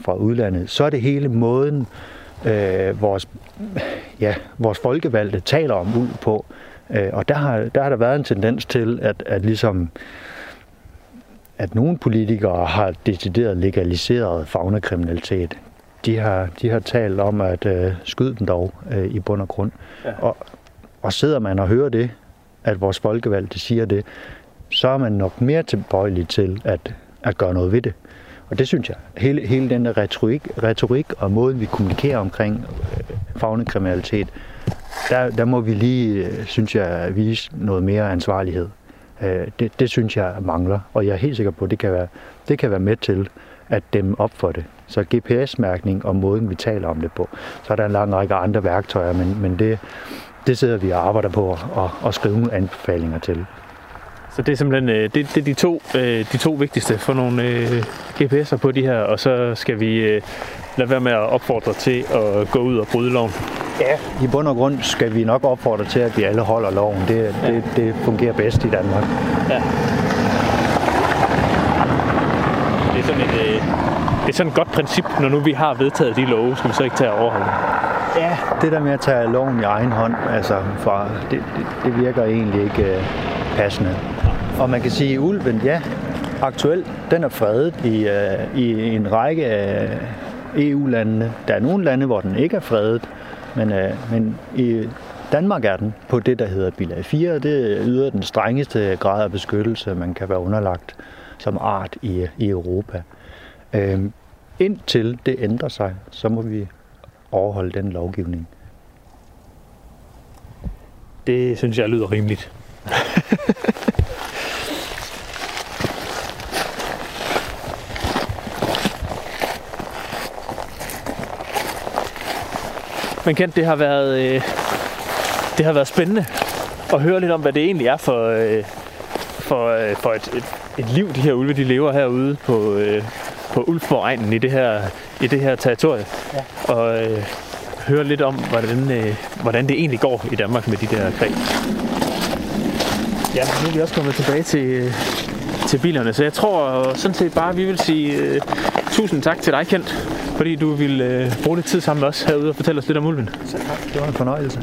fra udlandet. Så er det hele måden, øh, vores, ja, vores folkevalgte taler om ulv på. Øh, og der har, der har der været en tendens til, at, at ligesom at nogle politikere har decideret legaliseret fagnekriminalitet. De har, de har talt om at øh, skyde dem dog øh, i bund og grund. Ja. Og, og sidder man og hører det, at vores folkevalgte siger det, så er man nok mere tilbøjelig til at, at gøre noget ved det. Og det synes jeg. Hele, hele den der retorik, retorik og måden, vi kommunikerer omkring øh, fagnekriminalitet, der, der må vi lige, øh, synes jeg, vise noget mere ansvarlighed. Øh, det, det synes jeg mangler, og jeg er helt sikker på, at det kan være, det kan være med til at dem op for det. Så GPS-mærkning og måden, vi taler om det på. Så er der en lang række andre værktøjer, men, men det, det sidder vi og arbejder på at, at skrive anbefalinger til. Så det er simpelthen øh, det, det er de, to, øh, de to vigtigste for nogle GPS'er på de her, og så skal vi lade være med at opfordre til at gå ud og bryde loven. Ja, i bund og grund skal vi nok opfordre til, at vi alle holder loven. Det, ja. det, det fungerer bedst i Danmark. Ja. Det er sådan et, øh, det er sådan et godt princip, når nu vi har vedtaget de love, skal vi så ikke tage at overholde Ja, det der med at tage loven i egen hånd, altså fra, det, det, det virker egentlig ikke øh, passende. Og man kan sige, at ulven, ja, aktuelt, den er fredet i, uh, i en række af EU-landene. Der er nogle lande, hvor den ikke er fredet, men, uh, men i Danmark er den på det, der hedder bilag 4. Det yder den strengeste grad af beskyttelse, man kan være underlagt som art i, i Europa. Uh, indtil det ændrer sig, så må vi overholde den lovgivning. Det synes jeg lyder rimeligt. Men Kent, det har været, øh, det har været spændende at høre lidt om, hvad det egentlig er for, øh, for, øh, for et, et, et liv, de her ulve de lever herude på, øh, på Ulfborg-egnen i det her, i det her territorie. Ja. Og øh, høre lidt om, hvordan, øh, hvordan det egentlig går i Danmark med de der krig. Ja, nu er vi også kommet tilbage til, til bilerne, så jeg tror sådan set bare, at vi vil sige uh, tusind tak til dig, Kent, fordi du vil uh, bruge lidt tid sammen med os herude og fortælle os lidt om ulven. Så tak, det var en fornøjelse.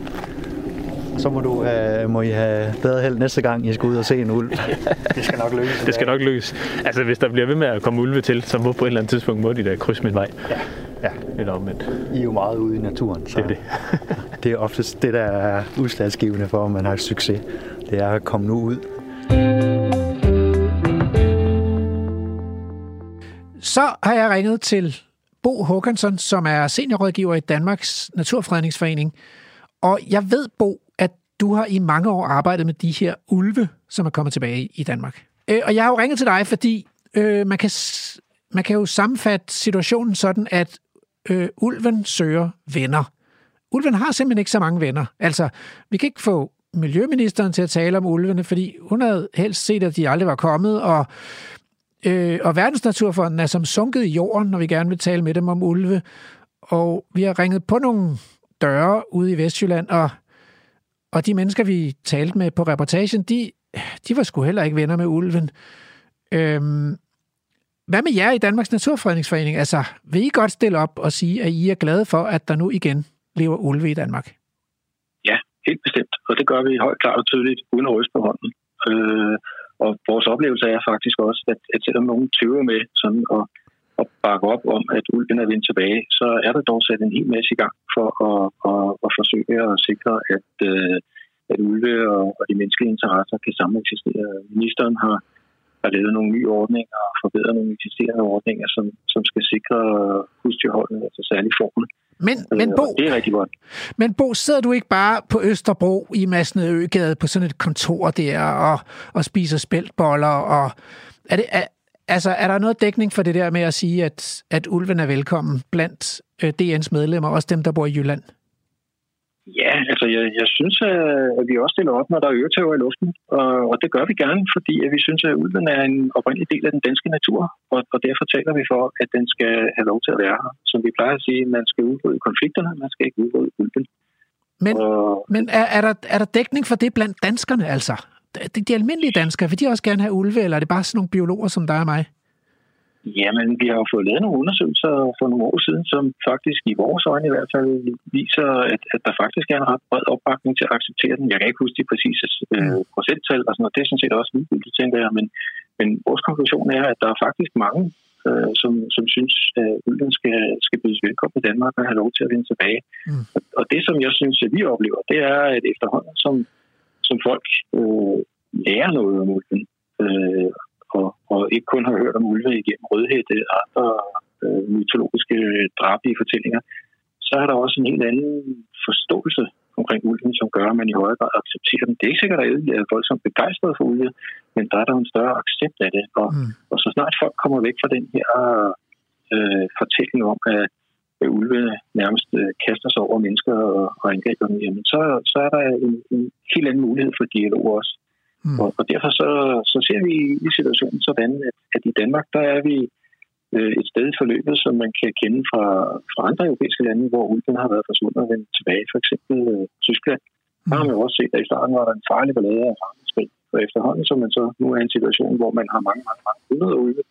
Så må, du, uh, må I have bedre held næste gang, I skal ud og se en ulv. det skal nok lykkes. Det skal nok lykkes. Altså, hvis der bliver ved med at komme ulve til, så må på et eller andet tidspunkt må de da krydse min vej. Ja. Ja. Eller omvendt. I er jo meget ude i naturen. Så det er det. det er oftest det, der er udslagsgivende for, at man har succes. Det er at komme nu ud. Så har jeg ringet til Bo Håkansson, som er seniorrådgiver i Danmarks Naturfredningsforening. Og jeg ved, Bo, at du har i mange år arbejdet med de her ulve, som er kommet tilbage i Danmark. Øh, og jeg har jo ringet til dig, fordi øh, man, kan, man kan jo sammenfatte situationen sådan, at øh, ulven søger venner. Ulven har simpelthen ikke så mange venner. Altså, vi kan ikke få miljøministeren til at tale om ulvene, fordi hun havde helst set, at de aldrig var kommet, og, øh, og Verdensnaturfonden er som sunket i jorden, når vi gerne vil tale med dem om ulve. Og vi har ringet på nogle døre ude i Vestjylland, og, og de mennesker, vi talte med på reportagen, de, de var sgu heller ikke venner med ulven. Øhm, hvad med jer i Danmarks Naturfredningsforening? Altså, vil I godt stille op og sige, at I er glade for, at der nu igen lever ulve i Danmark? Ja, helt bestemt. Og det gør vi højt klart og tydeligt, uden at ryste på hånden. Øh, og vores oplevelse er faktisk også, at, at selvom nogen tøver med sådan at, at bakke op om, at ulven er vendt tilbage, så er der dog sat en hel masse i gang for at, at, at forsøge at sikre, at, øh, at ulve og, og de menneskelige interesser kan sameksistere. Ministeren har har lavet nogle nye ordninger og forbedret nogle eksisterende ordninger, som, som skal sikre husdyrholdet, altså særligt formen. Men, men Bo, det er rigtig godt. Men Bo, sidder du ikke bare på Østerbro i Masnede Øgade på sådan et kontor der og, og spiser spæltboller? Og er, det, er, altså, er der noget dækning for det der med at sige, at, at ulven er velkommen blandt øh, DN's medlemmer, også dem, der bor i Jylland? Ja, altså jeg, jeg synes, at vi også stiller op, når der er øretæver i luften, og, og det gør vi gerne, fordi at vi synes, at ulven er en oprindelig del af den danske natur, og, og derfor taler vi for, at den skal have lov til at være her. Som vi plejer at sige, man skal udrydde konflikterne, man skal ikke udrydde ulven. Men, og, men er, er, der, er der dækning for det blandt danskerne, altså? De, de almindelige danskere, vil de også gerne have ulve, eller er det bare sådan nogle biologer som dig og mig? Jamen, vi har jo fået lavet nogle undersøgelser for nogle år siden, som faktisk i vores øjne i hvert fald viser, at, at der faktisk er en ret bred opbakning til at acceptere den. Jeg kan ikke huske de præcise øh, procenttal og sådan noget. Det er sådan set også ligegyldigt, tænker jeg. Men, men vores konklusion er, at der er faktisk mange, øh, som, som synes, at ulven skal, skal bydes velkommen i Danmark og have lov til at vende tilbage. Mm. Og, og det, som jeg synes, at vi oplever, det er, at efterhånden, som, som folk øh, lærer noget om ulven, øh, og, og ikke kun har hørt om ulve igennem rødhætte og andre øh, mytologiske drabige fortællinger, så er der også en helt anden forståelse omkring ulven, som gør, at man i højere grad accepterer den. Det er ikke sikkert, at alle er voldsomt begejstret for ulve, men der er der en større accept af det. Og, mm. og så snart folk kommer væk fra den her øh, fortælling om, at at ulve nærmest øh, kaster sig over mennesker og, og angriber dem, jamen så, så er der en, en helt anden mulighed for dialog også. Mm. Og, og derfor så, så ser vi i situationen sådan, at, at i Danmark, der er vi øh, et sted i forløbet, som man kan kende fra, fra andre europæiske lande, hvor ulven har været forsvundet og vendt tilbage, for eksempel øh, Tyskland. Mm. Der har man jo også set, at i starten var der en farlig ballade af ramenskrig. Og efterhånden, som man så nu er i en situation, hvor man har mange, mange, mange hundrede ulve,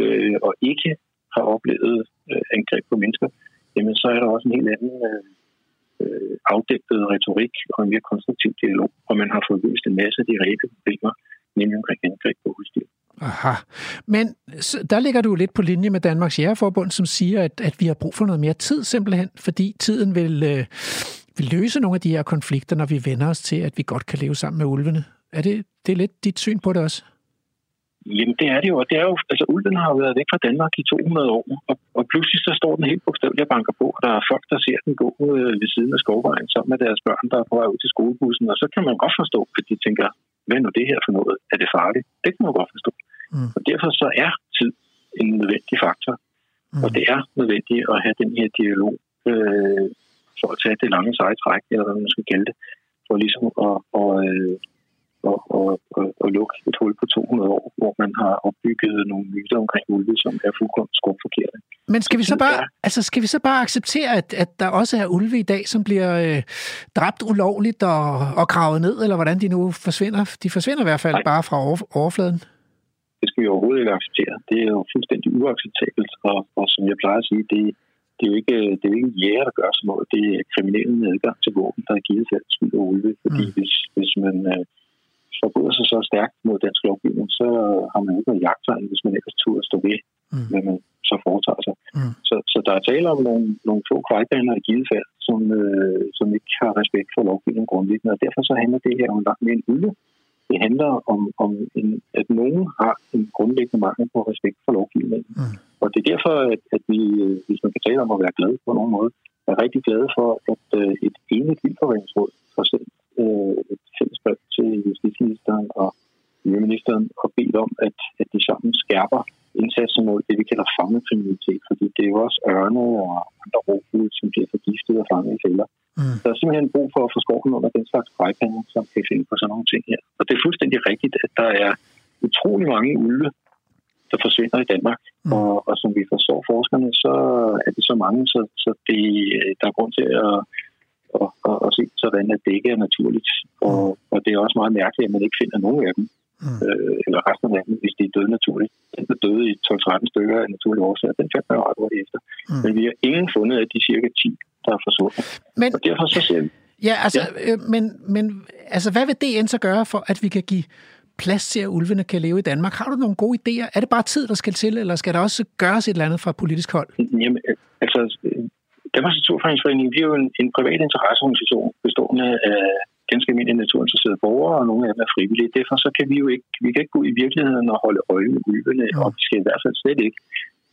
øh, og ikke har oplevet øh, angreb på mennesker, jamen så er der også en helt anden øh, øh, afdæmpet retorik og en mere konstruktiv dialog, og man har fået løst en masse af de reelle problemer, nemlig omkring angreb på husdyr. Aha. Men der ligger du lidt på linje med Danmarks Jægerforbund, som siger, at, at vi har brug for noget mere tid simpelthen, fordi tiden vil, øh, vil løse nogle af de her konflikter, når vi vender os til, at vi godt kan leve sammen med ulvene. Er det, det er lidt dit syn på det også? Jamen, det er det jo. Og det er jo, altså, ulven har jo været væk fra Danmark i 200 år, og, og pludselig så står den helt bogstaveligt og banker på, og der er folk, der ser den gå øh, ved siden af skovvejen sammen med deres børn, der er på vej ud til skolebussen, og så kan man godt forstå, at de tænker, hvad nu det her for noget? Er det farligt? Det kan man godt forstå. Mm. Og derfor så er tid en nødvendig faktor, mm. og det er nødvendigt at have den her dialog øh, for at tage det lange seje træk, eller hvad man skal kalde det, for ligesom at, at, øh, og, og, og, og lukke et hul på 200 år, hvor man har opbygget nogle myter omkring ulve, som er fuldkommen skrubforkerte. Men skal vi så bare, altså skal vi så bare acceptere, at, at der også er ulve i dag, som bliver øh, dræbt ulovligt og, og gravet ned, eller hvordan de nu forsvinder? De forsvinder i hvert fald Nej. bare fra over, overfladen. Det skal vi overhovedet ikke acceptere. Det er jo fuldstændig uacceptabelt, og, og som jeg plejer at sige, det, det er jo ikke, det er jo ikke jæger, der gør sådan noget. Det er kriminelle med adgang til våben, der er givet til at skyde ulve. Fordi mm. hvis, hvis man øh, forbryder sig så stærkt mod dansk lovgivning, så har man ikke noget jagttegn, hvis man ellers turde stå ved, mm. hvad man så foretager sig. Mm. Så, så der er tale om nogle, nogle få kvejbaner i givet fald, som, øh, som ikke har respekt for lovgivningen grundlæggende, og derfor så handler det her om langt mere en ulve. Det handler om, om en, at nogen har en grundlæggende mangel på respekt for lovgivningen. Mm. Og det er derfor, at, at vi, hvis man kan tale om at være glad på nogen måde, er rigtig glade for, at øh, et enigt vildforvaringsråd for sendt øh, et fælles brev til justitsministeren og miljøministeren og bedt om, at, at de sammen skærper indsatsen mod det, vi kalder fangekriminalitet, fordi det er jo også ørne og andre rovfugle, som bliver forgiftet og fanget i fælder. Mm. Der er simpelthen brug for at få skoven under den slags grejpander, som kan finde på sådan nogle ting her. Og det er fuldstændig rigtigt, at der er utrolig mange ulve, der forsvinder i Danmark. Mm. Og, og som vi forstår forskerne, så er det så mange, så, så det, der er grund til at, at, at, at se sådan, at det ikke er naturligt. Og, mm. og det er også meget mærkeligt, at man ikke finder nogen af dem. Mm. Øh, eller resten af dem, hvis de er døde naturligt. Den er døde i 12-13 stykker af naturlige årsager. Den fandt man jo ret hurtigt efter. Mm. Men vi har ingen fundet af de cirka 10, der er forsvundet. Men, og derfor så ser vi... Ja, altså, ja. Øh, men, men altså, hvad vil DN så gøre for, at vi kan give plads til, at ulvene kan leve i Danmark? Har du nogle gode idéer? Er det bare tid, der skal til, eller skal der også gøres et eller andet fra politisk hold? Jamen, altså, Danmarks Naturfredningsforening, vi er jo en, en privat interesseorganisation bestående af ganske almindelige naturinteresserede borgere, og nogle af dem er frivillige. Derfor så kan vi jo ikke, vi kan ikke gå i virkeligheden og holde øje med ulvene, ja. og vi skal i hvert fald slet ikke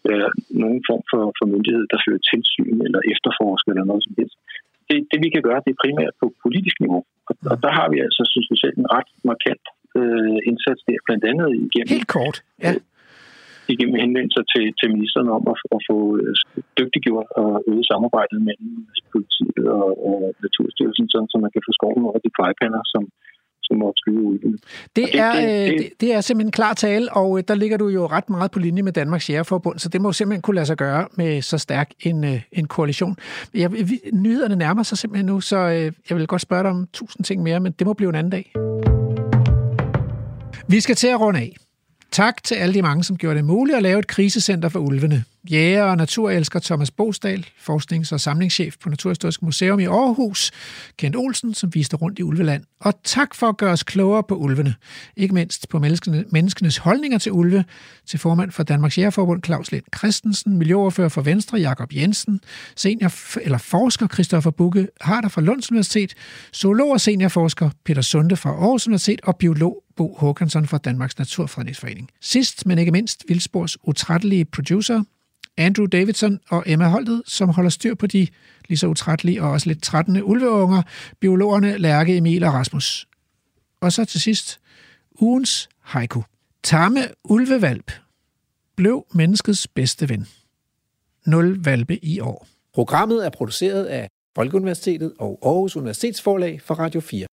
være nogen form for, for myndighed, der fører tilsyn eller efterforsker eller noget som helst. Det, det vi kan gøre, det er primært på politisk niveau. Og, og der har vi altså, synes vi selv, en ret markant øh, indsats der, blandt andet igennem... Helt kort, ja. Øh, igennem henvendelser til, til ministeren om at, at få øh, dygtiggjort og øget samarbejdet mellem politiet og, og Naturstyrelsen, sådan, så man kan få skoven over de plejepander, som, som måtte skyde ud. Det, det, er, det, det, det, det er simpelthen en klar tale, og øh, der ligger du jo ret meget på linje med Danmarks Jægerforbund, så det må simpelthen kunne lade sig gøre med så stærk en, øh, en koalition. Jeg, nyhederne nærmer sig simpelthen nu, så jeg vil godt spørge dig om tusind ting mere, men det må blive en anden dag. Vi skal til at runde af. Tak til alle de mange, som gjorde det muligt at lave et krisecenter for ulvene. Jæger og naturelsker Thomas Bosdal, forsknings- og samlingschef på Naturhistorisk Museum i Aarhus, Kent Olsen, som viste rundt i Ulveland. Og tak for at gøre os klogere på ulvene. Ikke mindst på menneskenes holdninger til ulve, til formand for Danmarks Jægerforbund Claus Lind Christensen, miljøoverfører for Venstre Jakob Jensen, senior eller forsker Christoffer Bukke Harder fra Lunds Universitet, zoolog og seniorforsker Peter Sunde fra Aarhus Universitet og biolog Bo Håkansson fra Danmarks Naturfredningsforening. Sidst, men ikke mindst, Vildspors utrættelige producer, Andrew Davidson og Emma Holtet, som holder styr på de lige så utrættelige og også lidt trættende ulveunger, biologerne Lærke, Emil og Rasmus. Og så til sidst, ugens haiku. Tamme ulvevalp blev menneskets bedste ven. Nul valpe i år. Programmet er produceret af Folkeuniversitetet og Aarhus Universitetsforlag for Radio 4.